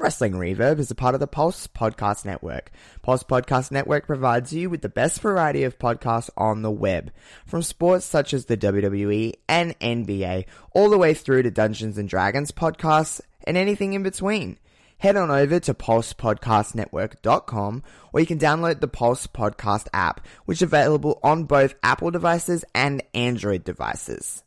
Wrestling Reverb is a part of the Pulse Podcast Network. Pulse Podcast Network provides you with the best variety of podcasts on the web, from sports such as the WWE and NBA, all the way through to Dungeons and Dragons podcasts and anything in between. Head on over to pulsepodcastnetwork.com or you can download the Pulse Podcast app, which is available on both Apple devices and Android devices.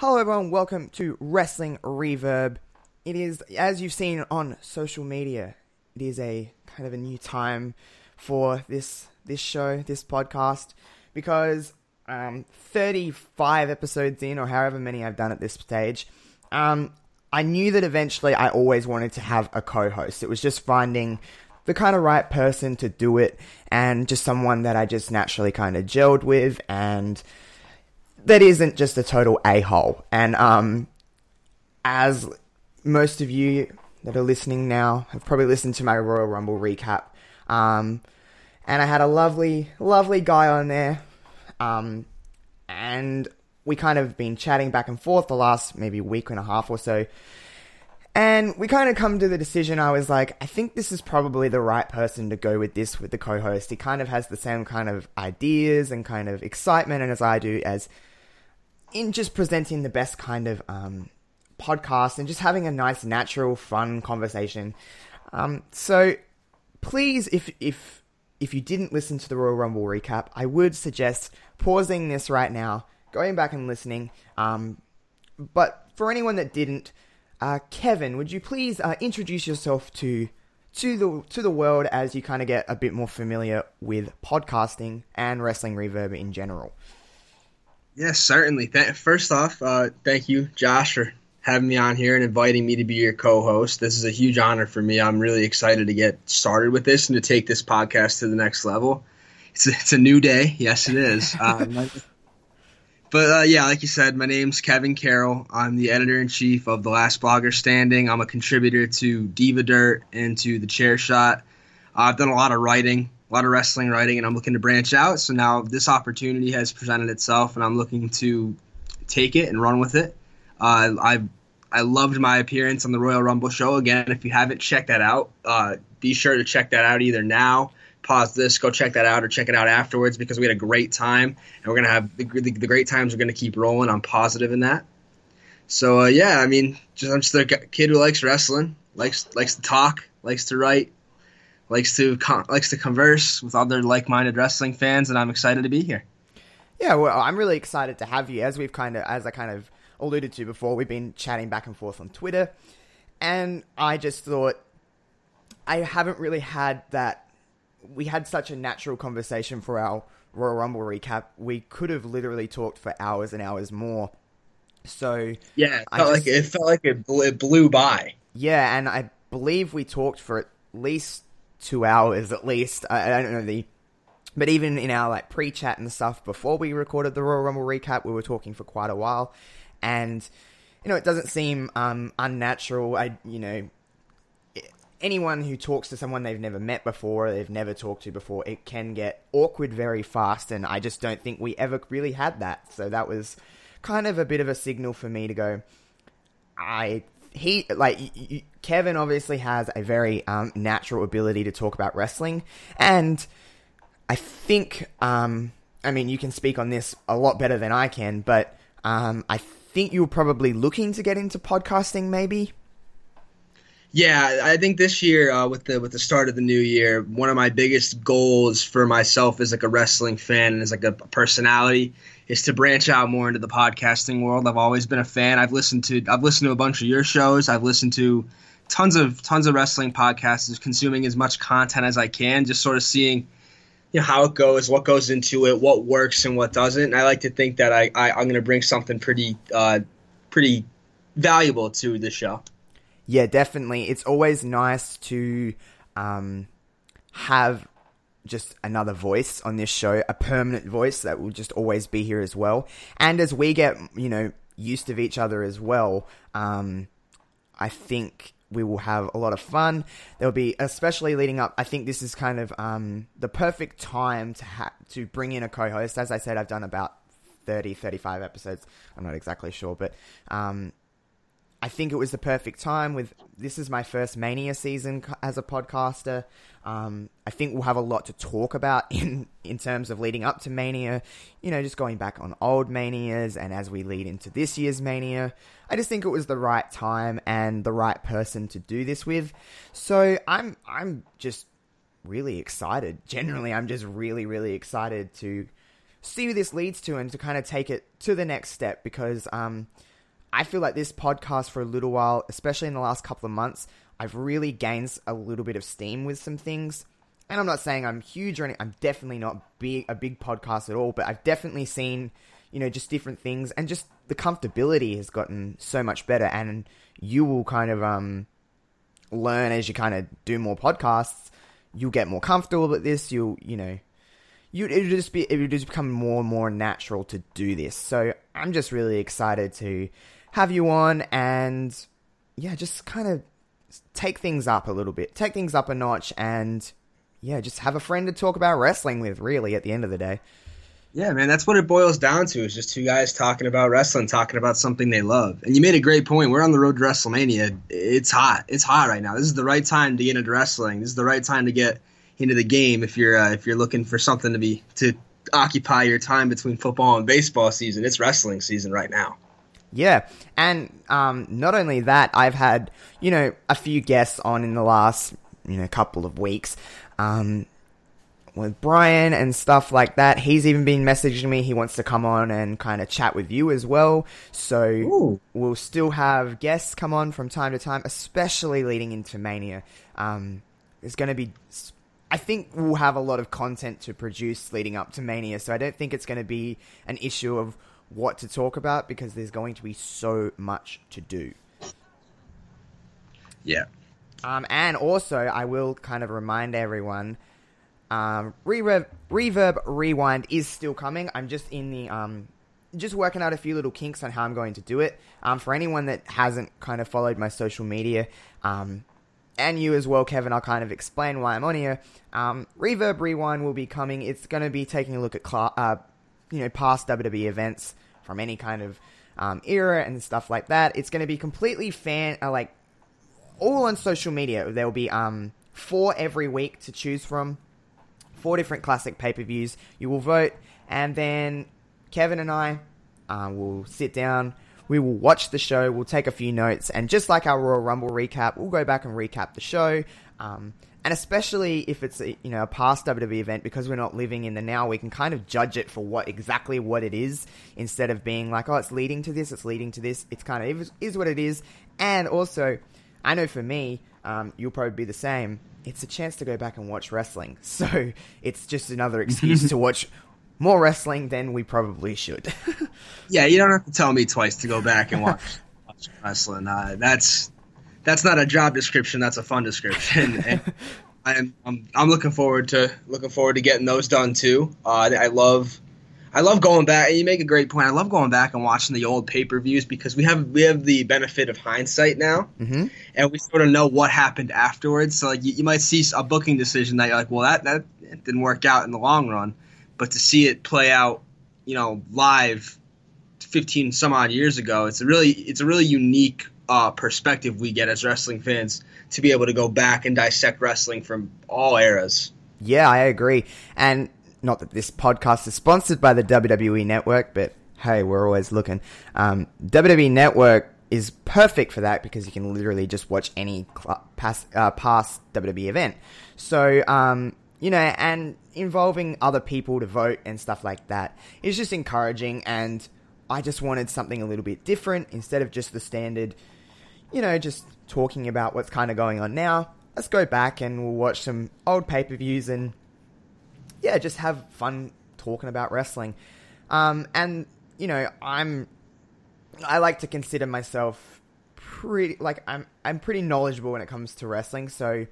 Hello, everyone. Welcome to Wrestling Reverb. It is, as you've seen on social media, it is a kind of a new time for this this show, this podcast, because um, 35 episodes in, or however many I've done at this stage, um, I knew that eventually I always wanted to have a co-host. It was just finding the kind of right person to do it, and just someone that I just naturally kind of gelled with, and that isn't just a total a hole. And um, as most of you that are listening now have probably listened to my Royal Rumble recap, um, and I had a lovely, lovely guy on there, um, and we kind of been chatting back and forth the last maybe week and a half or so. And we kind of come to the decision. I was like, I think this is probably the right person to go with this with the co-host. He kind of has the same kind of ideas and kind of excitement, and as I do, as in just presenting the best kind of um, podcast and just having a nice, natural, fun conversation. Um, so please, if if if you didn't listen to the Royal Rumble recap, I would suggest pausing this right now, going back and listening. Um, but for anyone that didn't, uh, Kevin, would you please uh, introduce yourself to to the to the world as you kind of get a bit more familiar with podcasting and wrestling reverb in general? Yes, certainly. Th- first off, uh, thank you, Josh, for having me on here and inviting me to be your co-host. This is a huge honor for me. I'm really excited to get started with this and to take this podcast to the next level. It's a, it's a new day. Yes, it is. Um, but uh, yeah, like you said, my name's Kevin Carroll. I'm the editor in chief of The Last Blogger Standing. I'm a contributor to Diva Dirt and to The Chair Shot. Uh, I've done a lot of writing, a lot of wrestling writing, and I'm looking to branch out. So now this opportunity has presented itself, and I'm looking to take it and run with it. Uh, I I loved my appearance on the Royal Rumble show. Again, if you haven't checked that out, uh, be sure to check that out either now, pause this, go check that out, or check it out afterwards because we had a great time, and we're gonna have the, the, the great times are gonna keep rolling. I'm positive in that. So uh, yeah, I mean, just I'm just a kid who likes wrestling, likes likes to talk, likes to write, likes to con- likes to converse with other like-minded wrestling fans, and I'm excited to be here. Yeah, well, I'm really excited to have you. As we've kind of, as I kind of alluded to before, we've been chatting back and forth on Twitter, and I just thought I haven't really had that. We had such a natural conversation for our Royal Rumble recap. We could have literally talked for hours and hours more. So Yeah, it felt just- like it felt like it blew, it blew by. yeah, and I believe we talked for at least two hours, at least. I, I don't know the, but even in our like pre-chat and stuff before we recorded the Royal Rumble recap, we were talking for quite a while, and you know it doesn't seem um, unnatural. I you know anyone who talks to someone they've never met before, they've never talked to before, it can get awkward very fast, and I just don't think we ever really had that. So that was kind of a bit of a signal for me to go. I he like Kevin obviously has a very um, natural ability to talk about wrestling, and I think um, I mean you can speak on this a lot better than I can, but um, I think you're probably looking to get into podcasting, maybe. Yeah, I think this year uh, with the with the start of the new year, one of my biggest goals for myself as like a wrestling fan and as like a personality is to branch out more into the podcasting world. I've always been a fan. I've listened to I've listened to a bunch of your shows. I've listened to tons of tons of wrestling podcasts, consuming as much content as I can, just sort of seeing you know how it goes, what goes into it, what works and what doesn't. And I like to think that I, I I'm going to bring something pretty uh, pretty valuable to the show. Yeah, definitely. It's always nice to um, have just another voice on this show, a permanent voice that will just always be here as well. And as we get, you know, used to each other as well, um, I think we will have a lot of fun. There'll be, especially leading up. I think this is kind of um, the perfect time to ha- to bring in a co-host. As I said, I've done about 30, 35 episodes. I'm not exactly sure, but um, I think it was the perfect time. With this is my first Mania season as a podcaster. Um, I think we'll have a lot to talk about in in terms of leading up to Mania. You know, just going back on old Manias, and as we lead into this year's Mania, I just think it was the right time and the right person to do this with. So I'm I'm just really excited. Generally, I'm just really really excited to see where this leads to and to kind of take it to the next step because um, I feel like this podcast for a little while, especially in the last couple of months, I've really gained a little bit of steam with some things. And I'm not saying I'm huge or anything. I'm definitely not big, a big podcast at all, but I've definitely seen, you know, just different things and just the comfortability has gotten so much better. And you will kind of um, learn as you kind of do more podcasts. You'll get more comfortable with this. You'll, you know, you it would just be it would just become more and more natural to do this. So I'm just really excited to have you on and yeah, just kind of take things up a little bit, take things up a notch, and yeah, just have a friend to talk about wrestling with. Really, at the end of the day. Yeah, man, that's what it boils down to. Is just two guys talking about wrestling, talking about something they love. And you made a great point. We're on the road to WrestleMania. It's hot. It's hot right now. This is the right time to get into wrestling. This is the right time to get into the game if you're uh, if you're looking for something to be to occupy your time between football and baseball season. It's wrestling season right now. Yeah, and um, not only that, I've had you know a few guests on in the last you know couple of weeks. Um, with Brian and stuff like that. He's even been messaging me. He wants to come on and kind of chat with you as well. So Ooh. we'll still have guests come on from time to time, especially leading into Mania. Um, there's going to be, I think we'll have a lot of content to produce leading up to Mania. So I don't think it's going to be an issue of what to talk about because there's going to be so much to do. Yeah. Um, and also, I will kind of remind everyone, um, Reverb, Reverb Rewind is still coming. I'm just in the um, just working out a few little kinks on how I'm going to do it. Um, for anyone that hasn't kind of followed my social media, um, and you as well, Kevin, I'll kind of explain why I'm on here. Um, Reverb Rewind will be coming. It's going to be taking a look at cl- uh, you know past WWE events from any kind of um, era and stuff like that. It's going to be completely fan uh, like all on social media. There will be um, four every week to choose from, four different classic pay per views. You will vote, and then Kevin and I uh, will sit down. We will watch the show. We'll take a few notes, and just like our Royal Rumble recap, we'll go back and recap the show. Um, and especially if it's a, you know a past WWE event because we're not living in the now, we can kind of judge it for what exactly what it is instead of being like, oh, it's leading to this, it's leading to this. It's kind of is, is what it is. And also, I know for me, um, you'll probably be the same. It's a chance to go back and watch wrestling, so it's just another excuse to watch more wrestling than we probably should. yeah, you don't have to tell me twice to go back and watch, watch wrestling. Uh, that's that's not a job description. That's a fun description. and I'm, I'm I'm looking forward to looking forward to getting those done too. Uh, I love I love going back. You make a great point. I love going back and watching the old pay per views because we have we have the benefit of hindsight now, mm-hmm. and we sort of know what happened afterwards. So like you, you, might see a booking decision that you're like, well, that that didn't work out in the long run, but to see it play out, you know, live, fifteen some odd years ago, it's a really it's a really unique uh, perspective we get as wrestling fans to be able to go back and dissect wrestling from all eras. Yeah, I agree. And not that this podcast is sponsored by the WWE Network, but hey, we're always looking. Um, WWE Network is perfect for that because you can literally just watch any cl- past, uh, past WWE event. So, um, you know, and involving other people to vote and stuff like that is just encouraging. And I just wanted something a little bit different instead of just the standard you know, just talking about what's kind of going on now, let's go back and we'll watch some old pay per views and, yeah, just have fun talking about wrestling. Um, and, you know, I'm, I like to consider myself pretty, like, I'm, I'm pretty knowledgeable when it comes to wrestling, so,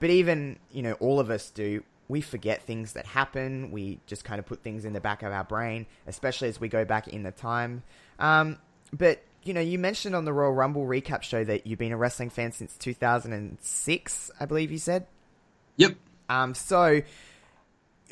but even, you know, all of us do, we forget things that happen. We just kind of put things in the back of our brain, especially as we go back in the time. Um, but you know, you mentioned on the Royal Rumble recap show that you've been a wrestling fan since 2006, I believe you said. Yep. Um, so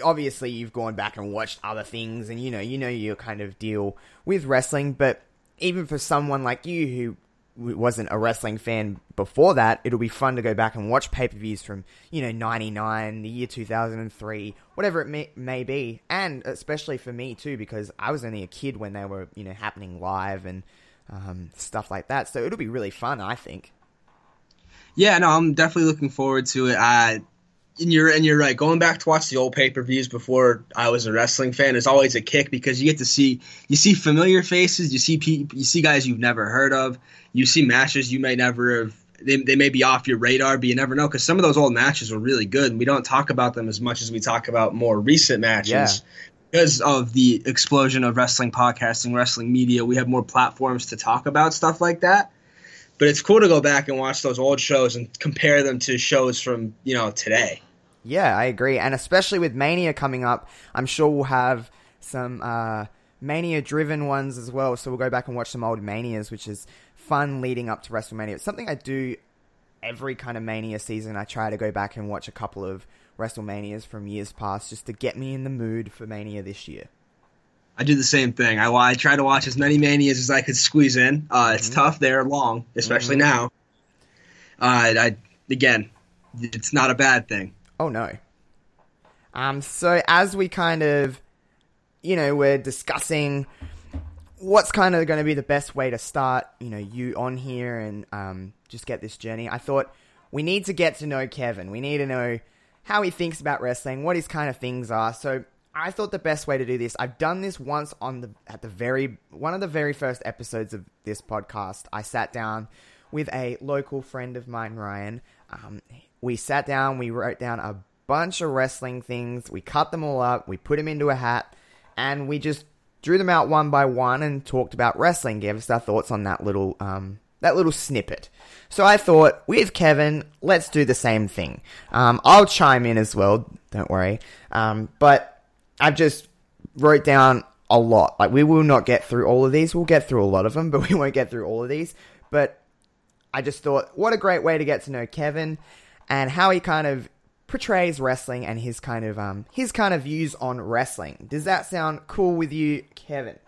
obviously you've gone back and watched other things, and you know, you know your kind of deal with wrestling. But even for someone like you who wasn't a wrestling fan before that, it'll be fun to go back and watch pay per views from, you know, 99, the year 2003, whatever it may, may be. And especially for me, too, because I was only a kid when they were, you know, happening live and um, stuff like that. So it'll be really fun, I think. Yeah, no, I'm definitely looking forward to it. Uh, and you're and you're right. Going back to watch the old pay per views before I was a wrestling fan is always a kick because you get to see you see familiar faces, you see people, you see guys you've never heard of, you see matches you may never have. They, they may be off your radar, but you never know because some of those old matches were really good, and we don't talk about them as much as we talk about more recent matches. Yeah. Because of the explosion of wrestling podcasting, wrestling media, we have more platforms to talk about stuff like that. But it's cool to go back and watch those old shows and compare them to shows from you know today. Yeah, I agree, and especially with Mania coming up, I'm sure we'll have some uh, Mania-driven ones as well. So we'll go back and watch some old Manias, which is fun leading up to WrestleMania. It's something I do every kind of Mania season. I try to go back and watch a couple of WrestleManias from years past just to get me in the mood for Mania this year. I do the same thing. I, I try to watch as many manias as I could squeeze in. Uh, it's mm-hmm. tough; they're long, especially mm-hmm. now. Uh, I again, it's not a bad thing. Oh no. Um. So as we kind of, you know, we're discussing what's kind of going to be the best way to start, you know, you on here and um, just get this journey. I thought we need to get to know Kevin. We need to know how he thinks about wrestling, what his kind of things are. So I thought the best way to do this. I've done this once on the at the very one of the very first episodes of this podcast. I sat down with a local friend of mine, Ryan. Um, we sat down. We wrote down a bunch of wrestling things. We cut them all up. We put them into a hat, and we just drew them out one by one and talked about wrestling. Gave us our thoughts on that little um, that little snippet. So I thought, with Kevin, let's do the same thing. Um, I'll chime in as well. Don't worry. Um, but I've just wrote down a lot. Like we will not get through all of these. We'll get through a lot of them, but we won't get through all of these. But I just thought, what a great way to get to know Kevin and how he kind of portrays wrestling and his kind of um his kind of views on wrestling. Does that sound cool with you, Kevin?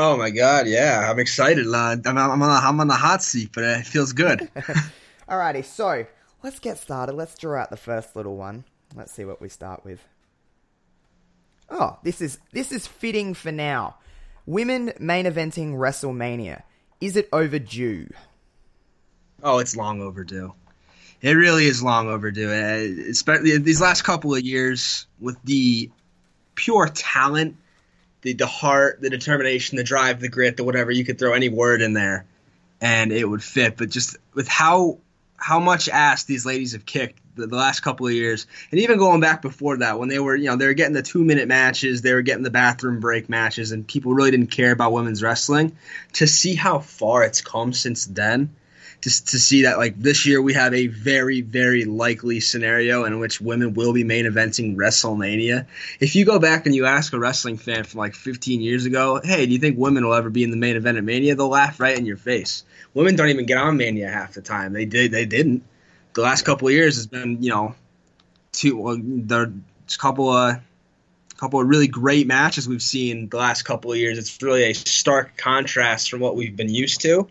Oh my god, yeah, I'm excited. Uh, I'm, I'm, on, I'm on the hot seat, but it feels good. Alrighty, so let's get started. Let's draw out the first little one. Let's see what we start with. Oh, this is this is fitting for now. Women main eventing WrestleMania. Is it overdue? Oh, it's long overdue. It really is long overdue. Uh, especially these last couple of years with the pure talent, the the heart, the determination, the drive, the grit, the whatever. You could throw any word in there, and it would fit. But just with how how much ass these ladies have kicked the, the, last couple of years, and even going back before that, when they were, you know, they were getting the two minute matches, they were getting the bathroom break matches, and people really didn't care about women's wrestling. To see how far it's come since then, to, to see that like this year we have a very very likely scenario in which women will be main eventing WrestleMania. If you go back and you ask a wrestling fan from like 15 years ago, hey, do you think women will ever be in the main event of Mania? They'll laugh right in your face. Women don't even get on Mania half the time. They did. They didn't. The last couple of years has been, you know, two. Well, there's a couple of couple of really great matches we've seen the last couple of years. It's really a stark contrast from what we've been used to.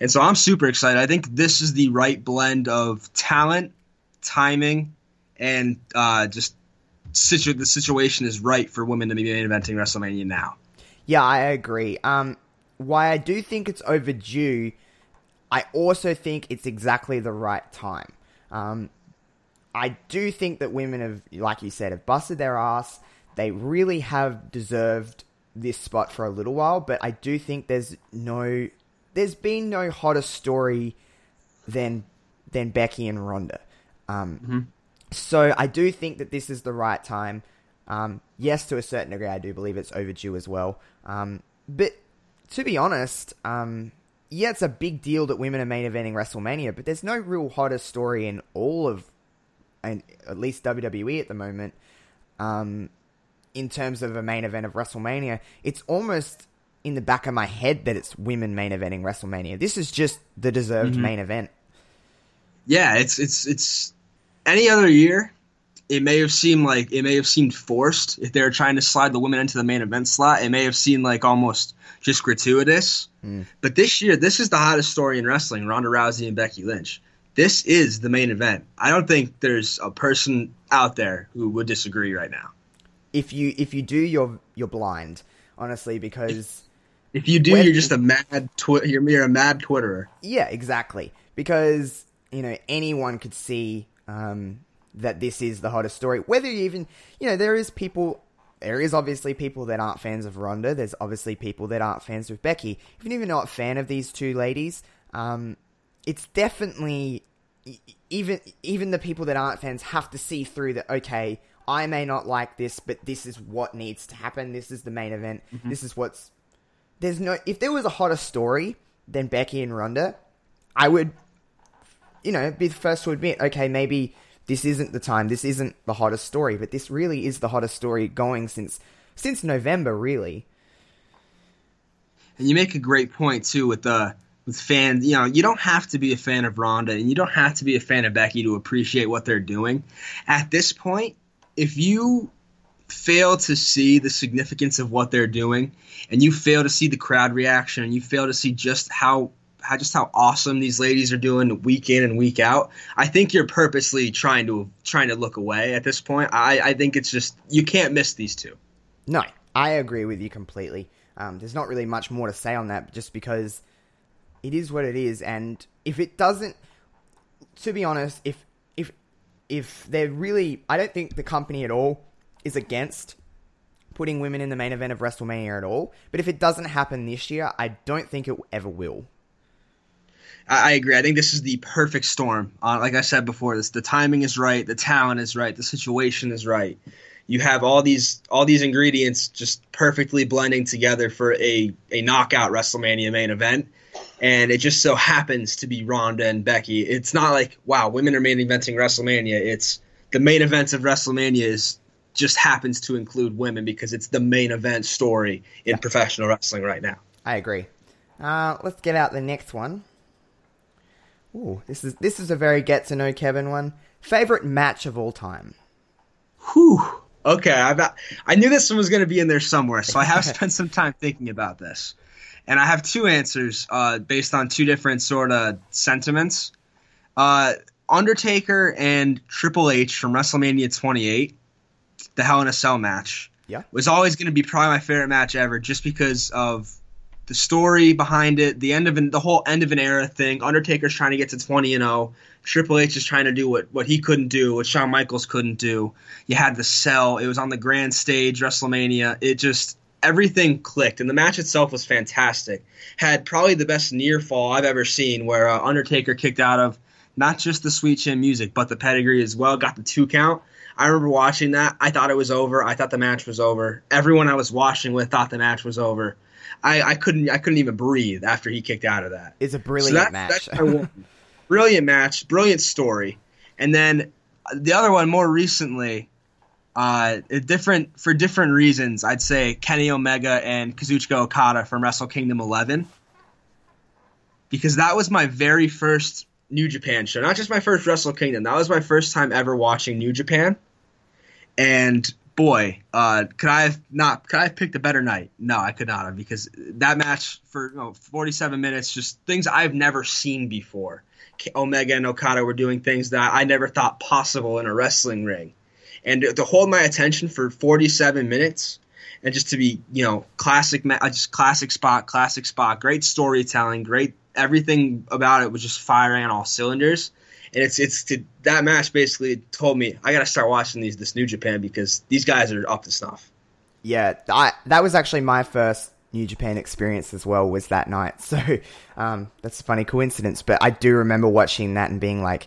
And so I'm super excited. I think this is the right blend of talent, timing, and uh, just situ- the situation is right for women to be main eventing WrestleMania now. Yeah, I agree. Um, why I do think it's overdue I also think it's exactly the right time. Um, I do think that women have, like you said, have busted their ass. They really have deserved this spot for a little while, but I do think there's no, there's been no hotter story than than Becky and Ronda. Um, mm-hmm. So I do think that this is the right time. Um, yes, to a certain degree, I do believe it's overdue as well. Um, but to be honest, um, yeah, it's a big deal that women are main eventing WrestleMania, but there's no real hotter story in all of and at least WWE at the moment, um, in terms of a main event of WrestleMania, it's almost in the back of my head that it's women main eventing WrestleMania. This is just the deserved Mhm. main event. Yeah, it's it's it's any other year. It may have seemed like it may have seemed forced if they were trying to slide the women into the main event slot. It may have seemed like almost just gratuitous. Mm. But this year, this is the hottest story in wrestling: Ronda Rousey and Becky Lynch. This is the main event. I don't think there's a person out there who would disagree right now. If you if you do, you're you're blind, honestly, because If you do, When- you're just a mad twi- you're, you're a mad Twitterer. Yeah, exactly. Because you know anyone could see um, that this is the hottest story. Whether you even you know there is people, there is obviously people that aren't fans of Ronda. There's obviously people that aren't fans of Becky. If you're even not a fan of these two ladies, um, it's definitely even even the people that aren't fans have to see through that. Okay, I may not like this, but this is what needs to happen. This is the main event. This is what's there's no if there was a hotter story than Becky and Ronda, I would you know, be the first to admit, okay, maybe this isn't the time, this isn't the hottest story, but this really is the hottest story going since since November, really. And you make a great point too with the with fans. You know, you don't have to be a fan of Ronda, and you don't have to be a fan of Becky to appreciate what they're doing. At this point, if you fail to see the significance of what they're doing, and you fail to see the crowd reaction, and you fail to see just how how just how awesome these ladies are doing week in and week out, I think you're purposely trying to trying to look away at this point. I, I think it's just you can't miss these two. No, I agree with you completely. Um, there's not really much more to say on that, just because it is what it is, and if it doesn't, to be honest, if if if they're really, I don't think the company at all is against putting women in the main event of WrestleMania at all. But if it doesn't happen this year, I don't think it ever will. I, agree. I think this is the perfect storm. Uh, like I said before, this the timing is right, the talent is right, the situation is right. You have all these all these ingredients just perfectly blending together for a a knockout WrestleMania main event, and it just so happens to be Ronda and Becky. It's not like wow, women are main eventing WrestleMania. It's the main events of WrestleMania is just happens to include women because it's the main event story in professional wrestling right now. I agree. Uh, let's get out the next one. Ooh, this is this is a very get to know Kevin one. Favorite match of all time. Whew. Okay, I got, I knew this one was going to be in there somewhere, so I have spent some time thinking about this, and I have two answers uh, based on two different sort of sentiments. Uh, Undertaker and Triple H from WrestleMania 28, the Hell in a Cell match, Yeah. was always going to be probably my favorite match ever, just because of the story behind it, the end of an, the whole end of an era thing. Undertaker's trying to get to 20 and 0. Triple H is trying to do what, what he couldn't do, what Shawn Michaels couldn't do. You had the cell. It was on the grand stage, WrestleMania. It just everything clicked, and the match itself was fantastic. Had probably the best near fall I've ever seen, where uh, Undertaker kicked out of not just the sweet chin music, but the pedigree as well. Got the two count. I remember watching that. I thought it was over. I thought the match was over. Everyone I was watching with thought the match was over. I, I couldn't I couldn't even breathe after he kicked out of that. It's a So brilliant that- match. that's my one. brilliant match, brilliant story, and then the other one more recently, uh, different for different reasons. I'd say Kenny Omega and Kazuchika Okada from Wrestle Kingdom 11, because that was my very first New Japan show. Not just my first Wrestle Kingdom. That was my first time ever watching New Japan, and boy, uh, could I have not? Could I have picked a better night? No, I could not have because that match for you know, 47 minutes, just things I've never seen before. Omega and Okada were doing things that I never thought possible in a wrestling ring, and to hold my attention for 47 minutes. And just to be, you know, classic, just classic spot, classic spot, great storytelling, great everything about it was just firing on all cylinders and it's it's to, that match basically told me I got to start watching these this New Japan because these guys are up to snuff. yeah, I, that was actually my first New Japan experience as well. Was that night? So um, that's a funny coincidence. But I do remember watching that and being like,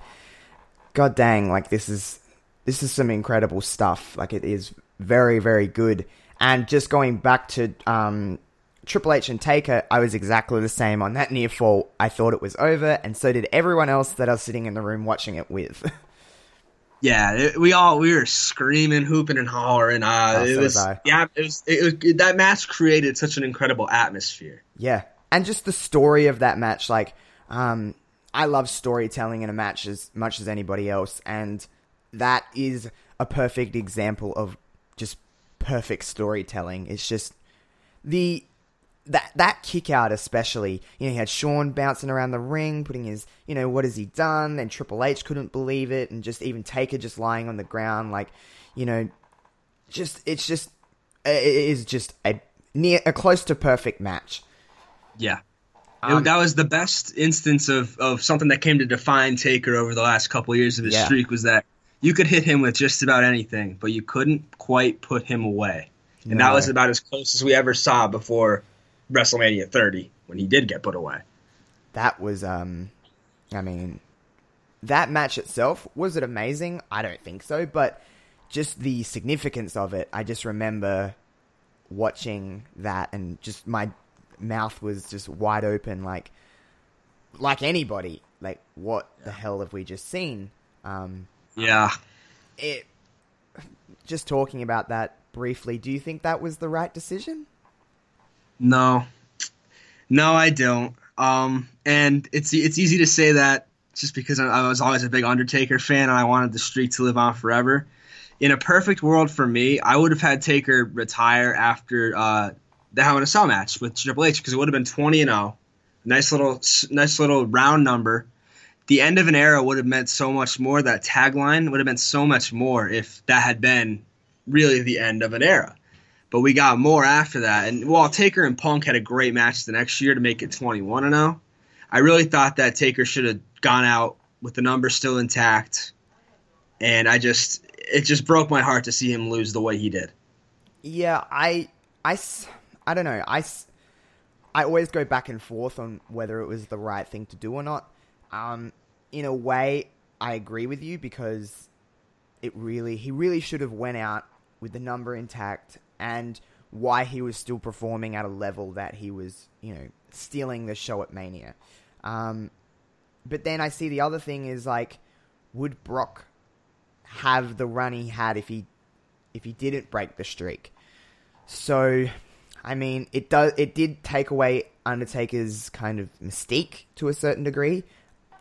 "God dang! Like this is this is some incredible stuff. Like it is very very good." And just going back to um, Triple H and Taker, I was exactly the same on that near fall. I thought it was over, and so did everyone else that I was sitting in the room watching it with. Yeah, we all we were screaming, hooping, and hollering. Uh, Oh, it so was was yeah, it was, it was that match created such an incredible atmosphere. Yeah, and just the story of that match, like, um, I love storytelling in a match as much as anybody else, and that is a perfect example of just perfect storytelling. It's just the that that kick out especially you know he had Shawn bouncing around the ring putting his you know what has he done and Triple H couldn't believe it and just even Taker just lying on the ground like you know just it's just it is just a near a close to perfect match Yeah. Um, that was the best instance of, of something that came to define Taker over the last couple years of his Yeah. streak was that you could hit him with just about anything, but you couldn't quite put him away. And No. that was about as close as we ever saw before WrestleMania 30 when he did get put away. that was um I mean that match itself was it amazing? I don't think so, but just the significance of it, I just remember watching that and just my mouth was just wide open like like anybody like what the hell have we just seen um Yeah. it just talking about that briefly do you think that was the right decision No, no, I don't. Um, and it's it's easy to say that just because I, was always a big Undertaker fan and I wanted the streak to live on forever. In a perfect world for me, I would have had Taker retire after uh, the Hell in a Cell match with Triple H because it would have been twenty and zero. Nice little nice little round number. The end of an era would have meant so much more. That tagline would have meant so much more if that had been really the end of an era but we got more after that. And while Taker and Punk had a great match the next year to make it 21 and 0, I really thought that Taker should have gone out with the number still intact. And I just, it just broke my heart to see him lose the way he did. Yeah, I I I don't know. I I always go back and forth on whether it was the right thing to do or not. Um, in a way, I agree with you because it really, he really should have went out with the number intact and why he was still performing at a level that he was, you know, stealing the show at Mania. Um, but then I see the other thing is like, would Brock have the run he had if he if he didn't break the streak? So, I mean, it does it did take away Undertaker's kind of mystique to a certain degree.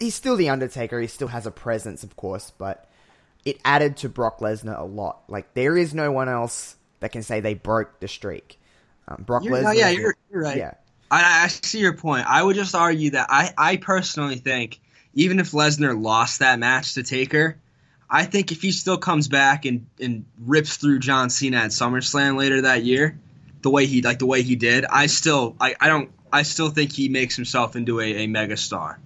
He's still the Undertaker. He still has a presence, of course, but it added to Brock Lesnar a lot. Like there is no one else that can say they broke the streak. Um, Brock You're, Lesnar. no, yeah, you're, you're right. Yeah, I, I see your point. I would just argue that I, I personally think even if Lesnar lost that match to Taker, I think if he still comes back and, and rips through John Cena at SummerSlam later that year, the way he like the way he did, I still I, I don't I still think he makes himself into a, a mega star.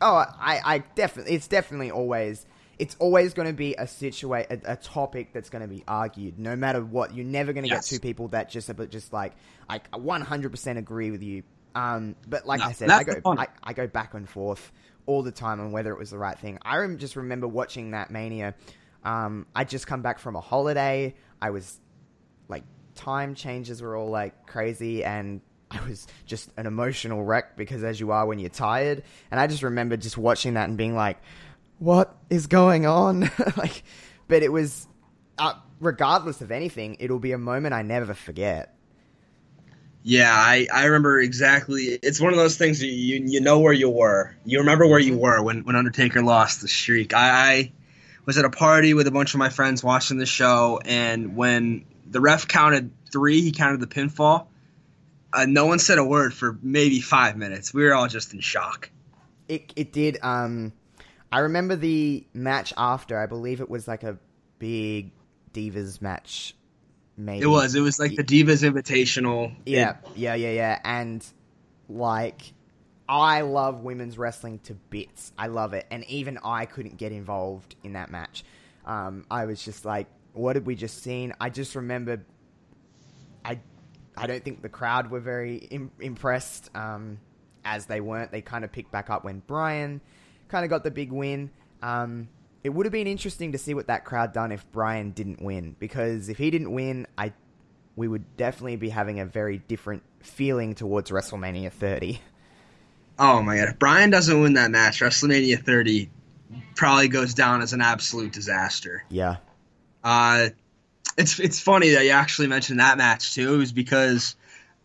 Oh, I, I definitely, it's definitely always, it's always going to be a situa- a, a topic that's going to be argued, no matter what. You're never going to Yes. get two people that just, just like, I 100% agree with you. Um, but like No, I said, I go. I, I go back and forth all the time on whether it was the right thing. I rem- just remember watching that Mania. Um, I just come back from a holiday. I was like time changes were all like crazy and I was just an emotional wreck because as you are when you're tired and I just remember just watching that and being like what is going on like but it was uh, regardless of anything it'll be a moment I never forget Yeah, I, I remember exactly. It's one of those things you, you you know where you were. You remember where you were when, when Undertaker lost the streak. I, I was at a party with a bunch of my friends watching the show, and when the ref counted three, he counted the pinfall. Uh, no one said a word for maybe five minutes. We were all just in shock. it it did um I remember the match after I believe it was like a big divas match maybe It was. It was like the Divas Invitational. Yeah, yeah, yeah, yeah. And like, I love women's wrestling to bits. I love it, and even I couldn't get involved in that match. Um, I was just like, "What did we just seen?" I just remember, I, I don't think the crowd were very Im- impressed. Um, as they weren't, they kind of picked back up when Brian kind of got the big win. Um, it would have been interesting to see what that crowd done if Brian didn't win, because if he didn't win, I we would definitely be having a very different feeling towards WrestleMania 30. Oh my god! If Brian doesn't win that match, WrestleMania 30 probably goes down as an absolute disaster. Yeah. Uh, it's it's funny that you actually mentioned that match too. It was because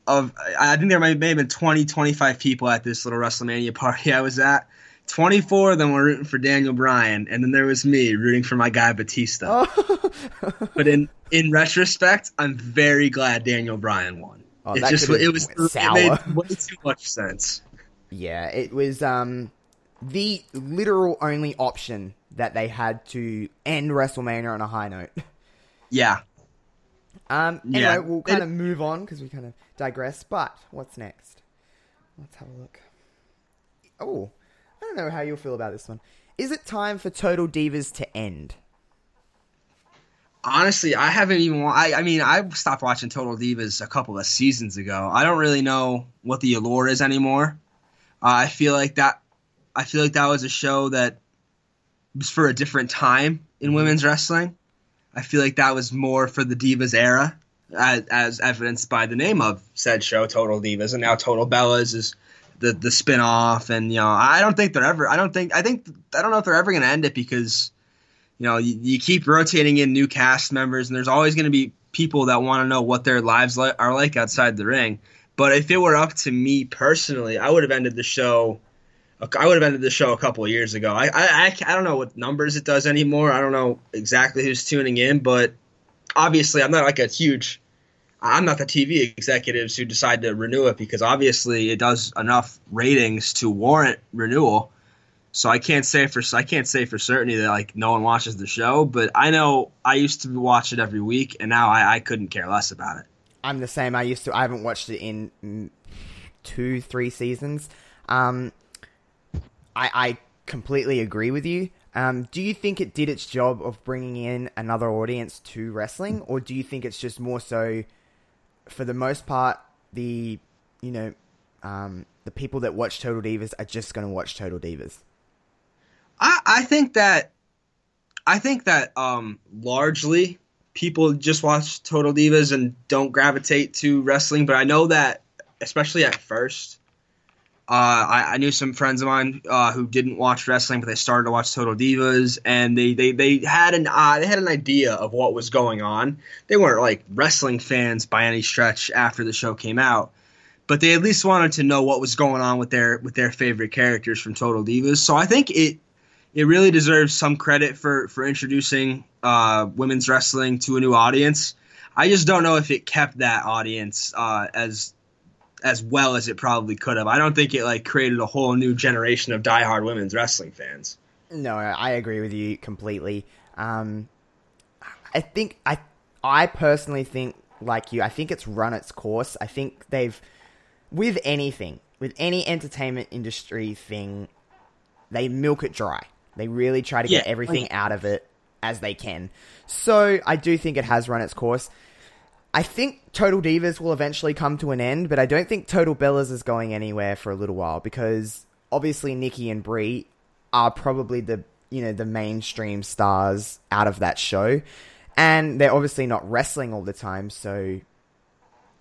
of I think there may, may have been 20, 25 people at this little WrestleMania party I was at. 24 of them were rooting for Daniel Bryan, and then there was me rooting for my guy Batista. Oh. but in in retrospect, I'm very glad Daniel Bryan won. Oh, it just it was went it made way too much sense. yeah, it was um the literal only option that they had to end WrestleMania on a high note. Yeah. Um, anyway, Yeah. we'll kind It- of move on because we kind of digress. But what's next? Let's have a look. Oh, don't know how you'll feel about this one. Is it time for Total Divas to end? Honestly, I haven't even. wa- I, I mean, I stopped watching Total Divas a couple of seasons ago. I don't really know what the allure is anymore. Uh, I feel like that. I feel like that was a show that was for a different time in women's wrestling. I feel like that was more for the Divas era, as, as evidenced by the name of said show, Total Divas, and now Total Bellas is the the spin off. And you know, I don't think they're ever. I don't think. I think. I don't know if they're ever going to end it because you know, you, you keep rotating in new cast members, and there's always going to be people that want to know what their lives li- are like outside the ring. But if it were up to me personally, I would have ended the show. I would have ended the show a couple of years ago. I, I, I don't know what numbers it does anymore. I don't know exactly who's tuning in, but obviously, I'm not like a huge. I'm not the TV executives who decide to renew it because obviously it does enough ratings to warrant renewal. So I can't say for I can't say for certainty that like no one watches the show, but I know I used to watch it every week, and now I, I couldn't care less about it. I'm the same. I used to. I haven't watched it in two, three seasons. Um, I, I completely agree with you. Um, do you think it did its job of bringing in another audience to wrestling, or do you think it's just more so, for the most part, the you know, um, the people that watch Total Divas are just going to watch Total Divas? I, I think that I think that um, largely people just watch Total Divas and don't gravitate to wrestling. But I know that, especially at first, uh, I, I knew some friends of mine uh, who didn't watch wrestling, but they started to watch Total Divas, and they they, they had an uh, they had an idea of what was going on. They weren't like wrestling fans by any stretch after the show came out, but they at least wanted to know what was going on with their with their favorite characters from Total Divas. So I think it it really deserves some credit for for introducing uh, women's wrestling to a new audience. I just don't know if it kept that audience uh, as as well as it probably could have. I don't think it like created a whole new generation of diehard women's wrestling fans. No, I agree with you completely. Um, I think I I personally think like you. I think it's run its course. I think they've with anything with any entertainment industry thing, they milk it dry. They really try to get everything like- out of it as they can. So I do think it has run its course. I think Total Divas will eventually come to an end, but I don't think Total Bellas is going anywhere for a little while because obviously Nikki and Brie are probably the you know the mainstream stars out of that show, and they're obviously not wrestling all the time, so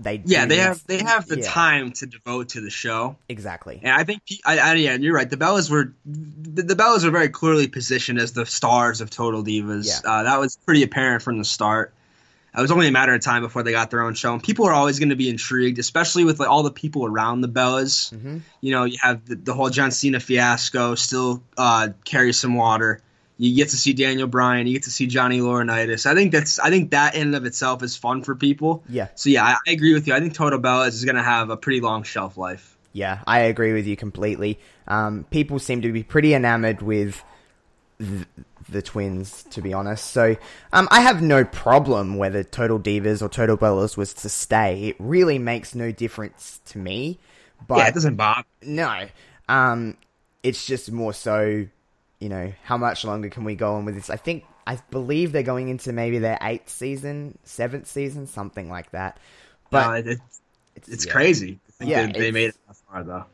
they Yeah, do they have they have the yeah, time to devote to the show. exactly. And I think, I, I, yeah, you're right. The Bellas were, the, the Bellas were very clearly positioned as the stars of Total Divas. Yeah. Uh, that was pretty apparent from the start. It was only a matter of time before they got their own show, and people are always going to be intrigued, especially with like all the people around the Bellas. hmm You know, you have the, the whole John Cena fiasco still uh, carries some water. You get to see Daniel Bryan, you get to see Johnny Laurinaitis. I think that's, I think that in and of itself is fun for people. Yeah, So yeah, I, I agree with you. I think Total Bellas is going to have a pretty long shelf life. yeah, I agree with you completely. Um, people seem to be pretty enamored with th- the twins, to be honest. So um, I have no problem whether Total Divas or Total Bellas was to stay. It really makes no difference to me. But yeah, it doesn't bother. No. Um, it's just more so, you know, how much longer can we go on with this? I think, I believe they're going into maybe their eighth season, seventh season, something like that. But But it, it's, it's yeah. crazy. I think Yeah, they, they made it that far though.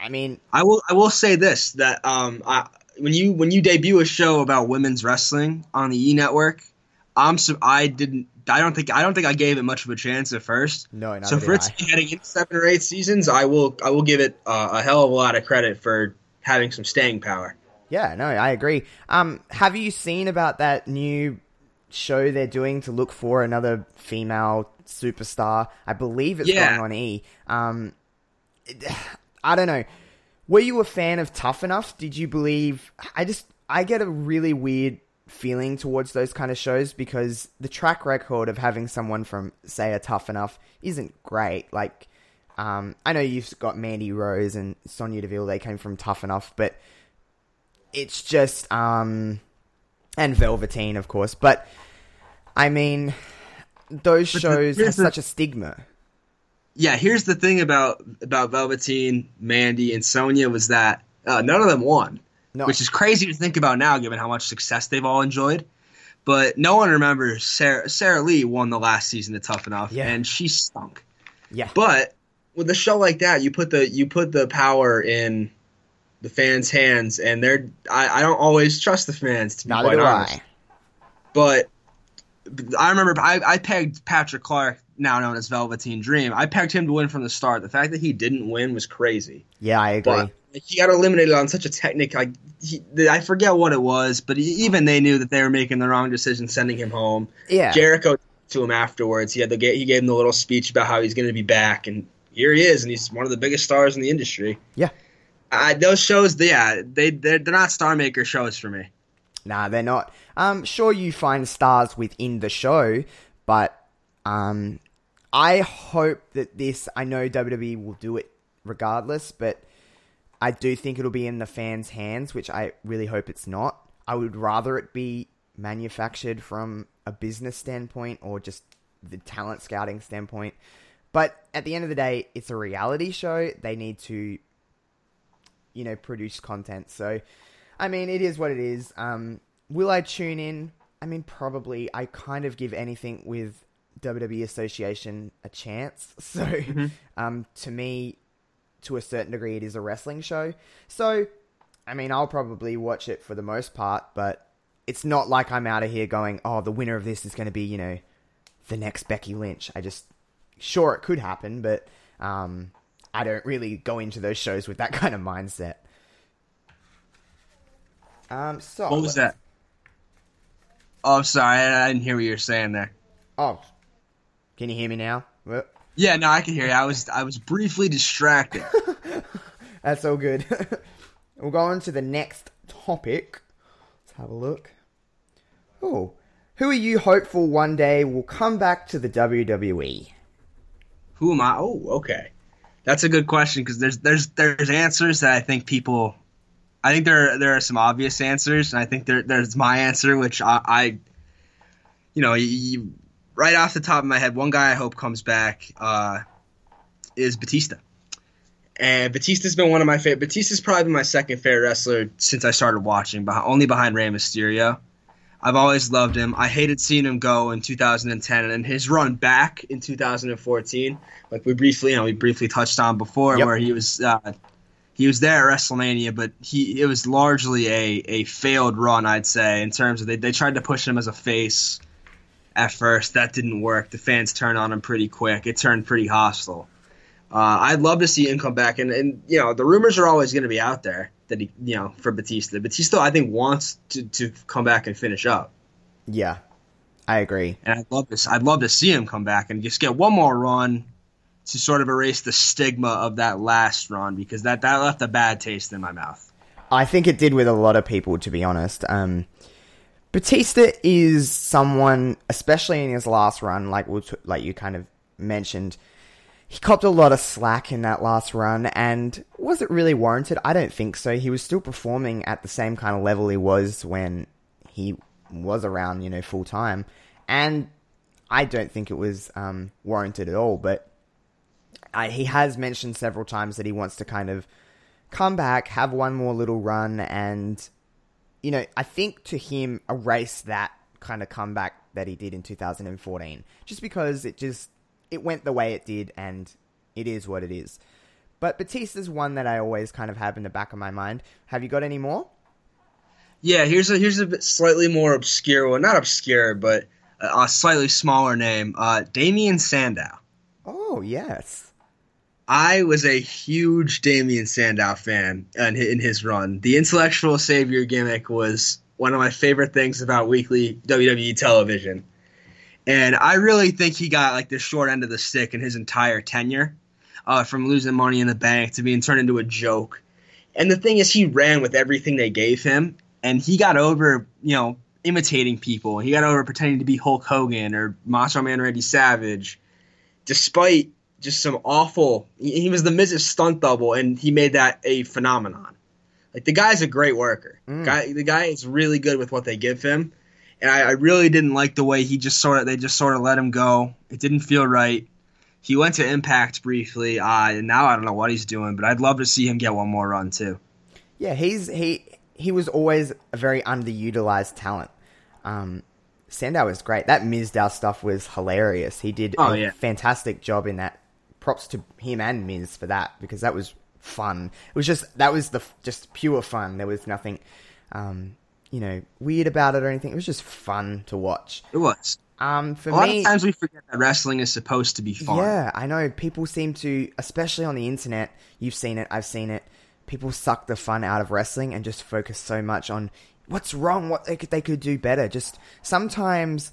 I mean, I will I will say this that um I, when you when you debut a show about women's wrestling on the E Network, I'm so I didn't I don't think I don't think I gave it much of a chance at first. no, so for it I. to be heading into seven or eight seasons, I will I will give it uh, a hell of a lot of credit for having some staying power. Yeah, no, I agree. Um, have you seen about that new show they're doing to look for another female superstar? I believe it's Yeah. going on E. Um, I don't know. Were you a fan of Tough Enough? Did you believe? I just I get a really weird feeling towards those kind of shows because the track record of having someone from say a Tough Enough isn't great. Like, um, I know you've got Mandy Rose and Sonya Deville; they came from Tough Enough, but it's just um, and Velveteen, of course. But I mean, those shows have such a stigma. Yeah, here's the thing about about Velveteen, Mandy, and Sonya was that uh, none of them won, No, which is crazy to think about now, given how much success they've all enjoyed. But no one remembers Sarah, Sarah Lee won the last season of Tough Enough, Yeah. and she stunk. yeah, But with a show like that, you put the you put the power in the fans' hands, and they're I, I don't always trust the fans to be neither quite do honest. I. But I remember I, I pegged Patrick Clark, now known as Velveteen Dream. I pegged him to win from the start. The fact that he didn't win was crazy. Yeah, I agree. But he got eliminated on such a technique. He, I forget what it was, but he, even they knew that they were making the wrong decision sending him home. yeah, Jericho to him afterwards. He had the he gave him the little speech about how he's going to be back, and here he is, and he's one of the biggest stars in the industry. Yeah. I, those shows, yeah, they they're, they're not star maker shows for me. Nah, they're not. Um, sure, you find stars within the show, but um, I hope that this. I know WWE will do it regardless, but I do think it'll be in the fans' hands, which I really hope it's not. I would rather it be manufactured from a business standpoint or just the talent scouting standpoint. But at the end of the day, it's a reality show. They need to, you know, produce content. So, I mean, it is what it is. Um, will I tune in? I mean, probably. I kind of give anything with WWE Association a chance. So, um, to me, to a certain degree, it is a wrestling show. So, I mean, I'll probably watch it for the most part, but it's not like I'm out of here going, oh, the winner of this is going to be, you know, the next Becky Lynch. I just, sure, it could happen, but um, I don't really go into those shows with that kind of mindset. Um, so What was that? Oh, sorry, I, didn't hear what you were saying there. Oh, can you hear me now? Yeah, no, I can hear you. I was I was briefly distracted. That's so good. we'll go on to the next topic. Let's have a look. Oh, who are you hopeful one day will come back to the? WWE? Who am I? Oh, okay. That's a good question because there's there's there's answers that I think people. I think there there are some obvious answers, and I think there there's my answer, which I, I you know, you, right off the top of my head, one guy I hope comes back uh, is Batista. And Batista's been one of my favorite. Batista's probably been my second favorite wrestler since I started watching, behind, only behind Rey Mysterio. I've always loved him. I hated seeing him go in 2010, and his run back in 2014, like we briefly, you know, we briefly touched on before, Yep. where he was uh, he was there at WrestleMania, but he it was largely a, a failed run, I'd say, in terms of they, they tried to push him as a face at first. That didn't work. The fans turned on him pretty quick. It turned pretty hostile. Uh, I'd love to see him come back, and, and you know the rumors are always going to be out there that he, you know, for Batista. Batista, I think, wants to, to come back and finish up, Yeah, I agree. and I'd love this. I'd love to see him come back and just get one more run to sort of erase the stigma of that last run because that that left a bad taste in my mouth. I think it did with a lot of people, to be honest. Um, Batista is someone, especially in his last run, like we'll t- like you kind of mentioned, he copped a lot of slack in that last run, and was it really warranted? I don't think so. He was still performing at the same kind of level he was when he was around, you know, full time, and I don't think it was um, warranted at all. But I, he has mentioned several times that he wants to kind of come back, have one more little run, and you know, I think to him erase that kind of comeback that he did in 2014, just because it just it went the way it did, and it is what it is. But Batista's one that I always kind of have in the back of my mind. Have you got any more? Yeah, here's a here's a bit slightly more obscure one, not obscure, but a, a slightly smaller name. Uh, Damien Sandow. Oh yes, I was a huge Damien Sandow fan in his run. The intellectual savior gimmick was one of my favorite things about weekly WWE television. And I really think he got like the short end of the stick in his entire tenure, uh, from losing money in the bank to being turned into a joke. And the thing is, he ran with everything they gave him, and he got over, you know, imitating people. He got over pretending to be Hulk Hogan or Macho Man Randy Savage, despite just some awful. He was the Miz's stunt double, and he made that a phenomenon. Like the guy's a great worker. Mm. Guy, the guy is really good with what they give him, and I, I really didn't like the way he just sort of they just sort of let him go. It didn't feel right. He went to Impact briefly, uh, and now I don't know what he's doing, but I'd love to see him get one more run too. Yeah, he's he he was always a very underutilized talent. Um, Sandow was great. That Mizdow stuff was hilarious. He did Oh, a yeah. fantastic job in that. Props to him and Miz for that because that was fun. It was just that was the just pure fun. There was nothing, um, you know, weird about it or anything. It was just fun to watch. It was. Um, for A lot me, of times we forget that wrestling is supposed to be fun. yeah, I know. People seem to, especially on the internet, you've seen it, I've seen it. People suck the fun out of wrestling and just focus so much on what's wrong, what they could, they could do better. Just sometimes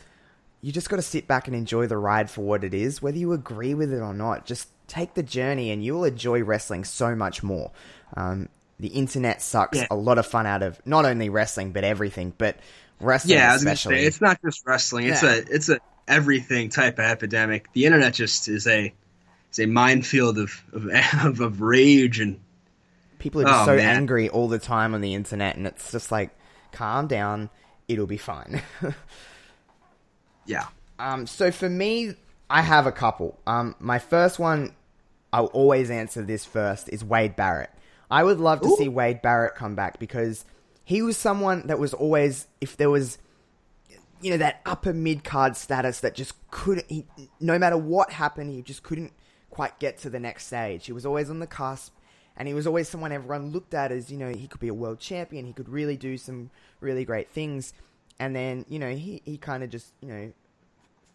you just got to sit back and enjoy the ride for what it is, whether you agree with it or not. Just take the journey and you'll enjoy wrestling so much more. Um, the internet sucks Yeah. a lot of fun out of not only wrestling, but everything, but wrestling Yeah, I was gonna especially. say it's not just wrestling. It's a it's a everything type of epidemic. The internet just is a is a minefield of of, of, of rage and People are just Oh, so man. angry all the time on the internet, and it's just like, calm down, it'll be fine. yeah. um, so for me, I have a couple. Um, my first one, I'll always answer this first, is Wade Barrett. I would love to Ooh. see Wade Barrett come back because he was someone that was always, if there was, you know, that upper mid card status that just couldn't, he, no matter what happened, he just couldn't quite get to the next stage. He was always on the cusp, and he was always someone everyone looked at as, you know, he could be a world champion, he could really do some really great things. And then, you know, he, he kind of just, you know,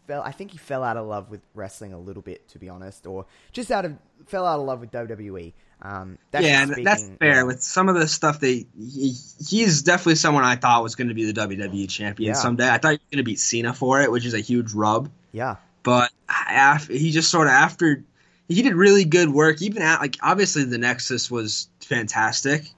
fell. I think he fell out of love with wrestling a little bit, to be honest, or just out of fell out of love with WWE. Um, that's yeah, and that's fair. yeah. With some of the stuff that he, he's definitely someone I thought was going to be the WWE champion Yeah. someday. I thought he was going to beat Cena for it, which is a huge rub. Yeah, But af- he just sort of after he did really good work. Even at like obviously the Nexus was fantastic.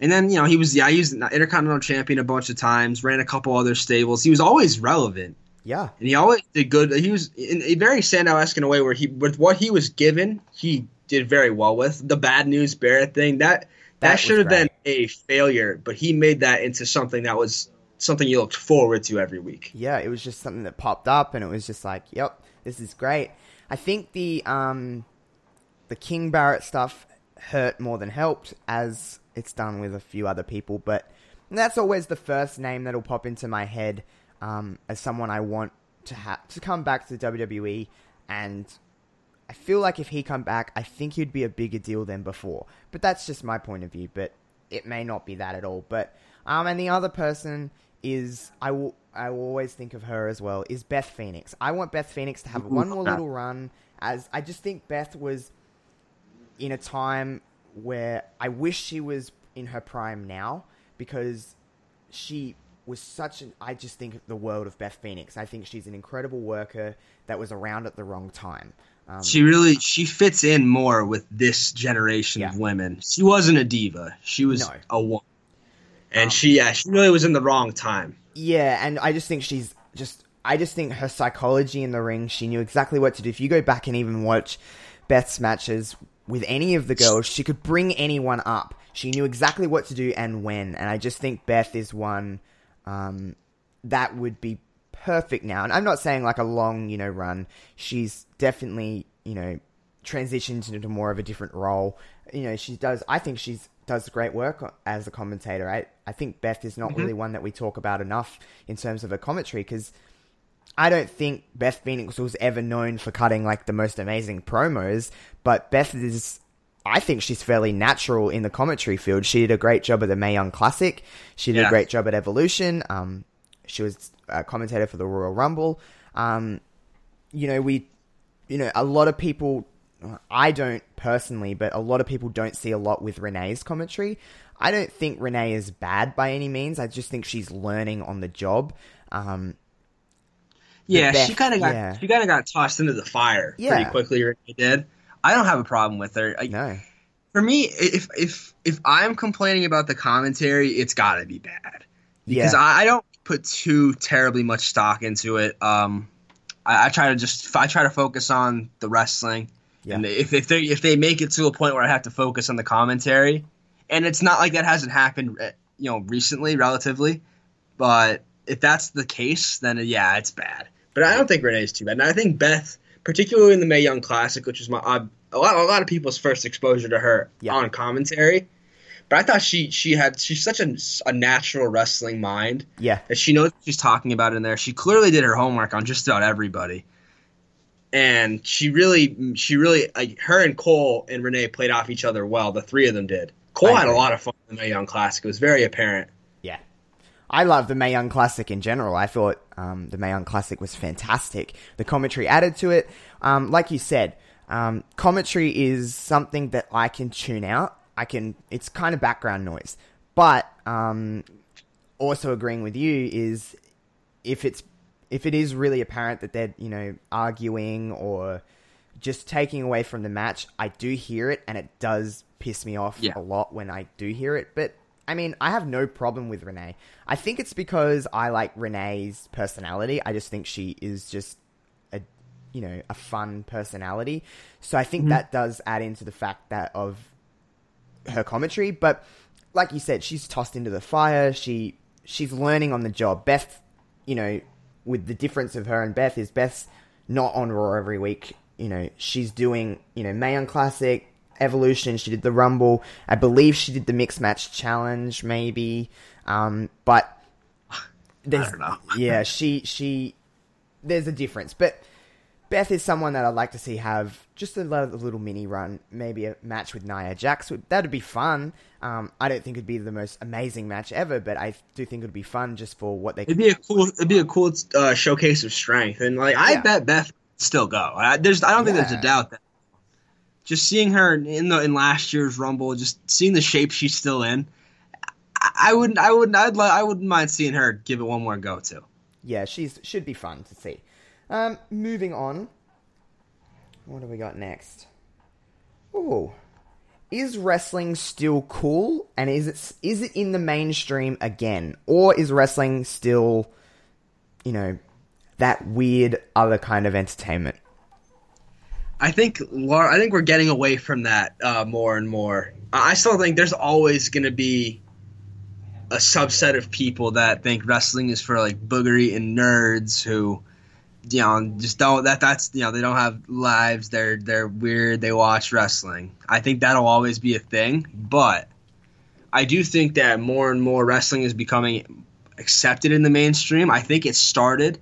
And then you know he was yeah he was Intercontinental Champion a bunch of times, ran a couple other stables. He was always relevant, yeah, and he always did good. He was in a very Sandow-esque in a way where he with what he was given, he did very well with the bad news Barrett thing. That that, That should have been a failure, but he made that into something that was something you looked forward to every week. yeah. It was just something that popped up, and it was just like, yep, this is great. I think the um, the King Barrett stuff hurt more than helped, as it's done with a few other people. But that's always the first name that'll pop into my head um, as someone I want to have to come back to WWE. And I feel like if he come back, I think he'd be a bigger deal than before. But that's just my point of view. But it may not be that at all. But um, and the other person is I will I will always think of her as well is Beth Phoenix. I want Beth Phoenix to have one more little run. As I just think Beth was in a time where I wish she was in her prime now because she was such an I just think of the world of Beth Phoenix. I think she's an incredible worker that was around at the wrong time. Um, She really she fits in more with this generation of women. She wasn't a diva. She was No. a woman. And Um, she yeah, she really was in the wrong time. Yeah, and I just think she's just. I just think her psychology in the ring, she knew exactly what to do. If you go back and even watch Beth's matches with any of the girls, she could bring anyone up. She knew exactly what to do and when. And I just think Beth is one um, that would be perfect now. And I'm not saying like a long, you know, run. She's definitely, you know, transitioned into more of a different role. You know, she does. I think she's does great work as a commentator. I I think Beth is not really one that we talk about enough in terms of her commentary because I don't think Beth Phoenix was ever known for cutting like the most amazing promos, but Beth is. I think she's fairly natural in the commentary field. She did a great job at the Mae Young Classic. She did Yeah. a great job at Evolution. Um, she was a commentator for the Royal Rumble. Um, you know, we, you know, a lot of people I don't personally, but a lot of people don't see a lot with Renee's commentary. I don't think Renee is bad by any means. I just think she's learning on the job. Um, yeah, Beth, she kind of got yeah. she kind of got tossed into the fire Yeah. pretty quickly. Renee did. I don't have a problem with her. I, no, For me, if if if I'm complaining about the commentary, it's got to be bad because yeah, I, I don't put too terribly much stock into it. Um, I, I try to just I try to focus on the wrestling, Yeah. and if if they if they make it to a point where I have to focus on the commentary, and it's not like that hasn't happened, uh, you know, recently, relatively, but if that's the case, then yeah, it's bad. But I don't think Renee's too bad, and I think Beth, particularly in the Mae Young Classic, which was my a lot a lot of people's first exposure to her Yeah. on commentary. But I thought she she had she's such a, a natural wrestling mind yeah, that she knows what she's talking about in there. She clearly did her homework on just about everybody, and she really, she really, like her and Cole and Renee played off each other well. The three of them did. Cole had a lot of fun in the Young Classic. It was very apparent. I love the Mae Young Classic in general. I thought um, the Mae Young Classic was fantastic. The commentary added to it. Um, like you said, um, commentary is something that I can tune out. I can. It's kind of background noise. But um, also agreeing with you is if it's if it is really apparent that they're you know arguing or just taking away from the match, I do hear it and it does piss me off Yeah. a lot when I do hear it. But I mean, I have no problem with Renee. I think it's because I like Renee's personality. I just think she is just a you know a fun personality. So I think mm-hmm. that does add into the fact that of her commentary. But like you said, she's tossed into the fire. She she's learning on the job. Beth, you know, with the difference of her and Beth is Beth's not on Raw every week. You know, she's doing you know Mae Young Classic, Evolution. She did the Rumble. I believe she did the Mixed Match Challenge, maybe. Um, but there's don't know. yeah, she she there's a difference, but. Beth is someone that I'd like to see have just a little, a little mini run, maybe a match with Nia Jax. Would- That'd be fun. Um, I don't think it'd be the most amazing match ever, but I do think it'd be fun just for what they It'd be a cool, it'd be a cool uh, showcase of strength, and like I Yeah. bet Beth still go. I, there's, I don't think there's a doubt that. Just seeing her in the in last year's Rumble, just seeing the shape she's still in, I, wouldn't, I wouldn't, I'd, li- I wouldn't mind seeing her give it one more go too. yeah, she's should be fun to see. Um, moving on. What do we got next? Ooh. Is wrestling still cool? And is it is it in the mainstream again? Or is wrestling still, you know, that weird other kind of entertainment? I think I think we're getting away from that uh, more and more. I still think there's always going to be a subset of people that think wrestling is for like boogery and nerds who, you know, just don't that that's you know they don't have lives. They're they're weird. They watch wrestling. I think that'll always be a thing, but I do think that more and more wrestling is becoming accepted in the mainstream. I think it started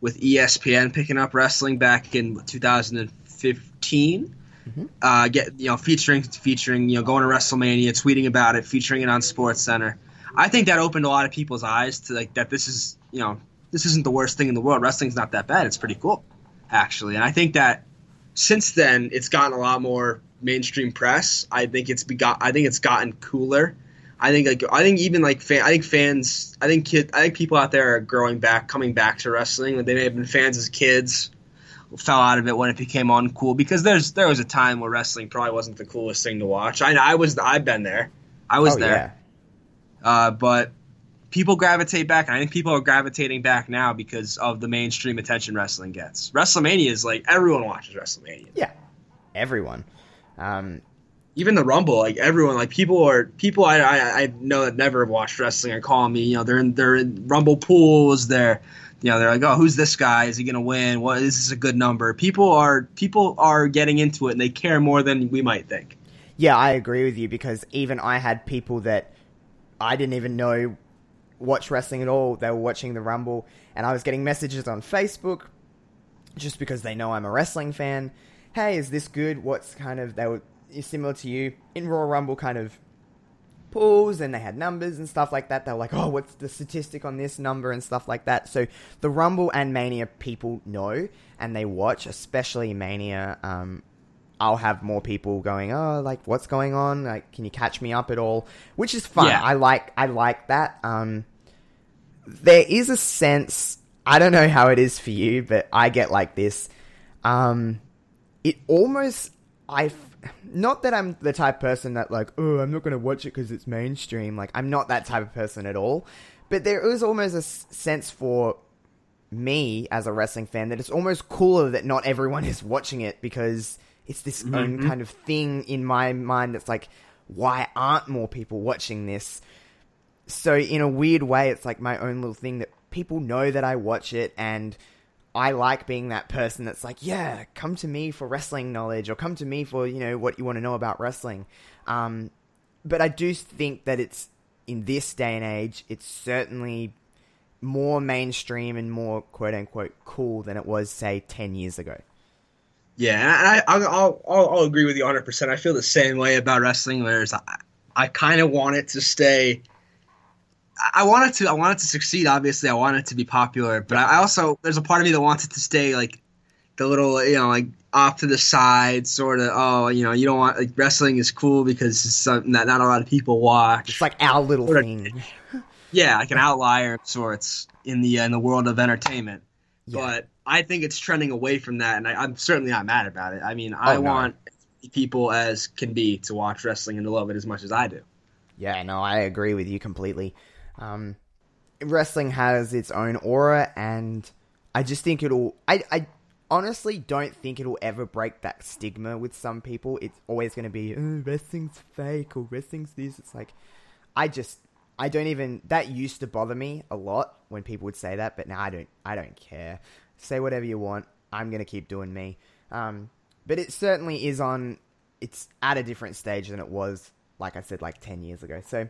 with ESPN picking up wrestling back in 2015. Uh, get you know featuring featuring you know going to WrestleMania, tweeting about it, featuring it on Sports Center. I think that opened a lot of people's eyes to like that this is you know this isn't the worst thing in the world. Wrestling's not that bad. It's pretty cool, actually. And I think that since then it's gotten a lot more mainstream press. I think it's begot. I think it's gotten cooler. I think like I think even like fan, I think fans I think kid I think people out there are growing back coming back to wrestling. They may have been fans as kids, fell out of it when it became uncool because there's there was a time where wrestling probably wasn't the coolest thing to watch. I I was I've been there. I was oh, there. Uh, but people gravitate back, and I think people are gravitating back now because of the mainstream attention wrestling gets. WrestleMania is like everyone watches WrestleMania. Yeah. Everyone. Um, even the Rumble, like everyone, like people are people I, I I know that never have watched wrestling are calling me. You know, they're in they're in Rumble pools. They're you know they're like, oh, who's this guy? Is he gonna win? What is this a good number? People are people are getting into it and they care more than we might think. yeah, I agree with you because even I had people that I didn't even know watch wrestling at all. They were watching the Rumble, and I was getting messages on Facebook just because they know I'm a wrestling fan. Hey, is this good? What's kind of they were similar to you in Raw Rumble kind of pools and they had numbers and stuff like that. They were like, oh, what's the statistic on this number and stuff like that. So the Rumble and Mania people know and they watch, especially Mania. Um, I'll have more people going, oh, like what's going on? Like, can you catch me up at all? Which is fun. Yeah. I like I like that. Um, there is a sense. I don't know how it is for you, but I get like this. Um, it almost I not that I'm the type of person that like oh I'm not going to watch it because it's mainstream. Like I'm not that type of person at all. But there is almost a s- sense for me as a wrestling fan that it's almost cooler that not everyone is watching it because it's this own mm-hmm. kind of thing in my mind that's like why aren't more people watching this so in a weird way it's like my own little thing that people know that I watch it and I like being that person that's like yeah come to me for wrestling knowledge or come to me for you know what you want to know about wrestling um, but I do think that it's in this day and age it's certainly more mainstream and more quote unquote cool than it was say 10 years ago Yeah, I, I, I'll, I'll, agree with you 100. percent I feel the same way about wrestling. Whereas I, I kind of want it to stay. I- I want it to. I want it to succeed. Obviously, I want it to be popular, but I also there's a part of me that wants it to stay like the little, you know, like off to the side, sort of. Oh, you know, you don't want like wrestling is cool because it's something that not a lot of people watch. it's like our little a- thing yeah, like an outlier of sorts in the uh, in the world of entertainment. Yeah. But I think it's trending away from that, and I, I'm certainly not mad about it. I mean, I Oh, no. want people as can be to watch wrestling and to love it as much as I do. Yeah, no, I agree with you completely. Um, wrestling has its own aura, and I just think it'll. I, I honestly don't think it'll ever break that stigma with some people. It's always going to be oh, wrestling's fake or wrestling's this. It's like I just I don't even that used to bother me a lot when people would say that, but now I don't. I don't care. Say whatever you want. I'm going to keep doing me. Um, but it certainly is on. It's at a different stage than it was, like I said, like ten years ago. So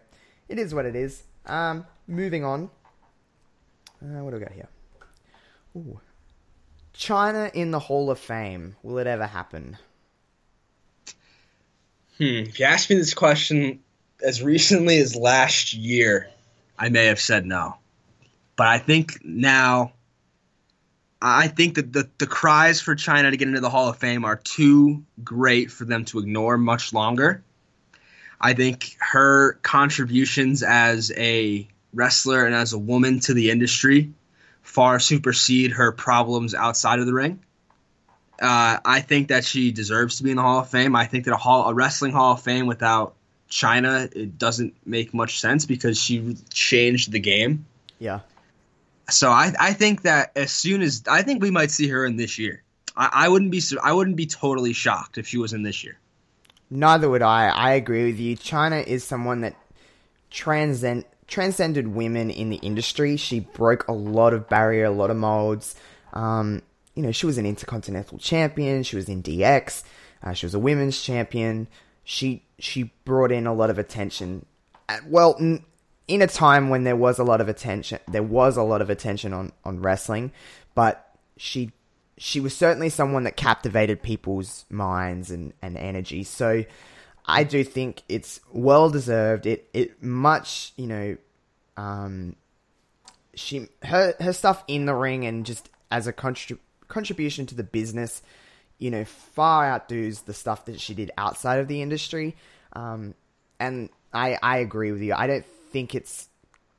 it is what it is. Um, moving on. Uh, what do we got here? Ooh. Chyna in the Hall of Fame. Will it ever happen? Hmm. If you asked me this question as recently as last year, I may have said no. But I think now, I think that the, the cries for Chyna to get into the Hall of Fame are too great for them to ignore much longer. I think her contributions as a wrestler and as a woman to the industry far supersede her problems outside of the ring. Uh, I think that she deserves to be in the Hall of Fame. I think that a hall, a wrestling Hall of Fame without Chyna, it doesn't make much sense because she changed the game. Yeah. So I, I think that as soon as I think we might see her in this year, I, I wouldn't be I wouldn't be totally shocked if she was in this year. Neither would I. I agree with you. Chyna is someone that transcend transcended women in the industry. She broke a lot of barrier, a lot of molds. Um, you know, she was an intercontinental champion. She was in DX. Uh, she was a women's champion. She she brought in a lot of attention. Uh, well, n- in a time when there was a lot of attention, there was a lot of attention on on wrestling, but she she was certainly someone that captivated people's minds and, and energy. So I do think it's well deserved. It it much you know, um, she her her stuff in the ring and just as a contrib- contribution to the business, you know, far outdoes the stuff that she did outside of the industry. Um, and I I agree with you. I don't think it's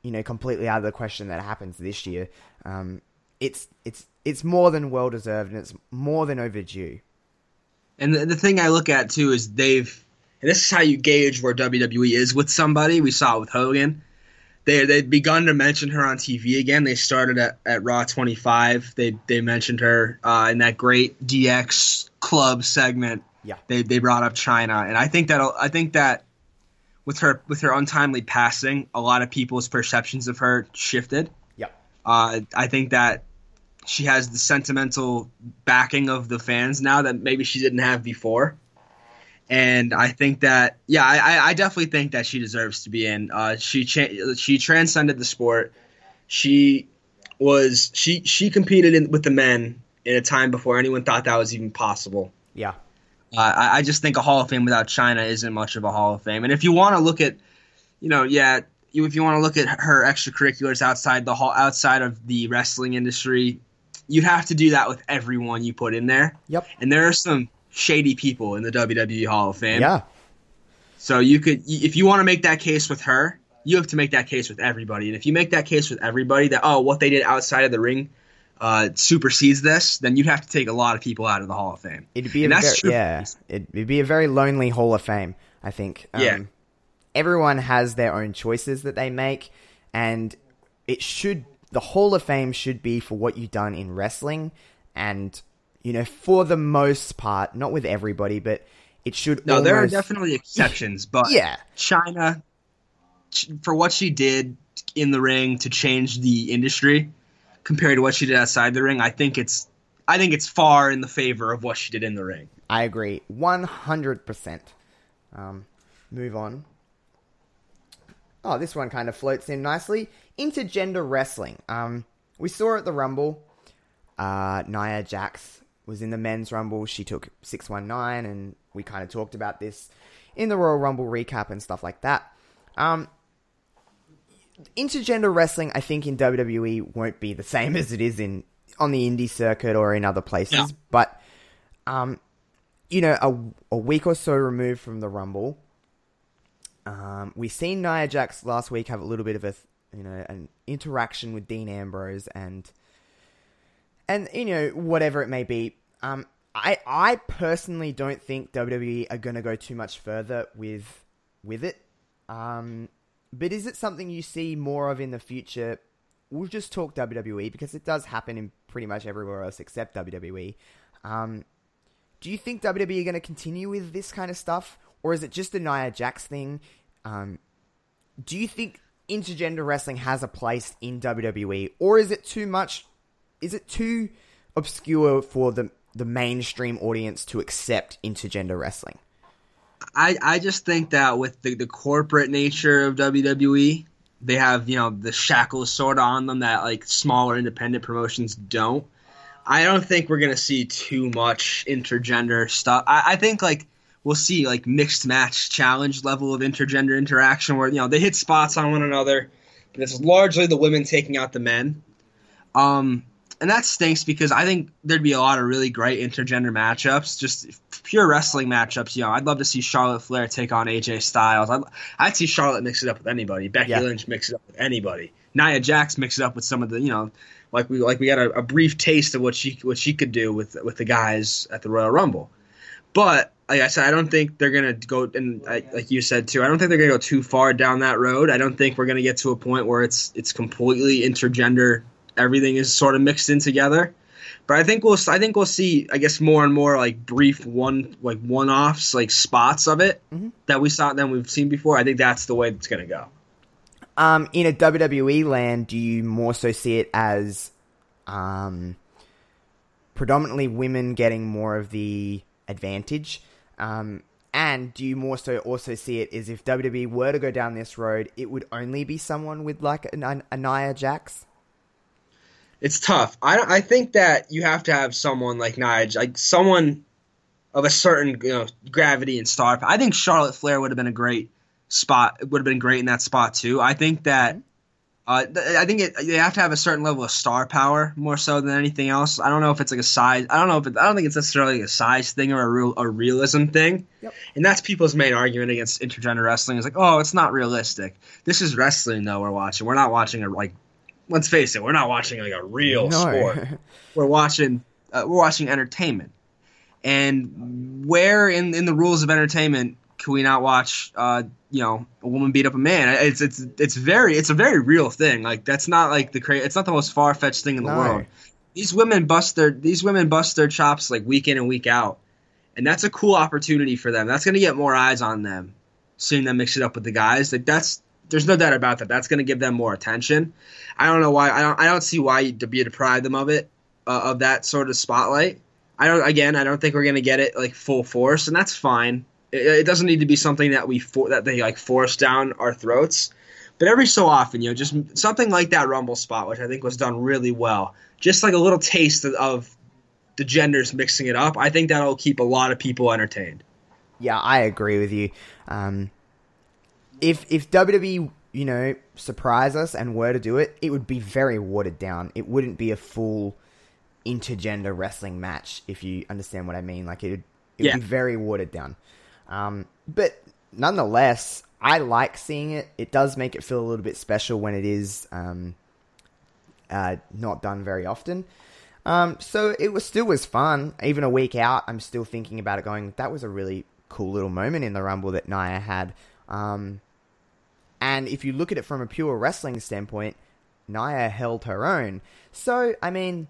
you know completely out of the question that happens this year. Um, it's it's it's more than well deserved and it's more than overdue. And the, the thing I look at too is they've, and this is how you gauge where WWE is with somebody. We saw it with Hogan. They they've begun to mention her on TV again. They started at, at Raw 25. They they mentioned her uh, in that great DX Club segment. Yeah. They they brought up Chyna, and I think that I think that with her with her untimely passing, a lot of people's perceptions of her shifted. Yep. Uh, I think that she has the sentimental backing of the fans now that maybe she didn't have before. And I think that, yeah, I, I definitely think that she deserves to be in. Uh, she cha- she transcended the sport. She was she she competed in, with the men in a time before anyone thought that was even possible. Yeah. Uh, I, I just think a Hall of Fame without Chyna isn't much of a Hall of Fame. And if you want to look at, you know, yeah, you, if you want to look at her extracurriculars outside the hall, outside of the wrestling industry, you'd have to do that with everyone you put in there. Yep. And there are some shady people in the WWE Hall of Fame. Yeah. So you could, if you want to make that case with her, you have to make that case with everybody. And if you make that case with everybody that oh, what they did outside of the ring uh, supersedes this, then you'd have to take a lot of people out of the Hall of Fame. It'd be And a that's very, true. yeah, it'd be a very lonely Hall of Fame. I think. Um, Yeah. Everyone has their own choices that they make, and it should the Hall of Fame should be for what you've done in wrestling, and you know, for the most part, not with everybody, but it should. No, there are definitely exceptions, but Yeah. Chyna, for what she did in the ring to change the industry compared to what she did outside the ring, I think it's I think it's far in the favor of what she did in the ring. I agree, one hundred percent. Um, move on. Oh, this one kind of floats in nicely. Intergender wrestling. Um, we saw at the Rumble. Uh, Nia Jax was in the men's Rumble. She took six one nine, and we kind of talked about this in the Royal Rumble recap and stuff like that. Um, intergender wrestling, I think in WWE won't be the same as it is in on the indie circuit or in other places, Yeah. but um, you know, a, a week or so removed from the Rumble, um, we seen Nia Jax last week have a little bit of a, you know, an interaction with Dean Ambrose and, and you know, whatever it may be. Um, I I personally don't think WWE are going to go too much further with with it. Um, but is it something you see more of in the future? We'll just talk WWE because it does happen in pretty much everywhere else except WWE. Um, do you think WWE are going to continue with this kind of stuff, or is it just the Nia Jax thing? Um, do you think intergender wrestling has a place in WWE, or is it too much? Is it too obscure for the the mainstream audience to accept intergender wrestling? I, I just think that with the, the corporate nature of WWE, they have, you know, the shackles sort of on them that like smaller independent promotions don't. I don't think we're gonna see too much intergender stuff. I, I think like we'll see like mixed match challenge level of intergender interaction where, you know, they hit spots on one another, but it's largely the women taking out the men. Um and that stinks because I think there'd be a lot of really great intergender matchups, just pure wrestling matchups. You know, I'd love to see Charlotte Flair take on AJ Styles. I'd, I'd see Charlotte mix it up with anybody. Becky Yeah. Lynch mix it up with anybody. Nia Jax mix it up with some of the, you know, like we like we got a, a brief taste of what she what she could do with with the guys at the Royal Rumble. But like I said, I don't think they're gonna go and I, like you said too. I don't think they're gonna go too far down that road. I don't think we're gonna get to a point where it's it's completely intergender. Everything is sort of mixed in together. But I think we'll I think we'll see I guess more and more like brief one like one offs like spots of it Mhm. that we saw than we've seen before. I think that's the way it's gonna go. Um, in a WWE land, do you more so see it as um, predominantly women getting more of the advantage? Um, and do you more so also see it as if WWE were to go down this road, it would only be someone with like an a Nia Jax? It's tough. I I think that you have to have someone like Nia, like someone of a certain you know gravity and star. I think Charlotte Flair would have been a great spot. Would have been great in that spot too. I think that. Uh, I think it, they have to have a certain level of star power more so than anything else. I don't know if it's like a size. I don't know if it, I don't think it's necessarily a size thing or a real a realism thing. Yep. And that's people's main argument against intergender wrestling is like, oh, it's not realistic. This is wrestling though. We're watching. We're not watching a like. Let's face it. We're not watching like a real sport we're watching uh, we're watching entertainment and where in, in the rules of entertainment can we not watch uh, you know a woman beat up a man. It's it's it's very it's a very real thing. Like that's not like the cra- it's not the most far-fetched thing in the No. world. These women bust their these women bust their chops like week in and week out. And that's a cool opportunity for them. That's going to get more eyes on them seeing them mix it up with the guys. Like that's there's no doubt about that. That's going to give them more attention. I don't know why i don't i don't see why you'd be deprived them of it uh, of that sort of spotlight. I don't again i don't think we're going to get it like full force and that's fine it, it doesn't need to be something that we for, that they like force down our throats but every so often you know just something like that rumble spot which i think was done really well just like a little taste of, of the genders mixing it up i think that'll keep a lot of people entertained Yeah, I agree with you. Um, if if WWE, you know, surprise us and were to do it, it would be very watered down. It wouldn't be a full intergender wrestling match, if you understand what I mean. Like it, It Yeah. would be very watered down. Um, but nonetheless, I like seeing it. It does make it feel a little bit special when it is um, uh, not done very often. Um, so it was still was fun. Even a week out, I'm still thinking about it. Going, that was a really cool little moment in the Rumble that Nia had. Um, and if you look at it from a pure wrestling standpoint, Nia held her own. So I mean,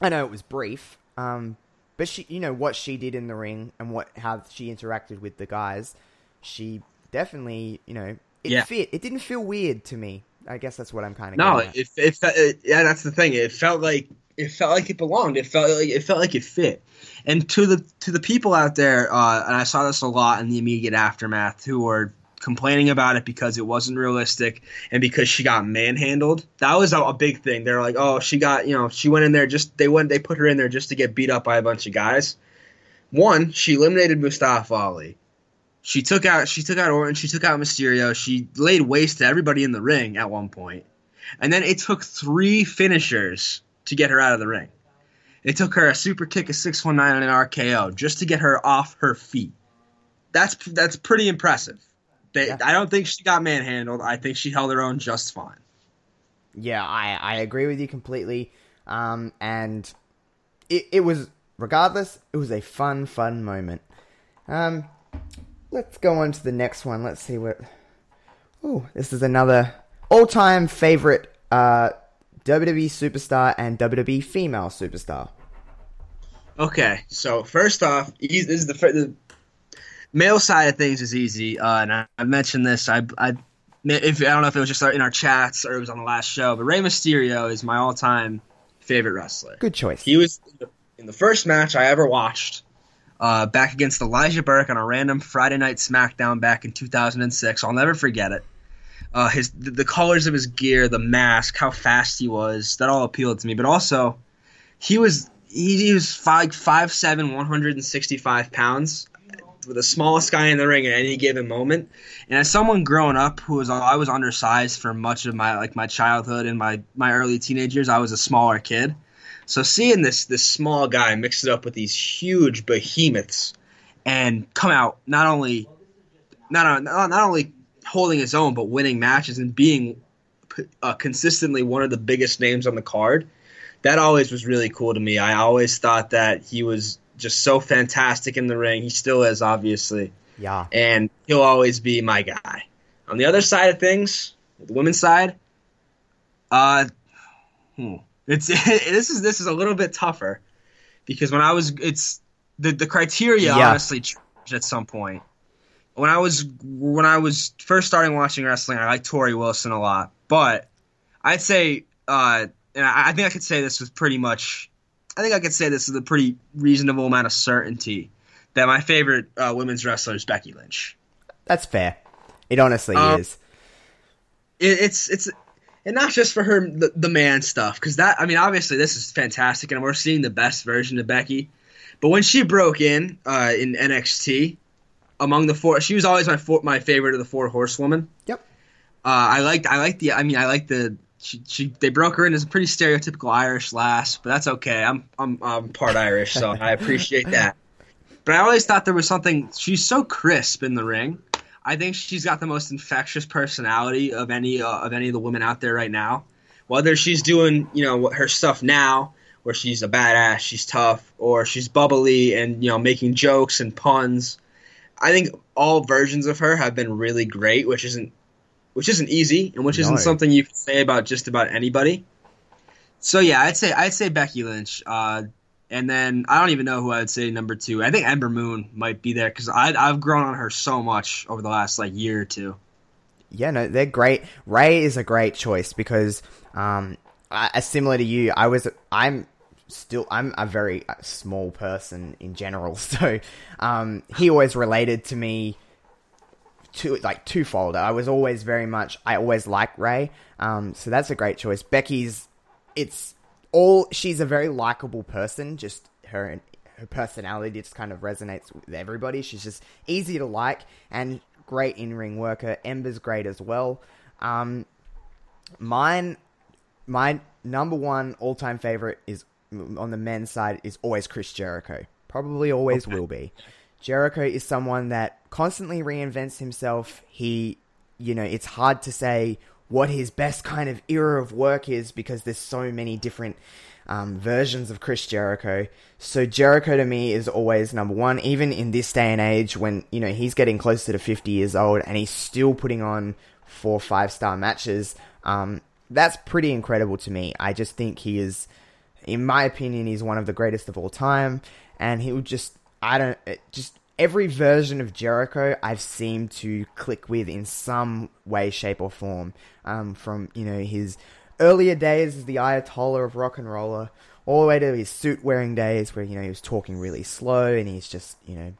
I know it was brief, um, but she, you know, what she did in the ring and what how she interacted with the guys, she definitely, you know, it Yeah. fit. It didn't feel weird to me. I guess that's what I'm kind of No, it, it, it yeah, that's the thing. It felt like it felt like it belonged. It felt like it felt like it fit. And to the to the people out there, uh, and I saw this a lot in the immediate aftermath, who were complaining about it because it wasn't realistic and because she got manhandled. That was a, a big thing. They're like, oh, she got you know she went in there just they went they put her in there just to get beat up by a bunch of guys. One, she eliminated Mustafa Ali. She took out she took out Orton, she took out Mysterio, she laid waste to everybody in the ring at one point. And then it took three finishers to get her out of the ring. It took her a super kick, a 619 and an RKO just to get her off her feet. That's that's pretty impressive. They, Yeah. I don't think she got manhandled. I think she held her own just fine. Yeah, I, I agree with you completely. Um, and it, it was, regardless, it was a fun, fun moment. Um, let's go on to the next one. Let's see what. Oh, this is another all time favorite uh, WWE superstar and WWE female superstar. Okay, so first off, this is the, the male side of things is easy, uh, and I, I mentioned this. I, I, if I don't know if it was just in our chats or it was on the last show, but Rey Mysterio is my all-time favorite wrestler. Good choice. He was in the, in the first match I ever watched, uh, back against Elijah Burke on a random Friday night SmackDown back in 2006. I'll never forget it. Uh, his the, the colors of his gear, the mask, how fast he was, that all appealed to me. But also, he was he, he was five five seven, 165 pounds, the smallest guy in the ring at any given moment. And as someone growing up who was I was undersized for much of my like my childhood and my my early teenage years, I was a smaller kid. So seeing this this small guy mix it up with these huge behemoths and come out not only not not, not only holding his own but winning matches and being uh, consistently one of the biggest names on the card that always was really cool to me. I always thought that he was just so fantastic in the ring. He still is, obviously, yeah. and he'll always be my guy. On the other side of things, the women's side, uh, hmm, it's this is this is a little bit tougher because when I was it's the the criteria Yeah. honestly changed at some point. When I was when I was first starting watching wrestling, I liked Torrie Wilson a lot, but I'd say, uh, and I, I think I could say this with pretty much, I think I could say this with a pretty reasonable amount of certainty that my favorite uh, women's wrestler is Becky Lynch. That's fair. It honestly Um, is. it, it's it's and not just for her the, the man stuff because that I mean obviously this is fantastic and we're seeing the best version of Becky, but when she broke in uh, in NXT among the four, she was always my four, my favorite of the four horsewomen. Yep. Uh, I liked I liked the I mean I like the she, she they broke her in as a pretty stereotypical Irish lass, but that's okay. I'm I'm I'm part Irish, so I appreciate that. But I always thought there was something. She's so crisp in the ring. I think she's got the most infectious personality of any uh, of any of the women out there right now. Whether she's doing you know her stuff now, where she's a badass, she's tough, or she's bubbly and you know making jokes and puns. I think all versions of her have been really great, which isn't which isn't easy and which isn't something you can say about just about anybody. So yeah, I'd say I'd say Becky Lynch, uh, and then I don't even know who I'd say number two. I think Ember Moon might be there because I've grown on her so much over the last like year or two. Yeah, no, they're great. Rey is a great choice because, um, I, I- similar to you, I was, I'm still, I'm a very uh, small person in general, so, um, he always related to me to like twofold. I was always very much, I always liked Rey, um, so that's a great choice. Becky's, it's all, she's a very likable person, just her her personality just kind of resonates with everybody. She's just easy to like and great in ring worker. Ember's great as well. Um, mine, my number one all time favorite is on the men's side is always Chris Jericho. Probably always Okay. will be. Jericho is someone that constantly reinvents himself. He, you know, it's hard to say what his best kind of era of work is because there's so many different um, versions of Chris Jericho. So Jericho to me is always number one, even in this day and age when, you know, he's getting closer to 50 years old and he's still putting on four, five star matches. Um, that's pretty incredible to me. I just think he is, in my opinion, he's one of the greatest of all time. And he'll just, I don't, it just every version of Jericho I've seemed to click with in some way, shape, or form. Um, from, you know, his earlier days as the Ayatollah of rock and roller, all the way to his suit wearing days where, you know, he was talking really slow and he's just, you know,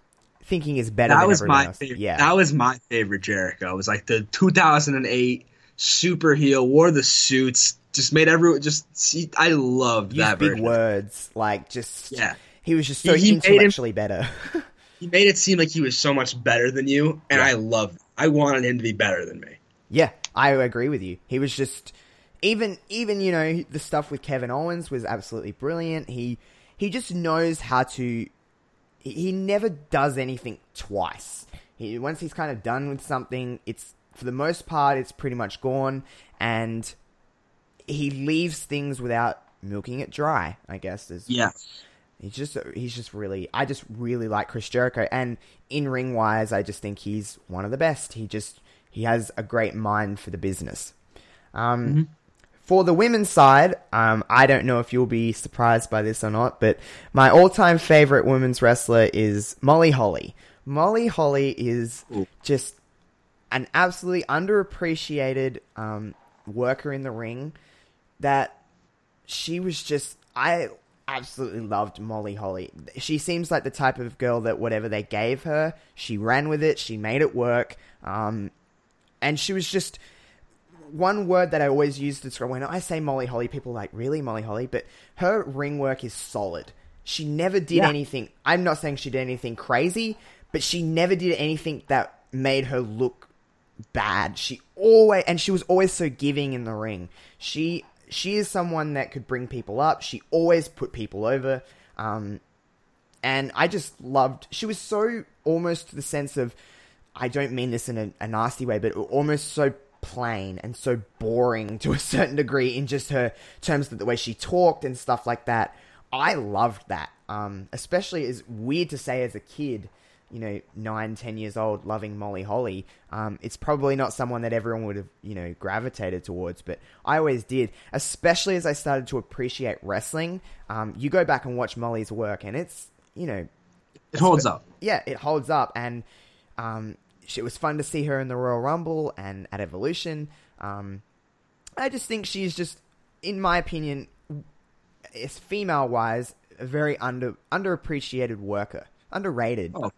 thinking is better That than was my else. favorite. Yeah. That was my favorite Jericho. It was like the 2008 super heel, wore the suits, just made everyone just see. I loved Use that big version. words, like just, Yeah. He was just so He- he made him- intellectually better. He made it seem like he was so much better than you, and Yeah. I loved. I wanted him to be better than me. Yeah, I agree with you. He was just even even you know the stuff with Kevin Owens was absolutely brilliant. He he just knows how to. He, never does anything twice. He once he's kind of done with something, it's for the most part it's pretty much gone, and he leaves things without milking it dry. I guess is Yeah. He's just he's just really I just really like Chris Jericho and in ring wise I just think he's one of the best. He just he has a great mind for the business. Um for the women's side, um I don't know if you'll be surprised by this or not, but my all-time favorite women's wrestler is Molly Holly. Molly Holly is Ooh. just an absolutely underappreciated um, worker in the ring that she was just I absolutely loved Molly Holly. She seems like the type of girl that whatever they gave her, she ran with it, she made it work. Um, and she was just one word that I always use to describe when I say Molly Holly, people are like, really Molly Holly? But her ring work is solid. She never did Yeah. anything. I'm not saying she did anything crazy, but she never did anything that made her look bad. She always and she was always so giving in the ring. She she is someone that could bring people up. She always put people over. Um, and I just loved. She was so almost the sense of, I don't mean this in a, a nasty way, but almost so plain and so boring to a certain degree in just her terms of the way she talked and stuff like that. I loved that. Um, especially as weird to say as a kid, you know, nine, ten years old, loving Molly Holly. Um, it's probably not someone that everyone would have, you know, gravitated towards, but I always did. Especially as I started to appreciate wrestling. Um, you go back and watch Molly's work, and it's, you know, It holds up. yeah, it holds up, and um, it was fun to see her in the Royal Rumble and at Evolution. Um, I just think she's just, in my opinion, is female wise, a very under underappreciated worker, underrated. Oh.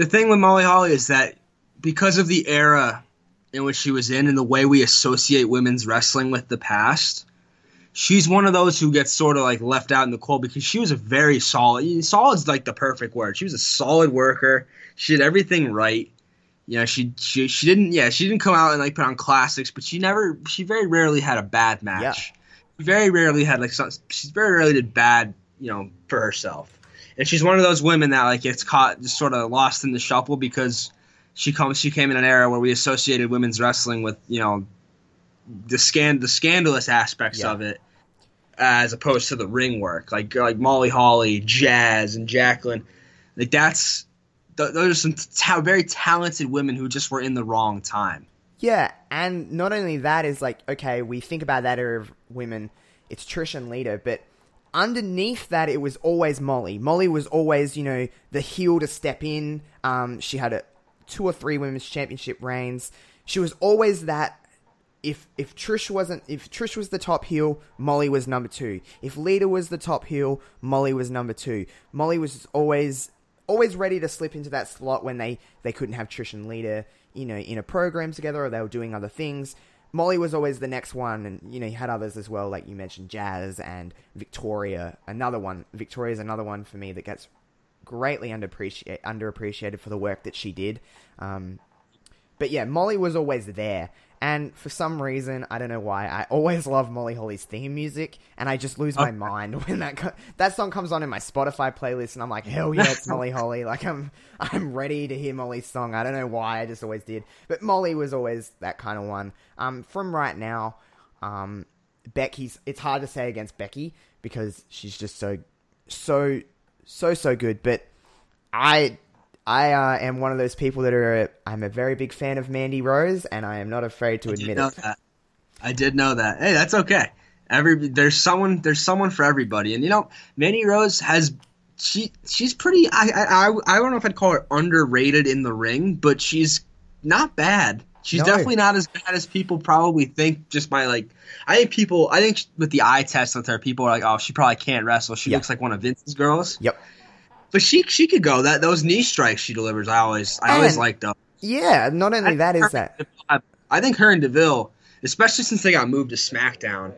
The thing with Molly Holly is that because of the era in which she was in and the way we associate women's wrestling with the past, she's one of those who gets sort of like left out in the cold because she was a very solid. Solid's like the perfect word. She was a solid worker. She did everything right. You know, she she she didn't yeah she didn't come out and like put on classics, but she never she very rarely had a bad match. She very rarely had like some, she very rarely did bad you know for herself. And she's one of those women that like gets caught just sort of lost in the shuffle because she comes she came in an era where we associated women's wrestling with you know the scan the scandalous aspects Yeah. of it as opposed to the ring work like like Molly Holly, Jazz, and Jacqueline. Like that's th- those are some ta- very talented women who just were in the wrong time. Yeah, and not only that is like okay, we think about that era of women, it's Trish and Lita, but underneath that it was always Molly. Molly was always, you know, the heel to step in. Um, she had a two or three women's championship reigns. She was always that if if Trish wasn't if Trish was the top heel, Molly was number two. If Lita was the top heel, Molly was number two. Molly was always always ready to slip into that slot when they they couldn't have Trish and Lita, you know, in a program together or they were doing other things. Molly was always the next one, and you know you had others as well, like you mentioned, Jazz and Victoria. Another one, Victoria's another one for me that gets greatly underappreciated underappreciated for the work that she did. Um, but yeah, Molly was always there. And for some reason, I don't know why, I always love Molly Holly's theme music, and I just lose my mind when that co- that song comes on in my Spotify playlist, and I'm like, hell yeah, it's Molly Holly! Like I'm I'm ready to hear Molly's song. I don't know why, I just always did. But Molly was always that kind of one. Um, from right now, um, Becky's. It's hard to say against Becky because she's just so so so so good. But I I uh, am one of those people that are. I'm a very big fan of Mandy Rose, and I am not afraid to I admit it. That. I did know that. Hey, that's okay. Every there's someone there's someone for everybody, and you know, Mandy Rose has she she's pretty. I I I don't know if I'd call her underrated in the ring, but she's not bad. She's No. definitely not as bad as people probably think. Just by like, I think people. I think with the eye test with her, people are like, oh, she probably can't wrestle. She looks like one of Vince's girls. Yep. But she she could go. That those knee strikes she delivers, I always I always And- like those. Yeah. Not only that is that. I think her and Deville, especially since they got moved to SmackDown,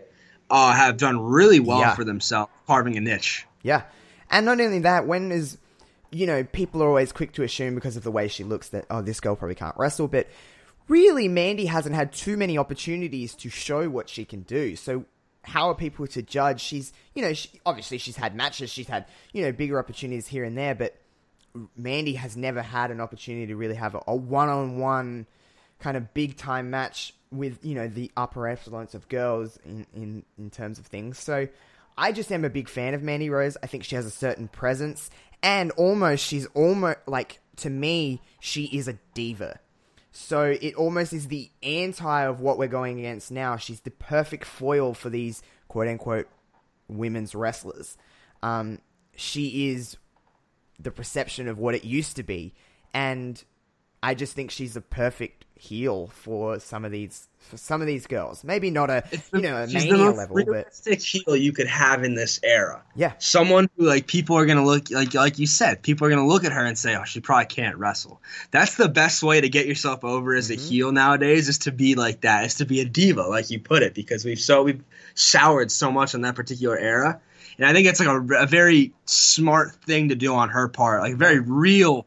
uh, have done really well Yeah. for themselves, carving a niche. Yeah. And not only that, when is, you know, people are always quick to assume because of the way she looks that, oh, this girl probably can't wrestle. But really, Mandy hasn't had too many opportunities to show what she can do. So how are people to judge? She's, you know, she, obviously she's had matches, she's had, you know, bigger opportunities here and there, but Mandy has never had an opportunity to really have a one on one kind of big time match with, you know, the upper echelons of girls in, in, in terms of things. So I just am a big fan of Mandy Rose. I think she has a certain presence and almost she's almost like to me, she is a diva. So it almost is the anti of what we're going against now. She's the perfect foil for these quote unquote women's wrestlers. Um, she is the perception of what it used to be, and I just think she's the perfect heel for some of these for some of these girls. Maybe not a you know a mania level, but realistic heel you could have in this era. yeah, Someone who like people are gonna look like like you said, people are gonna look at her and say, "Oh, she probably can't wrestle." That's the best way to get yourself over as a Mhm. heel nowadays is to be like that, is to be a diva, like you put it, because we've so we've soured so much on that particular era, and I think it's like a, a very smart thing to do on her part, like very real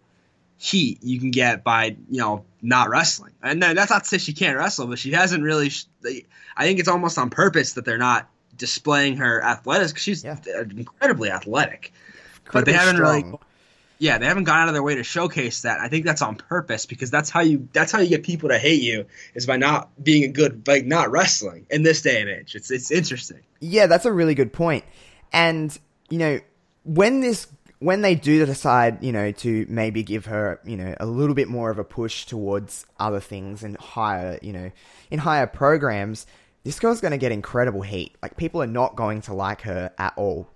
heat you can get by you know not wrestling. And that's not to say she can't wrestle, but she hasn't really. I think it's almost on purpose that they're not displaying her athletics because she's Yeah. Uh, incredibly athletic. But they haven't really- Yeah, they haven't gone out of their way to showcase that. I think that's on purpose because that's how you that's how you get people to hate you is by not being a good like not wrestling in this day and age. It's it's interesting. Yeah, that's a really good point. And you know, when this when they do decide, you know, to maybe give her, you know, a little bit more of a push towards other things and higher, you know, in higher programs, this girl's going to get incredible heat. Like people are not going to like her at all.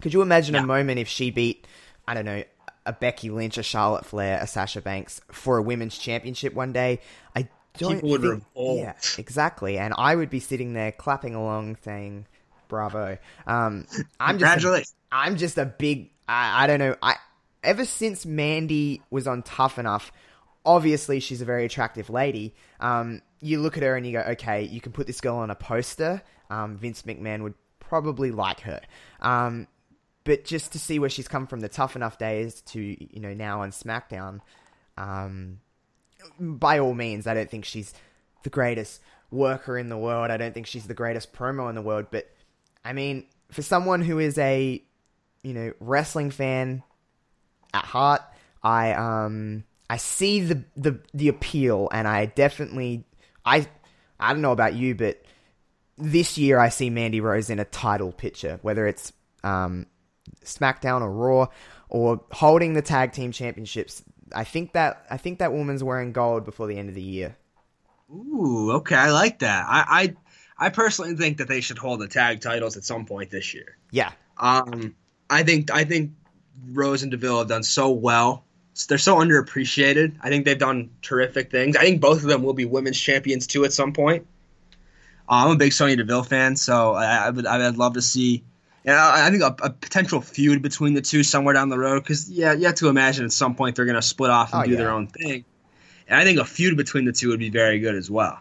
Could you imagine a moment if she beat, I don't know, a Becky Lynch, a Charlotte Flair, a Sasha Banks for a women's championship one day? I don't People would think, revolt. Yeah, exactly. And I would be sitting there clapping along, saying, "Bravo!" Um, I'm just, a, Congratulations. I'm just a big. I, I don't know. I ever since Mandy was on Tough Enough, obviously she's a very attractive lady. Um, you look at her and you go, okay, you can put this girl on a poster. Um, Vince McMahon would probably like her. Um, but just to see where she's come from the tough enough days to you know now on SmackDown, um, by all means, I don't think she's the greatest worker in the world. I don't think she's the greatest promo in the world. But I mean, for someone who is a you know wrestling fan at heart, I um I see the the the appeal, and I definitely I I don't know about you, but this year I see Mandy Rose in a title picture, whether it's um SmackDown or Raw or holding the tag team championships. I think that I think that woman's wearing gold before the end of the year. Ooh, okay, I like that. I I, I personally think that they should hold the tag titles at some point this year. Yeah, Um, I think I think Rose and Deville have done so well. They're so underappreciated. I think they've done terrific things. I think both of them will be women's champions too at some point. Uh, I'm a big Sonya Deville fan, so I, I would I would love to see. Yeah, I I think a, a potential feud between the two somewhere down the road. Because yeah, you have to imagine at some point they're going to split off and Oh, do their own thing. And I think a feud between the two would be very good as well.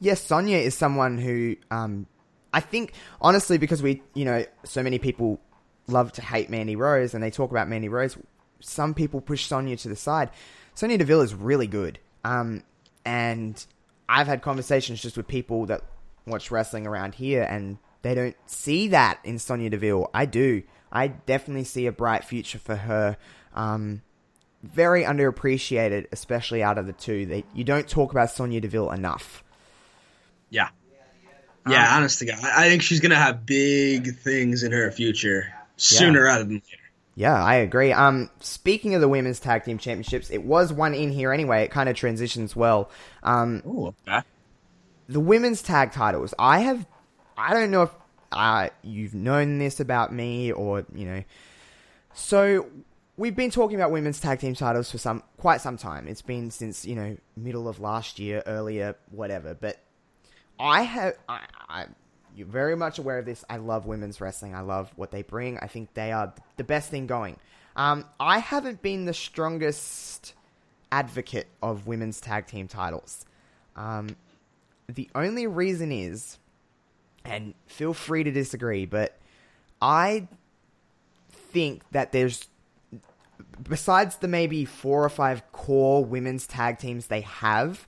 yes, Sonya is someone who um I think honestly because we you know so many people love to hate Mandy Rose and they talk about Mandy Rose. Some people push Sonya to the side. Sonya Deville is really good. Um, and I've had conversations just with people that watch wrestling around here, and they don't see that in Sonya Deville. I do. I definitely see a bright future for her. Um, very underappreciated, especially out of the two. They, you don't talk about Sonya Deville enough. Yeah. Yeah, um, honest to God. I think she's going to have big things in her future sooner yeah. rather than later. Yeah, I agree. Um, speaking of the women's tag team championships, it was one in here anyway. It kind of transitions well. Um, Ooh, okay. The women's tag titles. I have. I don't know if uh, you've known this about me or you know. So we've been talking about women's tag team titles for some quite some time. It's been since you know middle of last year, earlier, whatever. But I have. I, I you're very much aware of this. I love women's wrestling. I love what they bring. I think they are the best thing going. Um, I haven't been the strongest advocate of women's tag team titles. Um, the only reason is, and feel free to disagree, but I think that there's, besides the maybe four or five core women's tag teams they have,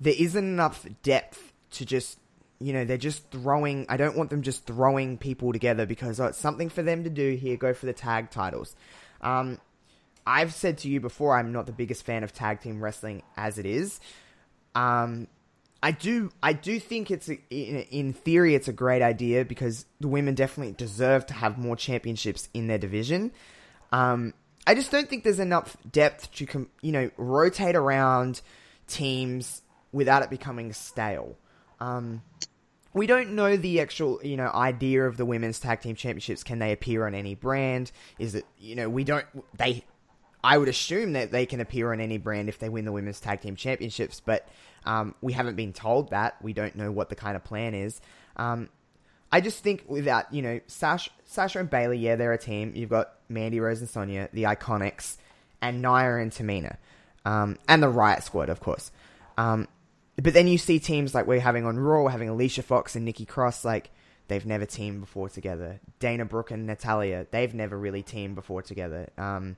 there isn't enough depth to just you know, they're just throwing. I don't want them just throwing people together because it's something for them to do. Here, go for the tag titles. Um, I've said to you before, I'm not the biggest fan of tag team wrestling as it is. Um, I do, I do think it's a, in, in theory it's a great idea because the women definitely deserve to have more championships in their division. Um, I just don't think there's enough depth to, you know, rotate around teams without it becoming stale. Um, we don't know the actual, you know, idea of the women's tag team championships. Can they appear on any brand? Is it, you know, we don't. They, I would assume that they can appear on any brand if they win the women's tag team championships, but um, we haven't been told that. We don't know what the kind of plan is. Um, I just think without, you know, Sasha, Sasha and Bayley, yeah, they're a team. You've got Mandy Rose and Sonya, the Iconics, and Nia and Tamina, um, and the Riot Squad, of course. Um, but then you see teams like we're having on Raw, having Alicia Fox and Nikki Cross, like they've never teamed before together. Dana Brooke and Natalya, they've never really teamed before together. Um,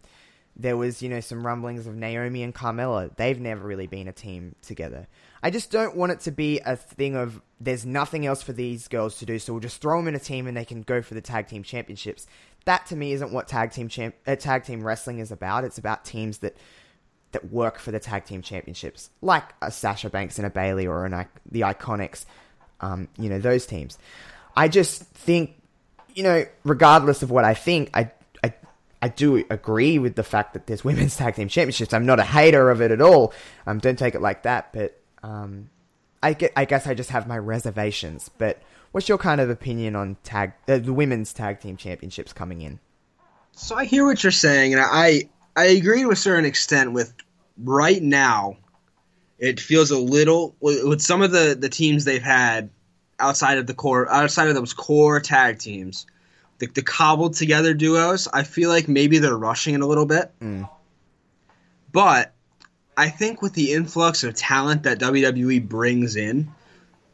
there was, you know, some rumblings of Naomi and Carmella. They've never really been a team together. I just don't want it to be a thing of there's nothing else for these girls to do, so we'll just throw them in a team and they can go for the tag team championships. That to me isn't what tag team champ- uh, tag team wrestling is about. It's about teams that that work for the tag team championships, like a Sasha Banks and a Bayley or an, the Iconics, um, you know, those teams. I just think, you know, regardless of what I think, I, I, I do agree with the fact that there's women's tag team championships. I'm not a hater of it at all. Um, don't take it like that, but um, I get, I guess I just have my reservations. But what's your kind of opinion on tag uh, the women's tag team championships coming in? So I hear what you're saying, and I I agree to a certain extent with right now. It feels a little with some of the the teams they've had outside of the core outside of those core tag teams, the, the cobbled together duos. I feel like maybe they're rushing it a little bit. Mm. But I think with the influx of talent that WWE brings in,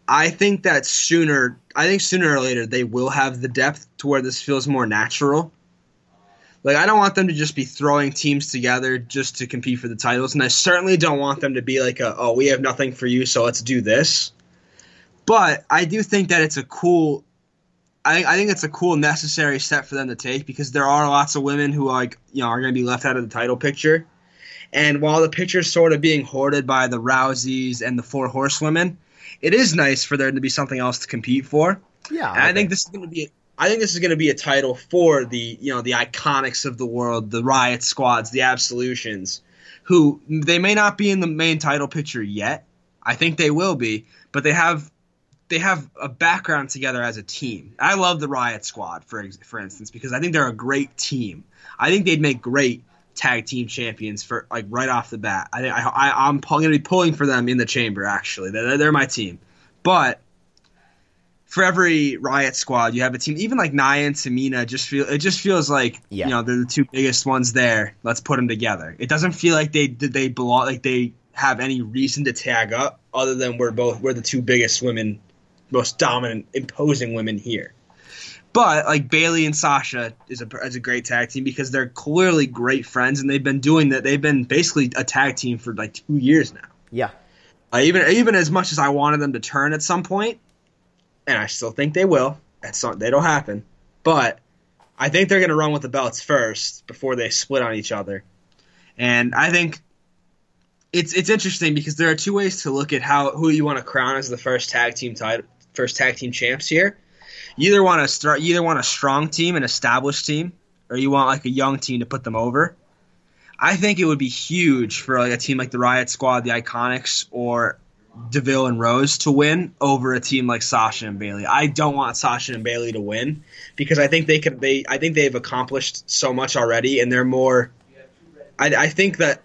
I think that sooner I think sooner or later they will have the depth to where this feels more natural. Like I don't want them to just be throwing teams together just to compete for the titles, and I certainly don't want them to be like a oh we have nothing for you so let's do this. But I do think that it's a cool. I, I think it's a cool necessary step for them to take because there are lots of women who like you know are going to be left out of the title picture, and while the picture's sort of being hoarded by the Rouseys and the Four Horsewomen, it is nice for there to be something else to compete for. Yeah, and I think this is going to be I think this is going to be a title for the you know the iconics of the world, the Riot Squads, the Absolutions, who they may not be in the main title picture yet. I think they will be, but they have they have a background together as a team. I love the Riot Squad for for instance because I think they're a great team. I think they'd make great tag team champions for like right off the bat. I, I, I'm going to be pulling for them in the chamber. Actually, they're, they're my team, but for every Riot Squad, you have a team. Even like Nia and Tamina, just feel it just feels like yeah. you know they're the two biggest ones there. Let's put them together. It doesn't feel like they did they belong like they have any reason to tag up other than we're both we're the two biggest women, most dominant, imposing women here. But like Bayley and Sasha is a is a great tag team because they're clearly great friends and they've been doing that. They've been basically a tag team for like two years now. Yeah. Uh, even even as much as I wanted them to turn at some point, and I still think they will. That's not happen, but I think they're going to run with the belts first before they split on each other. And I think it's it's interesting because there are two ways to look at how who you want to crown as the first tag team title, first tag team champs here. You either want to start, you either want a strong team, an established team, or you want like a young team to put them over. I think it would be huge for like a team like the Riot Squad, the Iconics, or Deville and Rose to win over a team like Sasha and Bayley. I don't want Sasha and Bayley to win because I think they could. They I think they've accomplished so much already, and they're more. I, I think that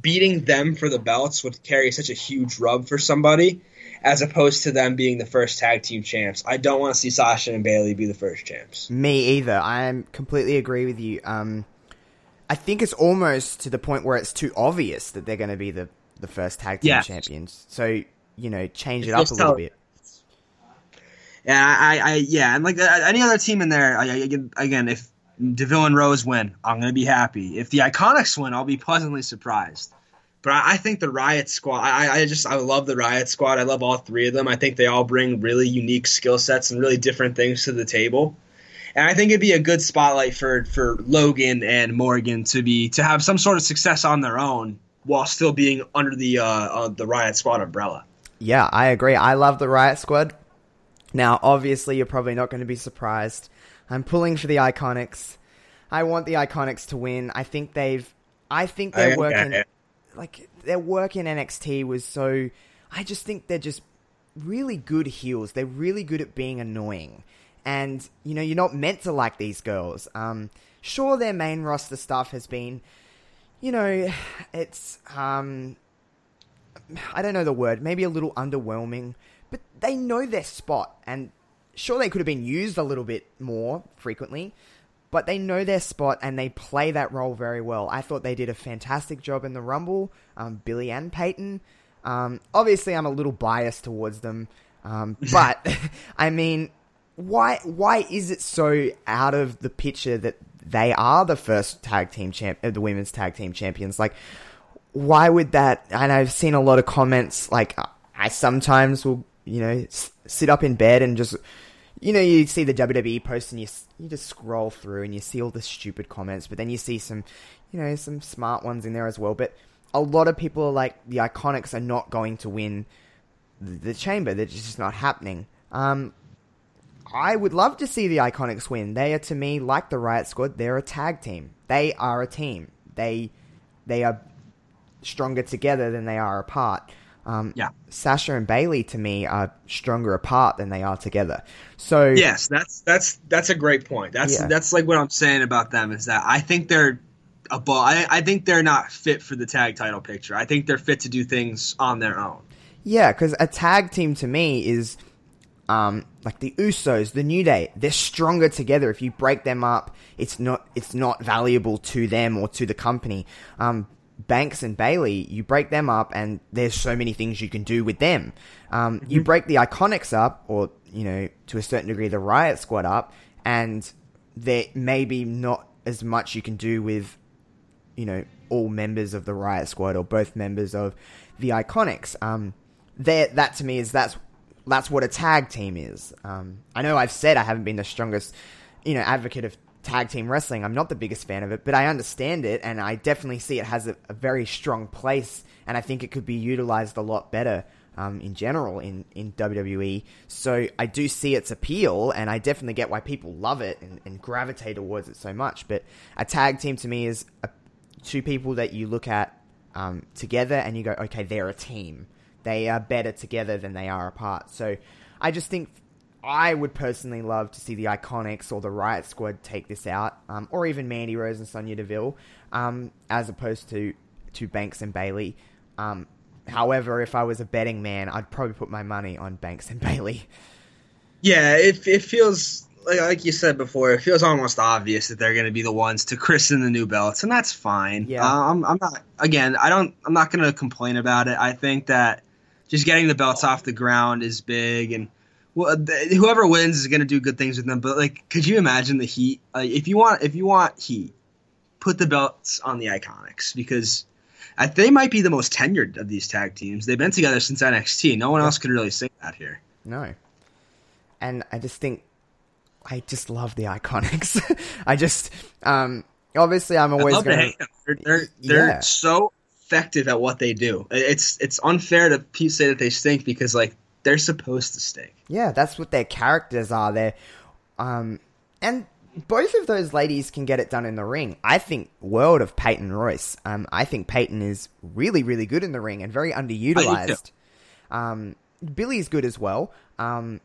beating them for the belts would carry such a huge rub for somebody, as opposed to them being the first tag team champs. I don't want to see Sasha and Bayley be the first champs. Me either. I completely agree with you. Um, I think it's almost to the point where it's too obvious that they're going to be the, the first tag team Yes. champions. So you know, change it up a little bit. Yeah, I, I, yeah, and like uh, any other team in there, I, I, again, if Deville and Rose win, I'm gonna be happy. If the Iconics win, I'll be pleasantly surprised. But I, I think the Riot Squad, I, I just, I love the Riot Squad. I love all three of them. I think they all bring really unique skill sets and really different things to the table. And I think it'd be a good spotlight for for Logan and Morgan to be to have some sort of success on their own while still being under the uh, uh the Riot Squad umbrella. Yeah, I agree. I love the Riot Squad. Now, obviously, you're probably not going to be surprised. I'm pulling for the Iconics. I want the Iconics to win. I think they've. I think their work in, like their work in NXT was so. I just think they're just really good heels. They're really good at being annoying, and you know you're not meant to like these girls. Um, sure, their main roster stuff has been, you know, it's um, I don't know the word, maybe a little underwhelming, but they know their spot, and sure they could have been used a little bit more frequently, but they know their spot and they play that role very well. I thought they did a fantastic job in the Rumble, um, Billie and Peyton. Um, obviously, I'm a little biased towards them, um, but I mean, why why is it so out of the picture that they are the first tag team champ, uh, the women's tag team champions? Like, why would that? And I've seen a lot of comments. Like, I sometimes will, you know, s- sit up in bed and just, you know, you see the WWE post and you you just scroll through and you see all the stupid comments, but then you see some, you know, some smart ones in there as well. But a lot of people are like, the Iconics are not going to win the, Chamber. They're just not happening. Um, I would love to see the Iconics win. They are to me like the Riot Squad. They're a tag team. They are a team. They they are stronger together than they are apart. Um, Yeah. Sasha and Bayley to me are stronger apart than they are together. So Yes, that's that's that's a great point. That's Yeah. that's like what I'm saying about them is that I think they're above. I, I think they're not fit for the tag title picture. I think they're fit to do things on their own. Yeah, because a tag team to me is um, like the Usos, the New Day. They're stronger together. If you break them up, it's not it's not valuable to them or to the company. Um, Banks and Bayley, you break them up, and there's so many things you can do with them. Um, You break the Iconics up, or you know, to a certain degree, the Riot Squad up, and there may be not as much you can do with you know all members of the Riot Squad or both members of the Iconics. Um, there, that to me is that's that's what a tag team is. Um, I know I've said I haven't been the strongest, you know, advocate of tag team wrestling. I'm not the biggest fan of it, but I understand it, and I definitely see it has a, a very strong place, and I think it could be utilized a lot better. Um, in general, in, in WWE. So I do see its appeal, and I definitely get why people love it and, and gravitate towards it so much. But a tag team to me is a two people that you look at um, together and you go, okay, they're a team. They are better together than they are apart. So I just think I would personally love to see the Iconics or the Riot Squad take this out, um, or even Mandy Rose and Sonya Deville, um, as opposed to to Banks and Bayley. Um, however, if I was a betting man, I'd probably put my money on Banks and Bayley. Yeah, it it feels like, like you said before. It feels almost obvious that they're going to be the ones to christen the new belts, and that's fine. Yeah. Uh, I'm I'm not again. I don't. I'm not going to complain about it. I think that just getting the belts off the ground is big, and well, whoever wins is going to do good things with them. But like, could you imagine the heat? Like, if you want, if you want heat, put the belts on the Iconics because Uh, they might be the most tenured of these tag teams. They've been together since NXT. No one else could really say that here. No. And I just think I just love the Iconics. I just um obviously I'm always going to hate them. They're they're, they're Yeah. so effective at what they do. It's it's unfair to say that they stink because like they're supposed to stink. Yeah, that's what their characters are. They're, um, and both of those ladies can get it done in the ring. I think world of Peyton Royce. Um, I think Peyton is really, really good in the ring and very underutilized. Um, Billie's good as well. Um,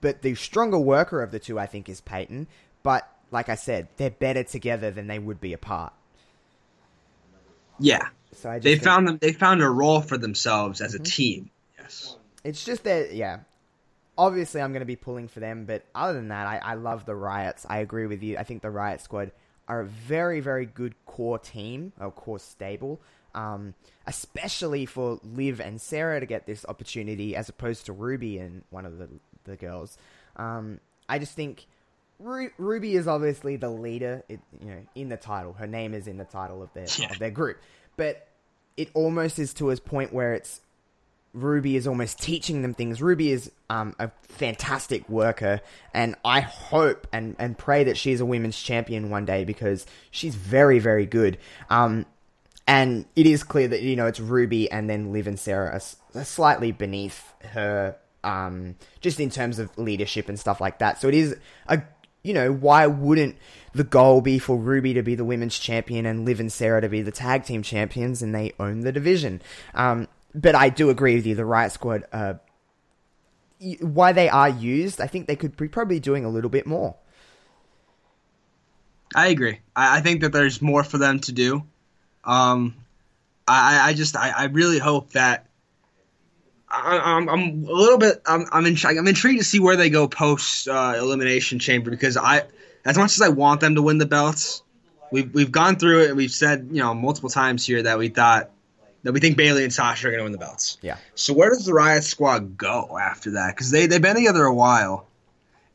but the stronger worker of the two, I think, is Peyton. But like I said, they're better together than they would be apart. Yeah, So I just they found them. They found a role for themselves as a team. Yes. It's just that, yeah. Obviously, I'm going to be pulling for them, but other than that, I, I love the Riots. I agree with you. I think the Riot Squad are a very, very good core team, or core stable, um, especially for Liv and Sarah to get this opportunity as opposed to Ruby and one of the, the girls. Um, I just think Ru- Ruby is obviously the leader, it, you know, in the title. Her name is in the title of their Yeah. of their group, but it almost is to a point where it's Ruby is almost teaching them things. Ruby is um, a fantastic worker, and I hope and, and pray that she's a women's champion one day because she's very, very good. Um, and it is clear that, you know, it's Ruby and then Liv and Sarah are, are slightly beneath her, um, just in terms of leadership and stuff like that. So it is a, you know, why wouldn't the goal be for Ruby to be the women's champion and Liv and Sarah to be the tag team champions and they own the division? Um, but I do agree with you. The Riot Squad, uh, why they are used, I think they could be probably doing a little bit more. I agree. I, I think that there's more for them to do. Um, I, I- just I, I really hope that I, I'm, I'm a little bit I'm I'm, I'm intrigued to see where they go post uh, elimination chamber because I as much as I want them to win the belts, we've we've gone through it and we've said you know multiple times here that we thought that we think Bayley and Sasha are going to win the belts. Yeah. So where does the Riot Squad go after that? Because they they've been together a while,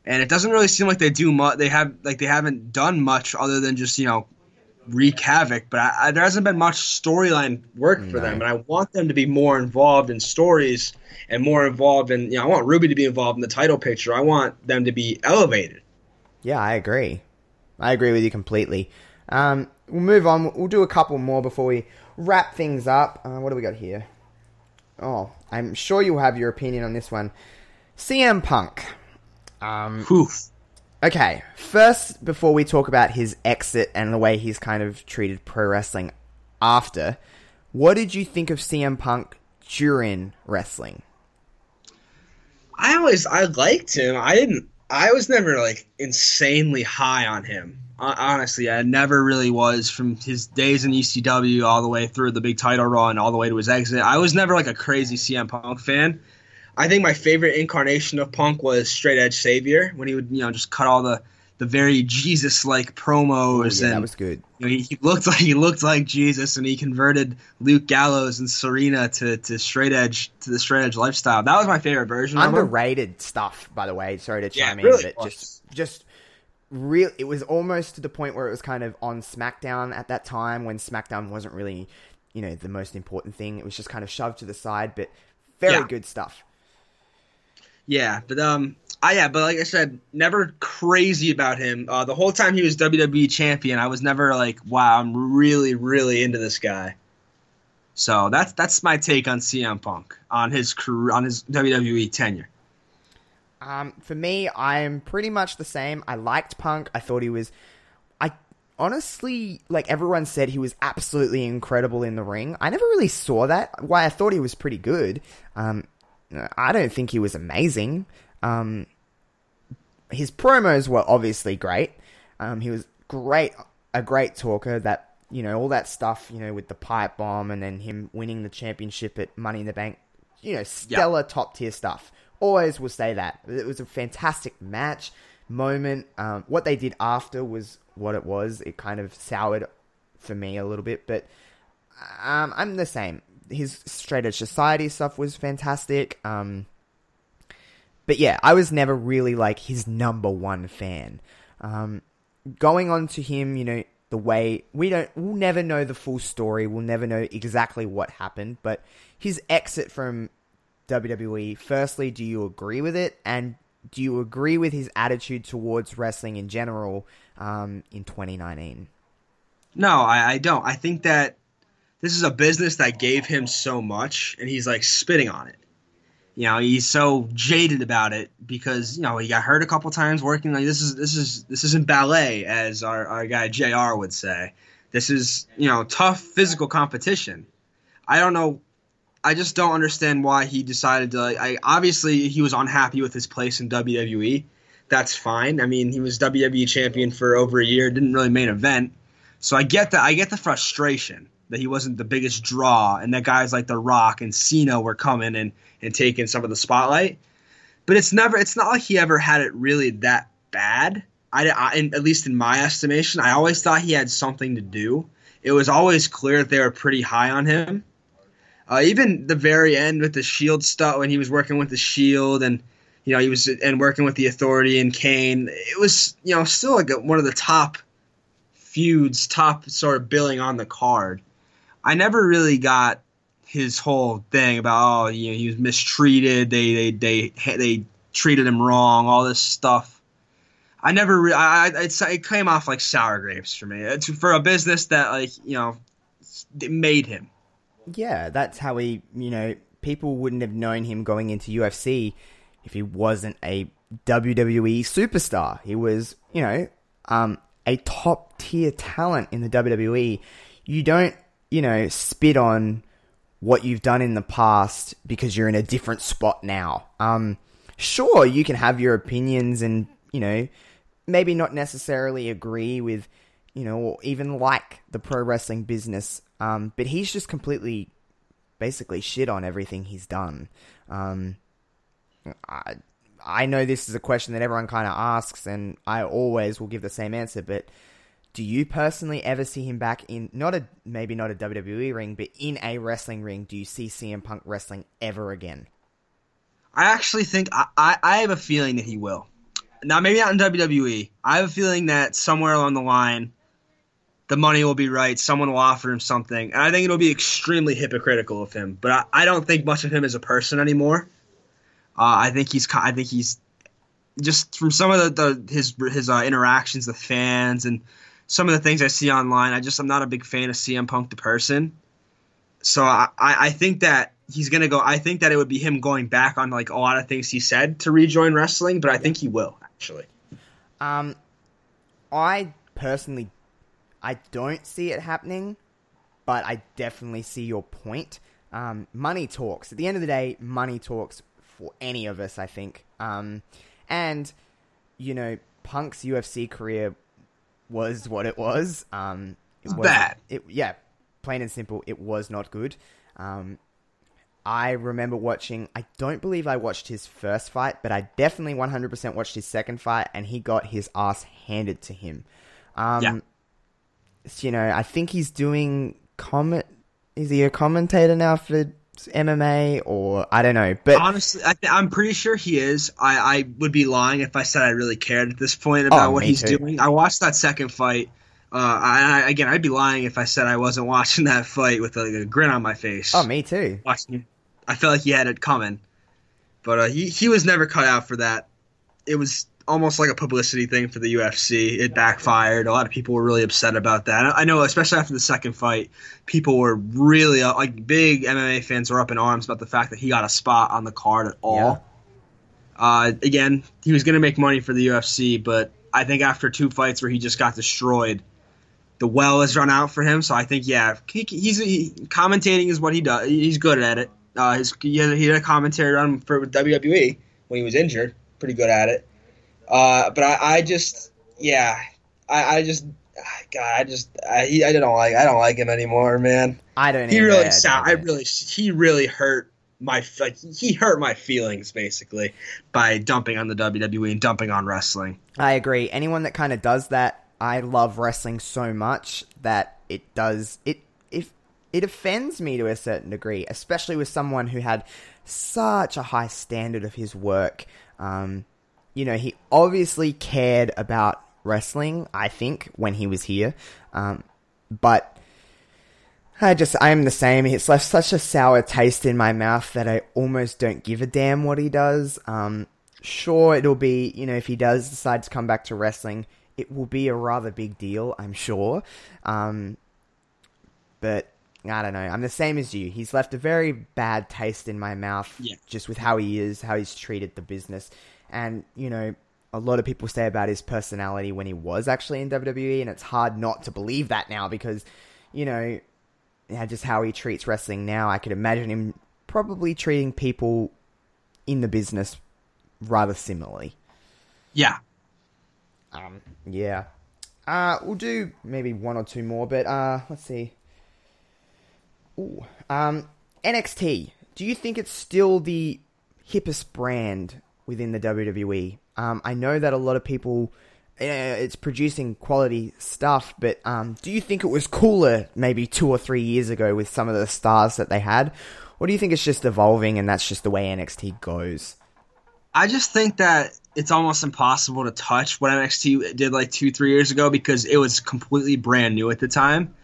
and it doesn't really seem like they do much. They have like they haven't done much other than just you know wreak havoc. But I, I, there hasn't been much storyline work for No. them, and I want them to be more involved in stories and more involved in. You know, I want Ruby to be involved in the title picture. I want them to be elevated. Yeah, I agree. I agree with you completely. Um, we'll move on. We'll do a couple more before we wrap things up. Uh, what do we got here? Oh, I'm sure you'll have your opinion on this one. CM Punk. Um, Whew. Okay, first, before we talk about his exit and the way he's kind of treated pro wrestling after, what did you think of CM Punk during wrestling? I always I liked him. I didn't. I was never like insanely high on him. Honestly, I never really was from his days in ECW all the way through the big title run, all the way to his exit. I was never like a crazy CM Punk fan. I think my favorite incarnation of Punk was Straight Edge Savior when he would you know just cut all the the very Jesus like promos oh, yeah, and that was good. you know, he, he looked like he looked like Jesus, and he converted Luke Gallows and Serena to, to straight edge to the straight edge lifestyle. That was my favorite version. underrated stuff, by the way. Sorry to Yeah, chime it really in, but was. just just real. It was almost to the point where it was kind of on SmackDown at that time when SmackDown wasn't really, you know, the most important thing. It was just kind of shoved to the side, but very Yeah. good stuff. Yeah, but um, I yeah, but like I said, never crazy about him. Uh, the whole time he was WWE champion, I was never like, wow, I'm really really into this guy. So that's that's my take on CM Punk on his career on his WWE tenure. Um, for me, I'm pretty much the same. I liked Punk. I thought he was. I honestly, like everyone said, he was absolutely incredible in the ring. I never really saw that. Why I thought he was pretty good. Um, I don't think he was amazing. Um, his promos were obviously great. Um, he was great, a great talker. That you know all that stuff. You know with the pipe bomb and then him winning the championship at Money in the Bank. You know stellar top tier stuff. Always will say that it was a fantastic match moment. Um, what they did after was what it was. It kind of soured for me a little bit, but um, I'm the same. His straight edge society stuff was fantastic. Um, but yeah, I was never really like his number one fan. Um, going on to him, you know, the way we don't we'll never know the full story. We'll never know exactly what happened, but his exit from WWE, firstly, do you agree with it? And do you agree with his attitude towards wrestling in general um, in 2019? No, I, I don't. I think that this is a business that gave him so much, and he's like spitting on it. You know, he's so jaded about it because you know he got hurt a couple times working. Like this is this is this isn't ballet, as our, our guy Jr. would say. This is you know tough physical competition. I don't know. I just don't understand why he decided to. Like, I obviously he was unhappy with his place in WWE. That's fine. I mean, he was WWE champion for over a year. Didn't really main event. So I get that. I get the frustration that he wasn't the biggest draw, and that guys like The Rock and Cena were coming and and taking some of the spotlight. But it's never. It's not like he ever had it really that bad. I, I at least in my estimation, I always thought he had something to do. It was always clear that they were pretty high on him. Uh, even the very end with the Shield stuff when he was working with the Shield and you know he was and working with the Authority and Kane, it was you know still like one of the top feuds, top sort of billing on the card. I never really got his whole thing about oh you know he was mistreated, they they they they treated him wrong, all this stuff. I never, re- I, I it came off like sour grapes for me. It's for a business that like you know made him. Yeah, that's how he. You know, people wouldn't have known him going into UFC if he wasn't a WWE superstar. He was, you know, um, a top tier talent in the WWE. You don't, you know, spit on what you've done in the past because you're in a different spot now. Um, sure, you can have your opinions and, you know, maybe not necessarily agree with, you know, or even like the pro wrestling business. Um, but he's just completely, basically shit on everything he's done. Um, I, I know this is a question that everyone kind of asks, and I always will give the same answer. But do you personally ever see him back in not a maybe not a WWE ring, but in a wrestling ring? Do you see CM Punk wrestling ever again? I actually think I, I, I have a feeling that he will. Now maybe not in WWE. I have a feeling that somewhere along the line, the money will be right. Someone will offer him something, and I think it'll be extremely hypocritical of him. But I, I don't think much of him as a person anymore. Uh, I think he's I think he's just from some of the, the his his uh, interactions with fans and some of the things I see online. I just I'm not a big fan of CM Punk the person. So I, I think that he's gonna go. I think that it would be him going back on like a lot of things he said to rejoin wrestling, but I think he will actually. Um, I personally, I don't see it happening, but I definitely see your point. Um, money talks. At the end of the day, money talks for any of us, I think. Um, and you know, Punk's UFC career was what it was. Um, it was bad. It yeah, plain and simple. It was not good. Um, I remember watching. I don't believe I watched his first fight, but I definitely 100% watched his second fight, and he got his ass handed to him. Um, yeah. You know, I think he's doing comment. Is he a commentator now for MMA or I don't know. But honestly, I am pretty sure he is. I, I would be lying if I said I really cared at this point about oh, what he's too. doing. I watched that second fight. Uh, I, I, again, I'd be lying if I said I wasn't watching that fight with a, a grin on my face. Oh, me too. Watching, I felt like he had it coming, but uh, he he was never cut out for that. It was almost like a publicity thing for the UFC. It backfired. A lot of people were really upset about that. I know, especially after the second fight, people were really uh, like big MMA fans were up in arms about the fact that he got a spot on the card at all. Yeah. Uh, again, he was going to make money for the UFC, but I think after two fights where he just got destroyed, the well has run out for him. So I think, yeah, he, he's he, commentating is what he does. He's good at it. Uh, his, he, had, he had a commentary run for WWE when he was injured. Pretty good at it. Uh, but I, I just, yeah, I, I just, God, I just, I, he, I don't like, I don't like him anymore, man. I don't. He really, sound, I really, he really hurt my, like, he hurt my feelings basically by dumping on the WWE and dumping on wrestling. I agree. Anyone that kind of does that, I love wrestling so much that it does it. If it offends me to a certain degree, especially with someone who had such a high standard of his work. Um, you know, he obviously cared about wrestling. I think when he was here, um, but I just I'm the same. It's left such a sour taste in my mouth that I almost don't give a damn what he does. Um, sure, it'll be you know if he does decide to come back to wrestling, it will be a rather big deal. I'm sure, um, but I don't know. I'm the same as you. He's left a very bad taste in my mouth Yeah. just with how he is, how he's treated the business. And, you know, a lot of people say about his personality when he was actually in WWE, and it's hard not to believe that now because, you know, yeah, just how he treats wrestling now. I could imagine him probably treating people in the business rather similarly. Yeah. Um, yeah. Uh, we'll do maybe one or two more, but uh, let's see. Ooh. Um, NXT. Do you think it's still the hippest brand within the WWE? Um, I know that a lot of people, uh, it's producing quality stuff, but um, do you think it was cooler maybe two or three years ago with some of the stars that they had? Or do you think it's just evolving and that's just the way NXT goes? I just think that it's almost impossible to touch what NXT did like two, three years ago because it was completely brand new at the time.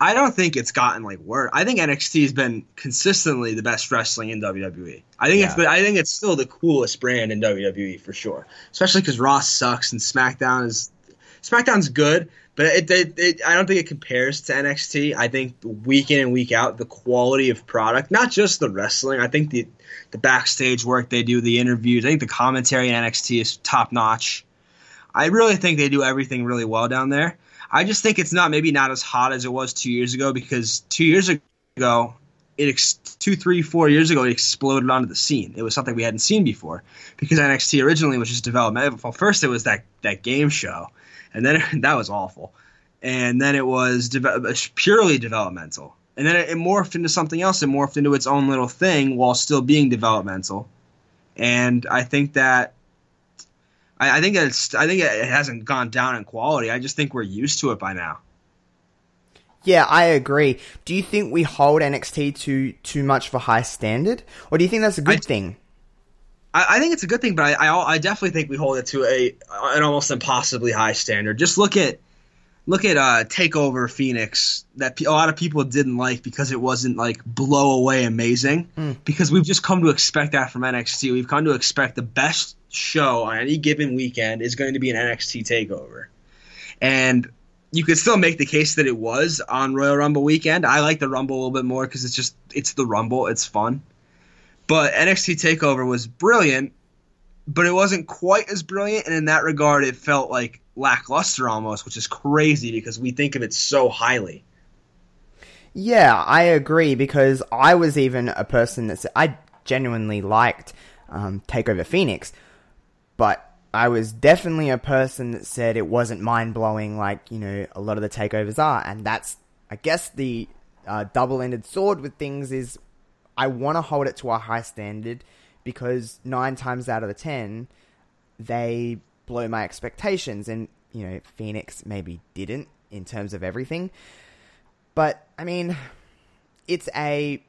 I don't think it's gotten like worse. I think NXT has been consistently the best wrestling in WWE. I think it's Yeah. been, I think it's still the coolest brand in WWE for sure. Especially because Raw sucks and SmackDown is SmackDown's good, but it, it, it I don't think it compares to NXT. I think week in and week out the quality of product, not just the wrestling. I think the the backstage work they do, the interviews. I think the commentary in NXT is top notch. I really think they do everything really well down there. I just think it's not maybe not as hot as it was two years ago because two years ago, it ex- two, three, four years ago, it exploded onto the scene. It was something we hadn't seen before because NXT originally was just developmental. Well, first it was that that game show, and then that was awful, and then it was deve- uh, purely developmental, and then it, it morphed into something else. It morphed into its own little thing while still being developmental, and I think that I, I think it's I think it hasn't gone down in quality. I just think we're used to it by now. Yeah, I agree. Do you think we hold NXT to too much of a high standard, or do you think that's a good I- thing? I, I think it's a good thing, but I, I I definitely think we hold it to a an almost impossibly high standard. Just look at look at uh, Takeover Phoenix that a lot of people didn't like because it wasn't like blow away amazing. Because we've just come to expect that from NXT. We've come to expect the best show on any given weekend is going to be an NXT Takeover, and you could still make the case that it was on Royal Rumble weekend. I like the Rumble a little bit more because it's just it's the Rumble. It's fun. But NXT Takeover was brilliant, but it wasn't quite as brilliant, and in that regard, it felt like lackluster almost, which is crazy because we think of it so highly. Yeah, I agree because I was even a person that I genuinely liked um, Takeover Phoenix, but I was definitely a person that said it wasn't mind blowing like you know a lot of the takeovers are, and that's I guess the uh, double ended sword with things is I want to hold it to a high standard because nine times out of the ten they blow my expectations, and you know Phoenix maybe didn't in terms of everything. But I mean, it's a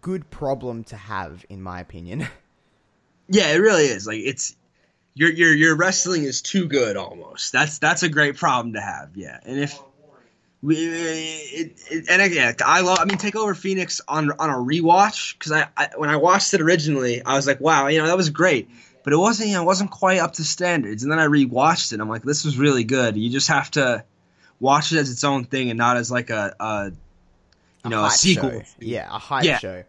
good problem to have, in my opinion. Yeah, it really is. Like it's your your your wrestling is too good almost. That's that's a great problem to have. Yeah, and if we it, it, and again, I love. I mean, Takeover Phoenix on on a rewatch because I, I when I watched it originally, I was like, wow, you know, that was great. But it wasn't, you know, it wasn't quite up to standards. And then I rewatched it. I'm like, this was really good. You just have to watch it as its own thing and not as like a, a you know, a, sequel. show. Yeah, a hype Yeah. show.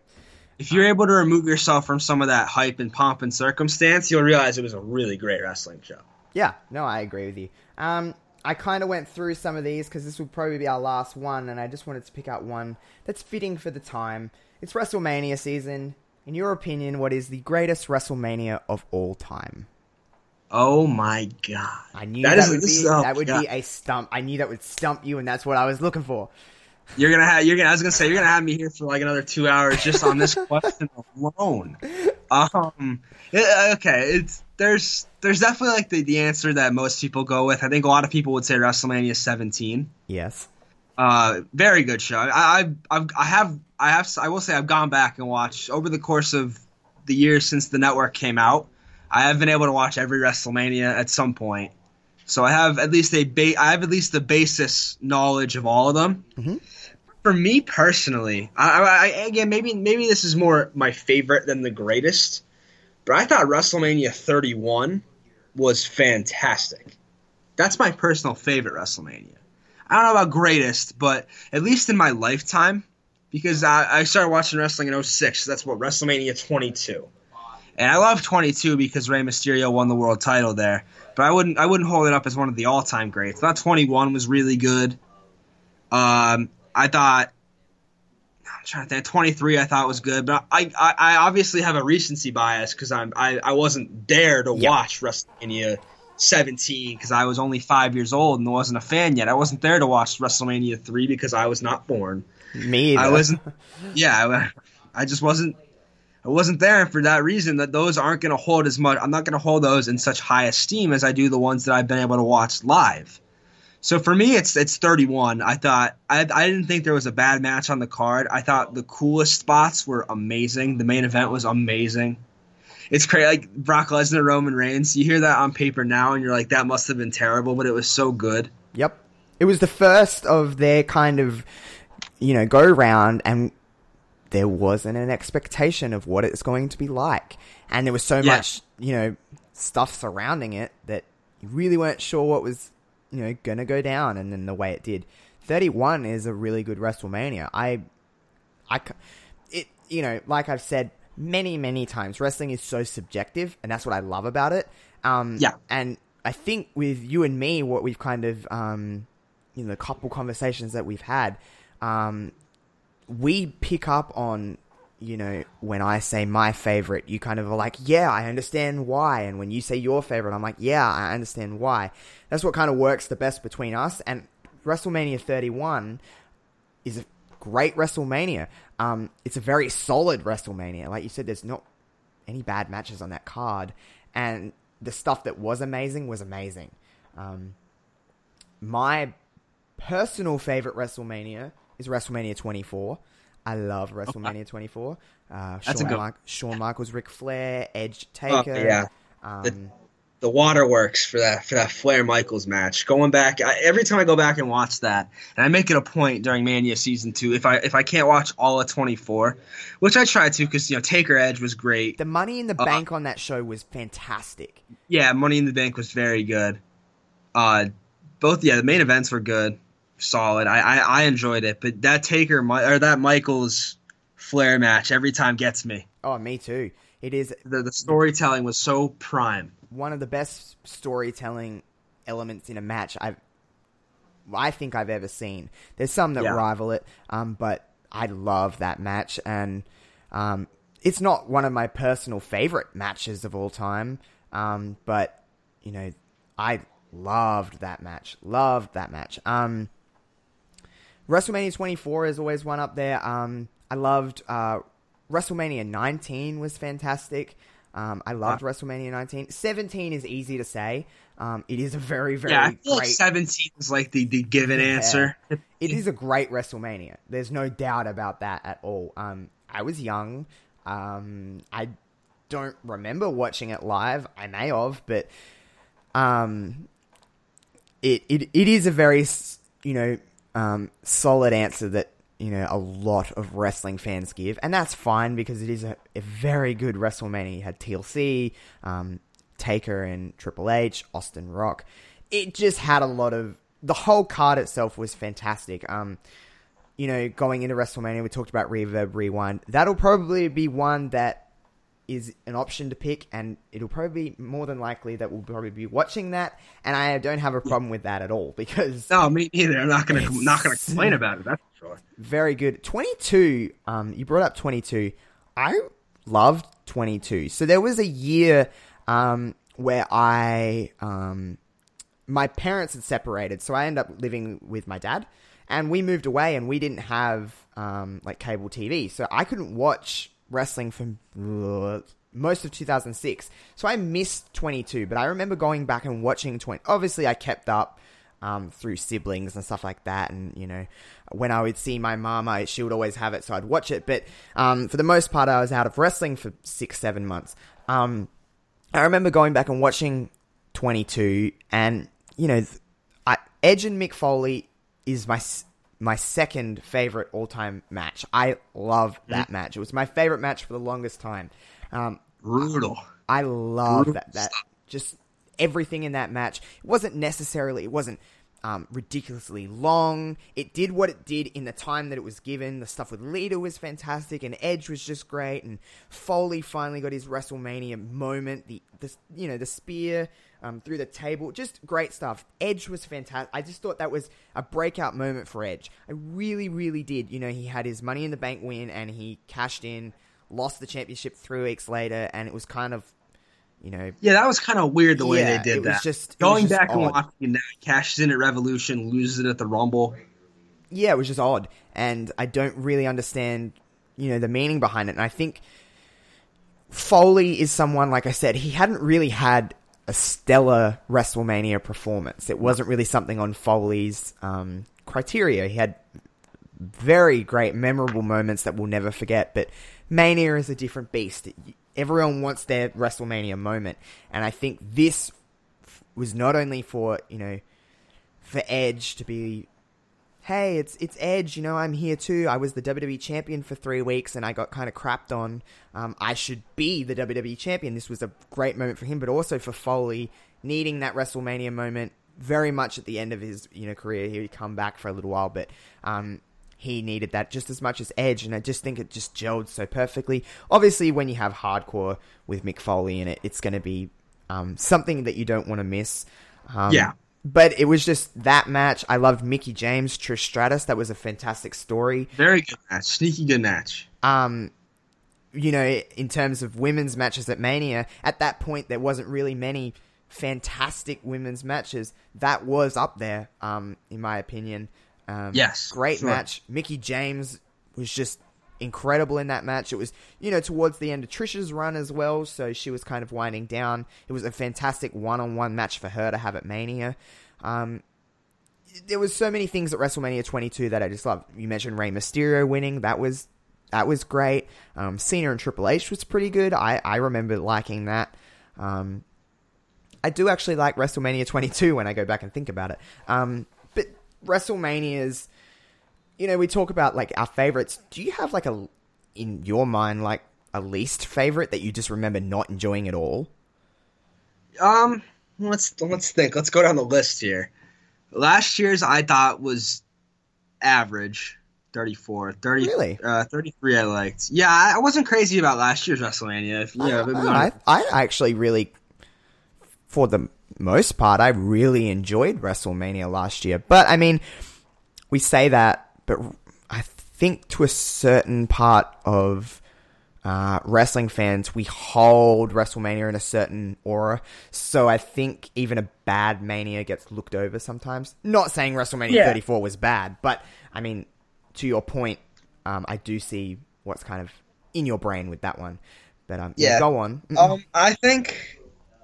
If you're able to remove yourself from some of that hype and pomp and circumstance, you'll realize it was a really great wrestling show. Yeah, no, I agree with you. Um, I kind of went through some of these because this will probably be our last one, and I just wanted to pick out one that's fitting for the time. It's WrestleMania season. In your opinion, what is the greatest WrestleMania of all time? Oh my god! I knew That that, is- would, be, oh that would be a stump. I knew that would stump you, and that's what I was looking for. You're gonna have you're gonna. I was gonna say you're gonna have me here for like another two hours just on this question alone. Um. yeah, okay. It's there's there's definitely like the the answer that most people go with. I think a lot of people would say WrestleMania 17. Yes. Uh, very good show. I I've, I've I have I have I will say I've gone back and watched over the course of the years since the network came out. I have been able to watch every WrestleMania at some point, so I have at least a ba- I have at least the basis knowledge of all of them. Mm-hmm. For me personally, I, I, again maybe maybe this is more my favorite than the greatest, but I thought WrestleMania 31 was fantastic. That's my personal favorite WrestleMania. I don't know about greatest, but at least in my lifetime, because I, I started watching wrestling in 06. So that's what WrestleMania 22. And I love 22 because Rey Mysterio won the world title there. But I wouldn't I wouldn't hold it up as one of the all time greats. That 21 was really good. Um, I thought I'm trying to think. 23 I thought was good, but I I, I obviously have a recency bias because I'm I, I wasn't there to yep. watch WrestleMania 17 because I was only five years old and wasn't a fan yet. I wasn't there to watch WrestleMania 3 because I was not born. Me, either. I wasn't. Yeah, I, I just wasn't. I wasn't there and for that reason. That those aren't going to hold as much. I'm not going to hold those in such high esteem as I do the ones that I've been able to watch live. So for me, it's it's 31. I thought I, I didn't think there was a bad match on the card. I thought the coolest spots were amazing. The main event was amazing. It's crazy, like Brock Lesnar, Roman Reigns. You hear that on paper now, and you're like, that must have been terrible, but it was so good. Yep, it was the first of their kind of, you know, go round, and there wasn't an expectation of what it's going to be like, and there was so yeah. much, you know, stuff surrounding it that you really weren't sure what was you know, gonna go down, and then the way it did. 31 is a really good WrestleMania. I, I, it, you know, like I've said many, many times, wrestling is so subjective, and that's what I love about it. Um, yeah. And I think with you and me, what we've kind of, um, you know, the couple conversations that we've had, um, we pick up on you know, when I say my favorite, you kind of are like, yeah, I understand why. And when you say your favorite, I'm like, yeah, I understand why. That's what kind of works the best between us. And WrestleMania 31 is a great WrestleMania. Um, it's a very solid WrestleMania. Like you said, there's not any bad matches on that card. And the stuff that was amazing was amazing. Um, my personal favorite WrestleMania is WrestleMania 24. I love WrestleMania 24. Uh, That's Shawn, a good... Ma- Shawn Michaels, Ric Flair, Edge, Taker. Oh, yeah. Um, the, the waterworks for that for that Flair Michaels match. Going back, I, every time I go back and watch that, and I make it a point during Mania season two. If I if I can't watch all of 24, which I try to, because you know Taker Edge was great. The Money in the uh, Bank on that show was fantastic. Yeah, Money in the Bank was very good. Uh, both yeah, the main events were good solid. I, I, I enjoyed it, but that Taker or that Michaels Flair match every time gets me. Oh, me too. It is the the storytelling was so prime. One of the best storytelling elements in a match I've I think I've ever seen. There's some that yeah. rival it, um, but I love that match, and um, it's not one of my personal favorite matches of all time. Um, but you know, I loved that match. Loved that match. Um, WrestleMania 24 is always one up there. Um, I loved uh, WrestleMania 19 was fantastic. Um, I loved uh, WrestleMania 19. 17 is easy to say. Um, it is a very, very yeah, I feel great. Like 17 is like the, the given yeah. answer. it is a great WrestleMania. There's no doubt about that at all. Um, I was young. Um, I don't remember watching it live. I may have, but um, it, it it is a very you know um, solid answer that you know a lot of wrestling fans give, and that's fine because it is a, a very good WrestleMania. You had TLC, um, Taker, and Triple H, Austin Rock. It just had a lot of the whole card itself was fantastic. Um, you know, going into WrestleMania, we talked about Reverb Rewind. That'll probably be one that is an option to pick, and it'll probably be more than likely that we'll probably be watching that, and I don't have a problem with that at all because no, me neither. I'm not gonna not gonna complain about it. That's for sure. Very good. Twenty two. Um, you brought up twenty two. I loved twenty two. So there was a year um where I um my parents had separated, so I ended up living with my dad, and we moved away, and we didn't have um like cable TV, so I couldn't watch wrestling from uh, most of 2006. So I missed 22, but I remember going back and watching 20. Obviously, I kept up um, through siblings and stuff like that. And, you know, when I would see my mama, she would always have it, so I'd watch it. But um, for the most part, I was out of wrestling for six, seven months. Um, I remember going back and watching 22 and you know, I, Edge and Mick Foley is my my second favorite all time match. I love that match. It was my favorite match for the longest time. Um, Brutal. I love Brutal that. That just everything in that match. It wasn't necessarily. It wasn't um, ridiculously long. It did what it did in the time that it was given. The stuff with Lita was fantastic, and Edge was just great. And Foley finally got his WrestleMania moment. The the you know the spear. Um, through the table, just great stuff. Edge was fantastic. I just thought that was a breakout moment for Edge. I really, really did. You know, he had his Money in the Bank win, and he cashed in, lost the championship three weeks later, and it was kind of, you know, Yeah, that was kind of weird the way Yeah, they did it was that. just- it Going was just back and watching it now, he cashes in at Revolution, loses it at the Rumble. yeah, it was just odd, and I don't really understand, you know, the meaning behind it. And I think Foley is someone, like I said, he hadn't really had a stellar WrestleMania performance. It wasn't really something on Foley's um, criteria. He had very great, memorable moments that we'll never forget, but Mania is a different beast. Everyone wants their WrestleMania moment, and I think this was not only for you know for Edge to be hey, it's it's Edge. You know, I'm here too. I was the WWE champion for three weeks, and I got kind of crapped on. Um, I should be the WWE champion. This was a great moment for him, but also for Foley needing that WrestleMania moment. Very much at the end of his you know career, he would come back for a little while, but um, he needed that just as much as Edge, and I just think it just gelled so perfectly. Obviously, when you have hardcore with Mick Foley in it, it's going to be um, something that you don't want to miss. Um, Yeah. But it was just that match. I loved Mickie James, Trish Stratus. That was a fantastic story. Very good match. Sneaky good match. Um, you know, in terms of women's matches at Mania, at that point there wasn't really many fantastic women's matches. That was up there, um, in my opinion. Um, Yes, great sure. match. Mickie James was just incredible in that match. It was, you know, towards the end of Trisha's run as well, so she was kind of winding down. It was a fantastic one-on-one match for her to have at Mania. Um, there was so many things at WrestleMania 22 that I just loved. You mentioned Rey Mysterio winning. That was that was great. Um, Cena and Triple H was pretty good. I, I remember liking that. Um, I do actually like WrestleMania 22 when I go back and think about it. Um, but WrestleMania's, you know, we talk about like our favorites. Do you have like a, in your mind, like a least favorite that you just remember not enjoying at all? Um, let's let's think. Let's go down the list here. Last year's I thought was average. 34, 30, Really? uh, 33 I liked. Yeah, I wasn't crazy about last year's WrestleMania. If, yeah, but- I, I actually really, for the most part, I really enjoyed WrestleMania last year. But I mean, we say that, but I think to a certain part of uh, wrestling fans, we hold WrestleMania in a certain aura. So I think even a bad Mania gets looked over sometimes. Not saying WrestleMania Yeah. 34 was bad, but I mean, to your point, um, I do see what's kind of in your brain with that one. But um, yeah, Yeah. go on. Um, I think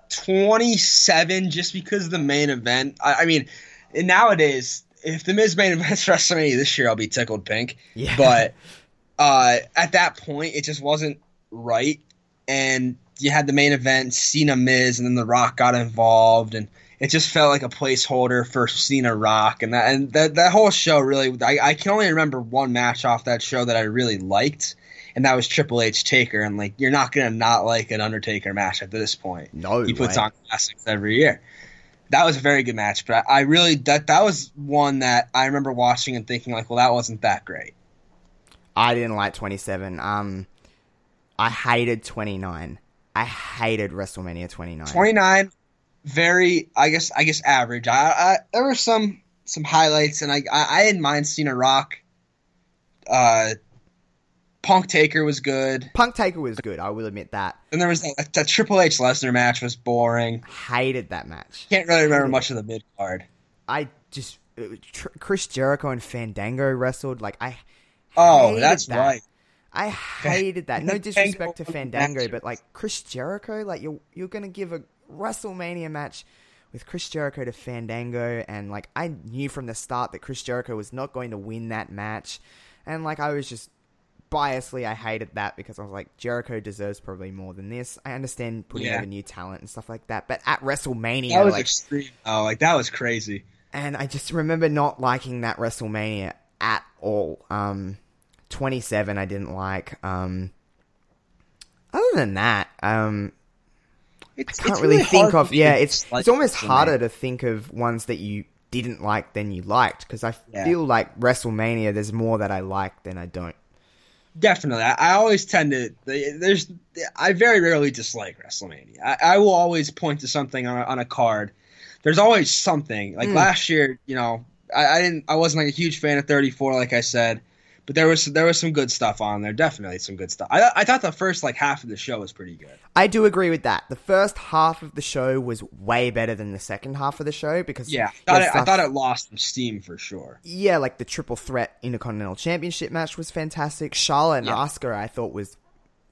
27 just because of the main event. I, I mean, nowadays, if the Miz main event's WrestleMania this year, I'll be tickled pink. Yeah. But uh, at that point, it just wasn't right. And you had the main event, Cena Miz, and then The Rock got involved, and it just felt like a placeholder for Cena Rock, and that and that that whole show really. I, I can only remember one match off that show that I really liked, and that was Triple H Taker. And like, you're not gonna not like an Undertaker match at this point. No he puts way. on classics every year. That was a very good match, but I, I really that that was one that I remember watching and thinking like, well, that wasn't that great. I didn't like 27. Um, I hated 29. I hated WrestleMania 29. 29 very i guess i guess average i, I there were some some highlights and i i, I didn't mind Cena rock uh punk taker was good Punk Taker was good. I will admit that. and there was that, that triple h lesnar match was boring Hated that match. can't really remember much of the mid card I just uh, tr- Chris Jericho and Fandango wrestled. Like I. oh that's that. right I hated that. No disrespect to Fandango, but like Chris Jericho, like you're you're gonna give a WrestleMania match with Chris Jericho to Fandango, and like I knew from the start that Chris Jericho was not going to win that match, and like I was just biasly, I hated that because I was like, Jericho deserves probably more than this. I understand putting Yeah. over new talent and stuff like that, but at WrestleMania, That was like, extreme. Oh, like that was crazy. and I just remember not liking that WrestleMania at all. Um, 27, I didn't like. Um, other than that, um, It's, I can't really, hard think of. Yeah, it's it's almost harder to think of ones that you didn't like than you liked because I Yeah. feel like WrestleMania. There's more that I like than I don't. Definitely, I, I always tend to. There's, I very rarely dislike WrestleMania. I, I will always point to something on a, on a card. There's always something. Like Mm. last year, you know, I, I didn't. I wasn't like a huge fan of 34, like I said, but there was there was some good stuff on there. Definitely some good stuff. I I thought the first like half of the show was pretty good. I do agree with that. The first half of the show was way better than the second half of the show because Yeah, I thought, it, I thought it lost some steam for sure. yeah, like the triple threat Intercontinental Championship match was fantastic. Charlotte and Yeah. Asuka, I thought was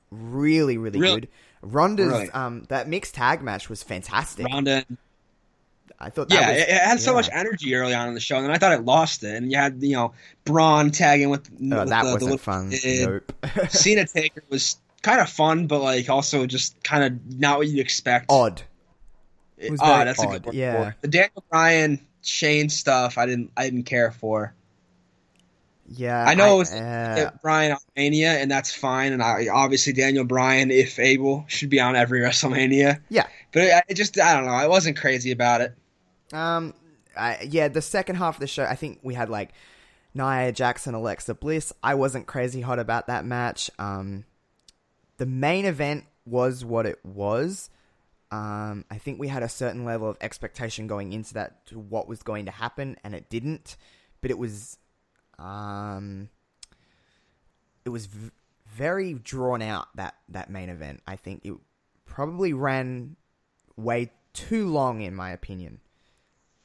really, really, Really- good. Ronda's really. um that mixed tag match was fantastic. Ronda, I thought that yeah, was, it, it had so yeah. much energy early on in the show, and then I thought it lost it. And you had you know Braun tagging with, Oh, with that the, the wasn't little fun. Nope. Cena Taker was kind of fun, but like also just kind of not what you'd expect. Odd. It- was odd, that's a good word yeah. The Daniel Bryan Shane stuff, I didn't, I didn't care for. Yeah, I know it was uh, Bryan on Mania, and that's fine. And I, obviously Daniel Bryan, if able, should be on every WrestleMania. yeah. But it, it just, I don't know, I wasn't crazy about it. Um, I, yeah, the second half of the show, I think we had like Nia Jackson, Alexa Bliss. I wasn't crazy hot about that match. Um, the main event was what it was. Um, I think we had a certain level of expectation going into that to what was going to happen, and it didn't. But it was, um, it was v- very drawn out that that main event. I think it probably ran way too long, in my opinion.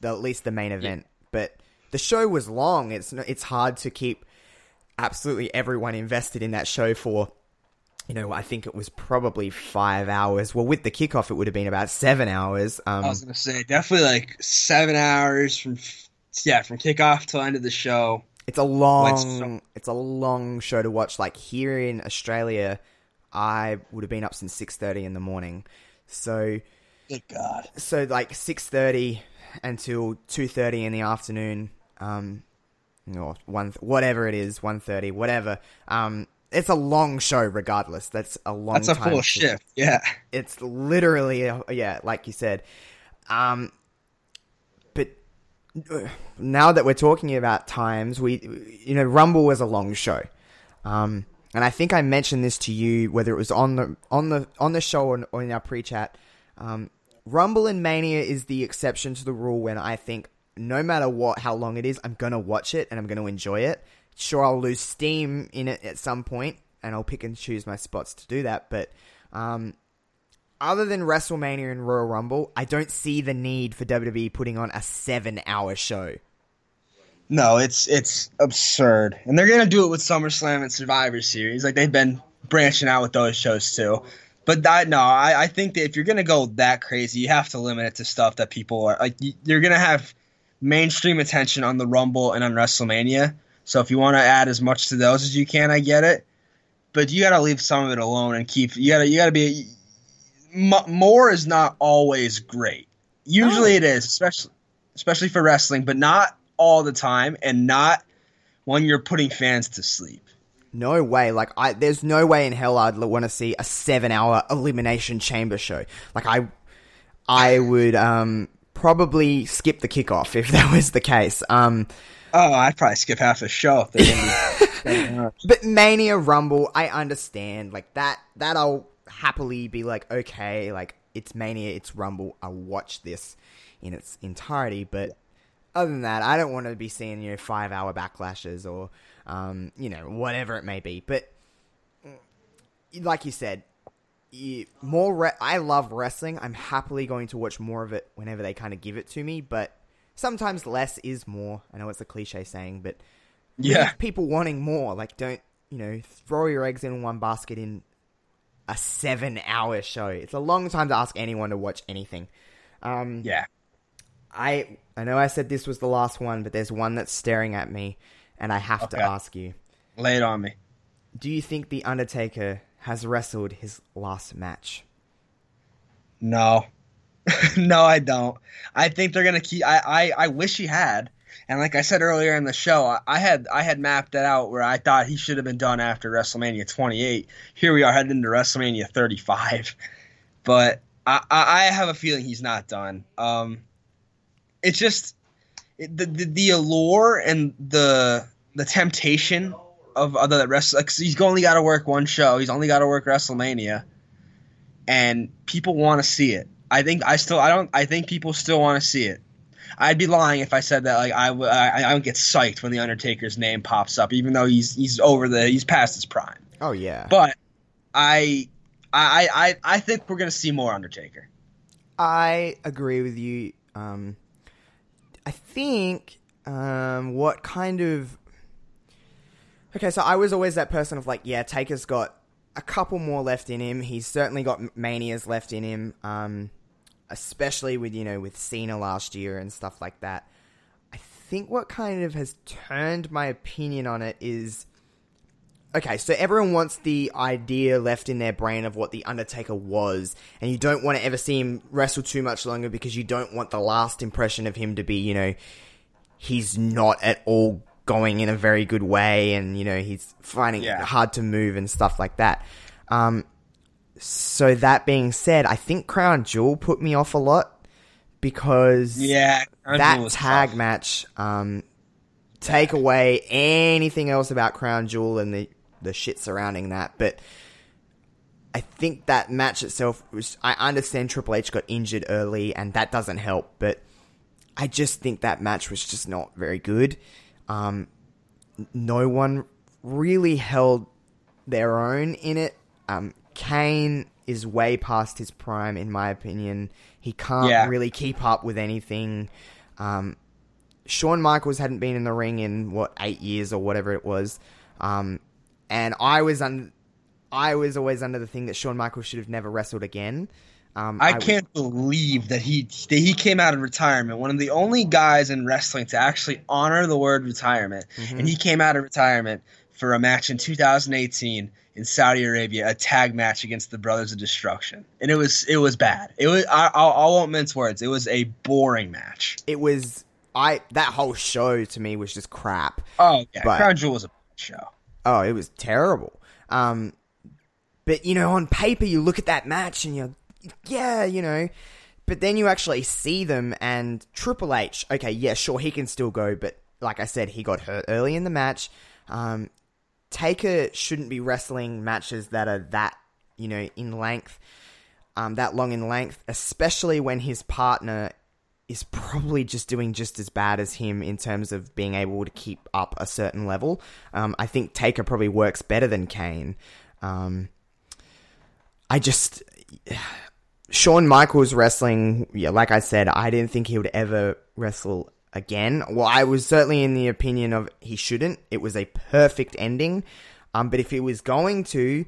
The, at least the main event, but the show was long. It's it's hard to keep absolutely everyone invested in that show for. You know, I think it was probably five hours. Well, with the kickoff, it would have been about seven hours. Um, I was gonna say definitely like seven hours from, yeah, from kickoff till end of the show. It's a long, it's a long show to watch. Like here in Australia, I would have been up since six thirty in the morning. So, Good God. so like six thirty until two thirty in the afternoon. Um, or one, whatever it is, one thirty, whatever. Um, it's a long show, regardless. That's a long. That's a full shift. Yeah. It's literally, a, yeah, like you said. Um, but uh, now that we're talking about times, we, you know, Rumble was a long show. Um, and I think I mentioned this to you, whether it was on the on the on the show or, in our pre-chat. Um, Rumble and Mania is the exception to the rule when I think no matter what, how long it is, I'm gonna watch it and I'm gonna enjoy it. Sure, I'll lose steam in it at some point, and I'll pick and choose my spots to do that. But um, other than WrestleMania and Royal Rumble, I don't see the need for WWE putting on a seven-hour show. No, it's it's absurd, and they're gonna do it with SummerSlam and Survivor Series. Like they've been branching out with those shows too. But that no, I, I think that if you're gonna go that crazy, you have to limit it to stuff that people are like. you- You're gonna have mainstream attention on the Rumble and on WrestleMania. So if you want to add as much to those as you can, I get it. But you gotta leave some of it alone and keep. You gotta you gotta be. More is not always great. Usually No. it is, especially especially for wrestling, but not all the time, and not when you're putting fans to sleep. No way. Like, I there's no way in hell I'd want to see a seven-hour elimination chamber show. Like, I, I would um probably skip the kickoff if that was the case. Um, Oh, I'd probably skip half the show if they didn't. but Mania Rumble, I understand. Like that, that I'll happily be like, okay, like it's Mania, it's Rumble. I'll watch this in its entirety. But other than that, I don't want to be seeing you know five hour backlashes or um, you know whatever it may be. But like you said, you, more. Re- I love wrestling. I'm happily going to watch more of it whenever they kind of give it to me. But sometimes less is more. I know it's a cliche saying, but yeah, people wanting more. Like, don't you know, throw your eggs in one basket in a seven-hour show. It's a long time to ask anyone to watch anything. Um, yeah. I I know I said this was the last one, but there's one that's staring at me, and I have to ask you: Lay it on me. do you think the Undertaker has wrestled his last match? No, no, I don't. I think they're gonna keep. I, I, I wish he had. And like I said earlier in the show, I had I had mapped that out where I thought he should have been done after WrestleMania 28. Here we are heading into WrestleMania 35, but I, I have a feeling he's not done. Um, it's just it, the, the the allure and the the temptation of other that wrestle. Like, he's only got to work one show. He's only got to work WrestleMania, and people want to see it. I think I still I don't I think people still want to see it. I'd be lying if I said that like I I, I don't get psyched when the Undertaker's name pops up, even though he's he's over the he's past his prime. Oh yeah. But I I I I think we're gonna see more Undertaker. I agree with you. Um, I think um, what kind of okay. So I was always that person of like, yeah, Taker's got a couple more left in him. He's certainly got manias left in him. Um, especially with you know with Cena last year and stuff like that. I think what kind of has turned my opinion on it is okay, so everyone wants the idea left in their brain of what the Undertaker was, and you don't want to ever see him wrestle too much longer because you don't want the last impression of him to be, you know, he's not at all going in a very good way, and you know he's finding Yeah. it hard to move and stuff like that. Um, so that being said, I think Crown Jewel put me off a lot because Yeah, Crown that was tag tough. match, um, take away anything else about Crown Jewel and the the shit surrounding that, but I think that match itself was. I understand Triple H got injured early, and that doesn't help, but I just think that match was just not very good. Um, no one really held their own in it. Um, Kane is way past his prime, in my opinion. He can't Yeah. really keep up with anything. Um, Shawn Michaels hadn't been in the ring in what eight years or whatever it was, um, and I was un- I was always under the thing that Shawn Michaels should have never wrestled again. Um, I can't believe that he that he came out of retirement. One of the only guys in wrestling to actually honor the word retirement, Mm-hmm. and he came out of retirement for a match in 2018 in Saudi Arabia, a tag match against the Brothers of Destruction, and it was it was bad. It was I, I, I won't mince words. It was a boring match. it was I that whole show to me was just crap. Oh yeah, But- Crown Jewel was a show. Oh, it was terrible. Um, but you know, on paper, you look at that match and you're, yeah, you know, but then you actually see them and Triple H. Okay, yeah, sure, he can still go, but like I said, he got hurt early in the match. Um, Taker shouldn't be wrestling matches that are that you know in length, um, that long in length, especially when his partner is probably just doing just as bad as him in terms of being able to keep up a certain level. Um, I think Taker probably works better than Kane. Um, I just Shawn Michaels wrestling, yeah, like I said, I didn't think he would ever wrestle again. Well, I was certainly in the opinion of he shouldn't. It was a perfect ending. Um, but if he was going to,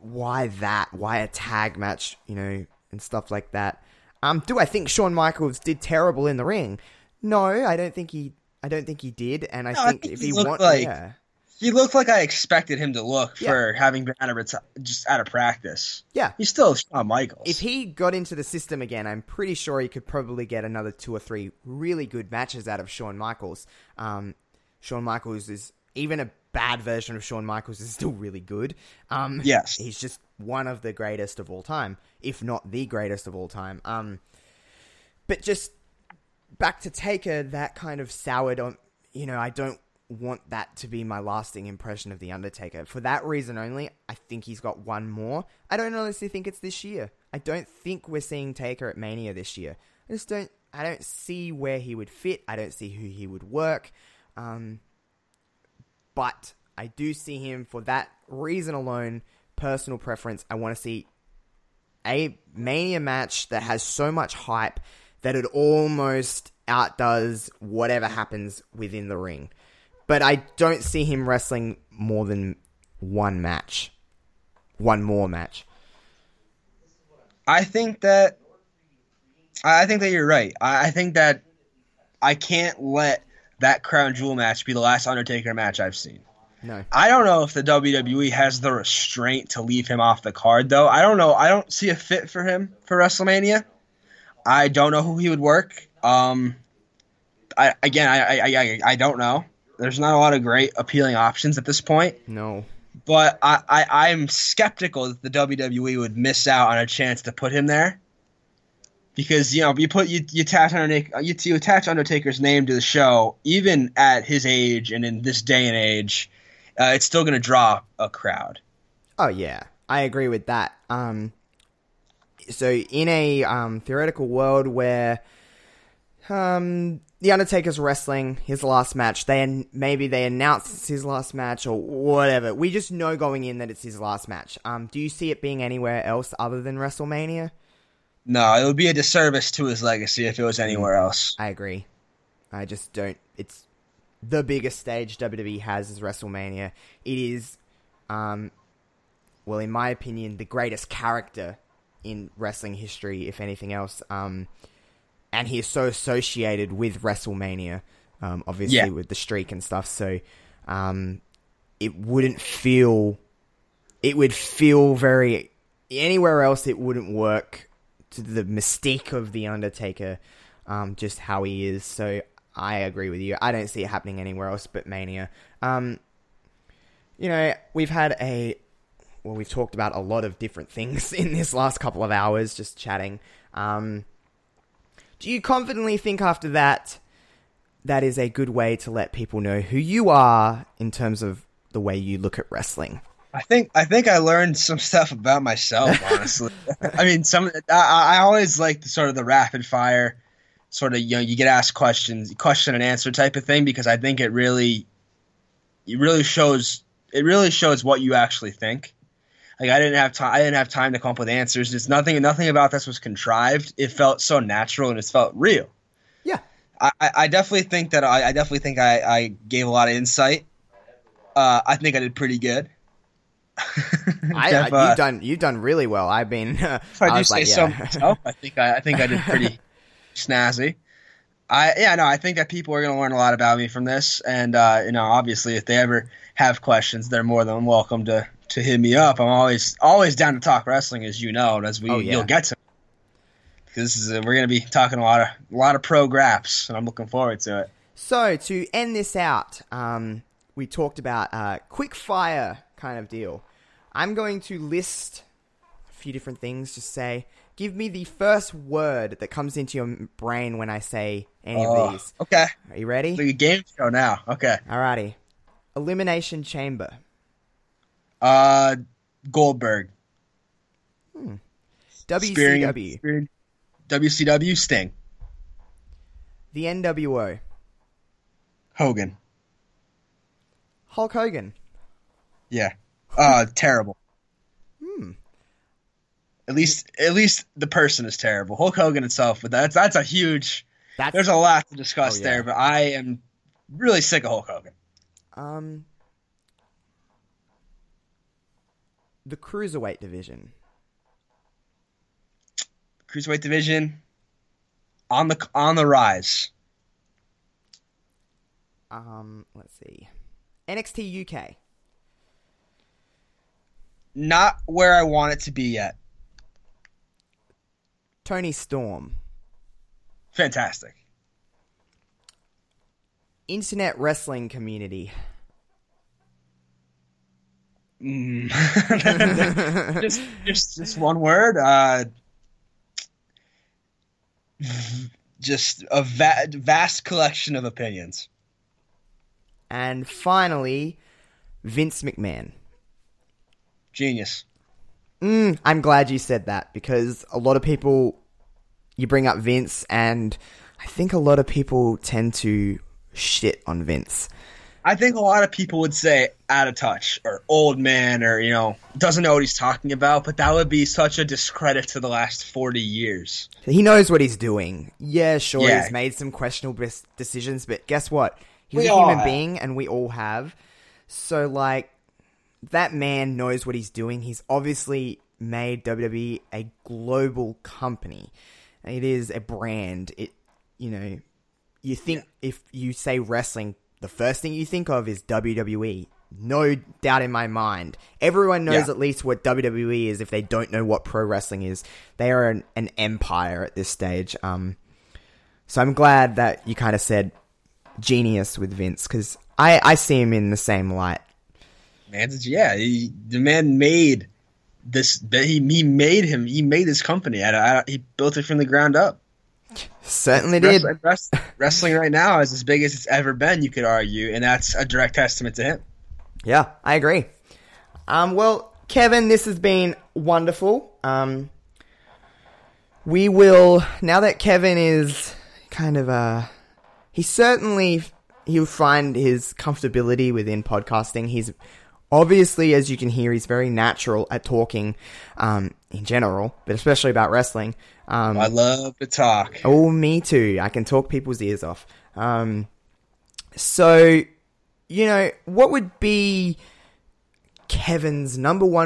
why that? Why a tag match, you know, and stuff like that? Um, do I think Shawn Michaels did terrible in the ring? No, I don't think he. I don't think he did, and I No, I think, think if he he looked want, like- yeah, He looked like I expected him to look Yeah. for having been out of reti- just out of practice. yeah, He's still Shawn Michaels. if he got into the system again, I'm pretty sure he could probably get another two or three really good matches out of Shawn Michaels. Um, Shawn Michaels is even a bad version of Shawn Michaels is still really good. Um, Yes. he's just one of the greatest of all time, if not the greatest of all time. Um, but just back to Taker, that kind of soured on. You know, I don't want that to be my lasting impression of the Undertaker. For that reason only, I think he's got one more. I don't honestly think it's this year. I don't think we're seeing Taker at Mania this year. I just don't. I don't see where he would fit. I don't see who he would work. Um, but I do see him for that reason alone. Personal preference. I want to see a Mania match that has so much hype that it almost outdoes whatever happens within the ring. But I don't see him wrestling more than one match. One more match. I think that I think that you're right. I think that I can't let that crown jewel match be the last Undertaker match I've seen. No. I don't know if the WWE has the restraint to leave him off the card, though. I don't know. I don't see a fit for him for WrestleMania. I don't know who he would work. Um, I again, I I, I, I don't know. There's not a lot of great appealing options at this point. No. But I, I I'm skeptical that the WWE would miss out on a chance to put him there. Because you know you put you you attach Undertaker you, you attach Undertaker's name to the show, even at his age and in this day and age, uh, it's still going to draw a crowd. Oh yeah, I agree with that. Um, so in a um, theoretical world where um, the Undertaker's wrestling his last match, they maybe they announce it's his last match or whatever. We just know going in that it's his last match. Um, do you see it being anywhere else other than WrestleMania? No, it would be a disservice to his legacy if it was anywhere else. I agree. I just don't. It's the biggest stage WWE has is WrestleMania. It is, um, well, in my opinion, the greatest character in wrestling history, if anything else. Um, and he is so associated with WrestleMania, um, obviously Yeah. with the streak and stuff. So, um, it wouldn't feel, it would feel very anywhere else. It wouldn't work to the mystique of the Undertaker, um, just how he is. So I agree with you. I don't see it happening anywhere else but Mania. Um, you know, we've had a well, we've talked about a lot of different things in this last couple of hours, just chatting. Um, do you confidently think after that that is a good way to let people know who you are in terms of the way you look at wrestling? I think I think I learned some stuff about myself. Honestly, I mean, some I, I always like the sort of the rapid fire, sort of you know you get asked questions, question and answer type of thing because I think it really, it really shows it really shows what you actually think. Like I didn't have time. I didn't have time to come up with answers. It's nothing. Nothing about this was contrived. It felt so natural and it felt real. Yeah. I, I I definitely think that I, I definitely think I, I gave a lot of insight. Uh, I think I did pretty good. I, Jeff, uh, you've done you've done really well. I've been. if I, do was say like, so yeah. myself, I think I, I think I did pretty snazzy. I yeah no, I think that people are going to learn a lot about me from this, and uh, you know, obviously, if they ever have questions, they're more than welcome to to hit me up. I'm always always down to talk wrestling, as you know, and as we Oh, yeah. you'll get to. Because this is a, we're going to be talking a lot of a lot of pro graphs, and I'm looking forward to it. So to end this out, um, we talked about uh, quick fire kind of deal. I'm going to list a few different things. Just say, give me the first word that comes into your brain when I say any Oh, of these. okay, Are you ready? a game show now. Okay, Alrighty. Elimination Chamber. uh, Goldberg, Spearing- WCW. Spearing- WCW, Sting, The NWO. Hogan. Hulk Hogan. Yeah. Uh terrible. Hmm. At least at least the person is terrible. Hulk Hogan itself, but that's that's a huge That's there's a lot to discuss Oh, yeah. there, but I am really sick of Hulk Hogan. um the cruiserweight division. Cruiserweight division on the on the rise. Um, let's see. NXT UK. Not where I want it to be yet. Toni Storm. Fantastic. Internet wrestling community. Mm. just just just one word. Uh just a va- vast collection of opinions. And finally, Vince McMahon. Genius. Mm, I'm glad you said that because a lot of people, you bring up Vince, and I think a lot of people tend to shit on Vince. I think a lot of people would say out of touch or old man or, you know, doesn't know what he's talking about, but that would be such a discredit to the last 40 years. He knows what he's doing. Yeah, sure, Yeah. he's made some questionable decisions, but guess what? He's We a human have. being, and we all have. So, like, that man knows what he's doing. He's obviously made WWE a global company. It is a brand. It, you know, you think if you say wrestling, the first thing you think of is WWE. no doubt in my mind. Everyone knows Yeah. at least what WWE is if they don't know what pro wrestling is. They are an, an empire at this stage. Um, so I'm glad that you kind of said genius with Vince because I, I see him in the same light. Man, yeah, he, the man made this. He he made him. He made this company. Out of, out of- he built it from the ground up. Certainly did. Wrestling, wrestling right now is as big as it's ever been. You could argue, and that's a direct testament to him. Yeah, I agree. Um, well, Kevin, this has been wonderful. Um, we will now that Kevin is kind of uh he certainly he'll find his comfortability within podcasting. He's obviously, as you can hear, he's very natural at talking um, in general, but especially about wrestling. Um, I love to talk. Oh, me too. I can talk people's ears off. Um, so, you know, what would be Kevin's number one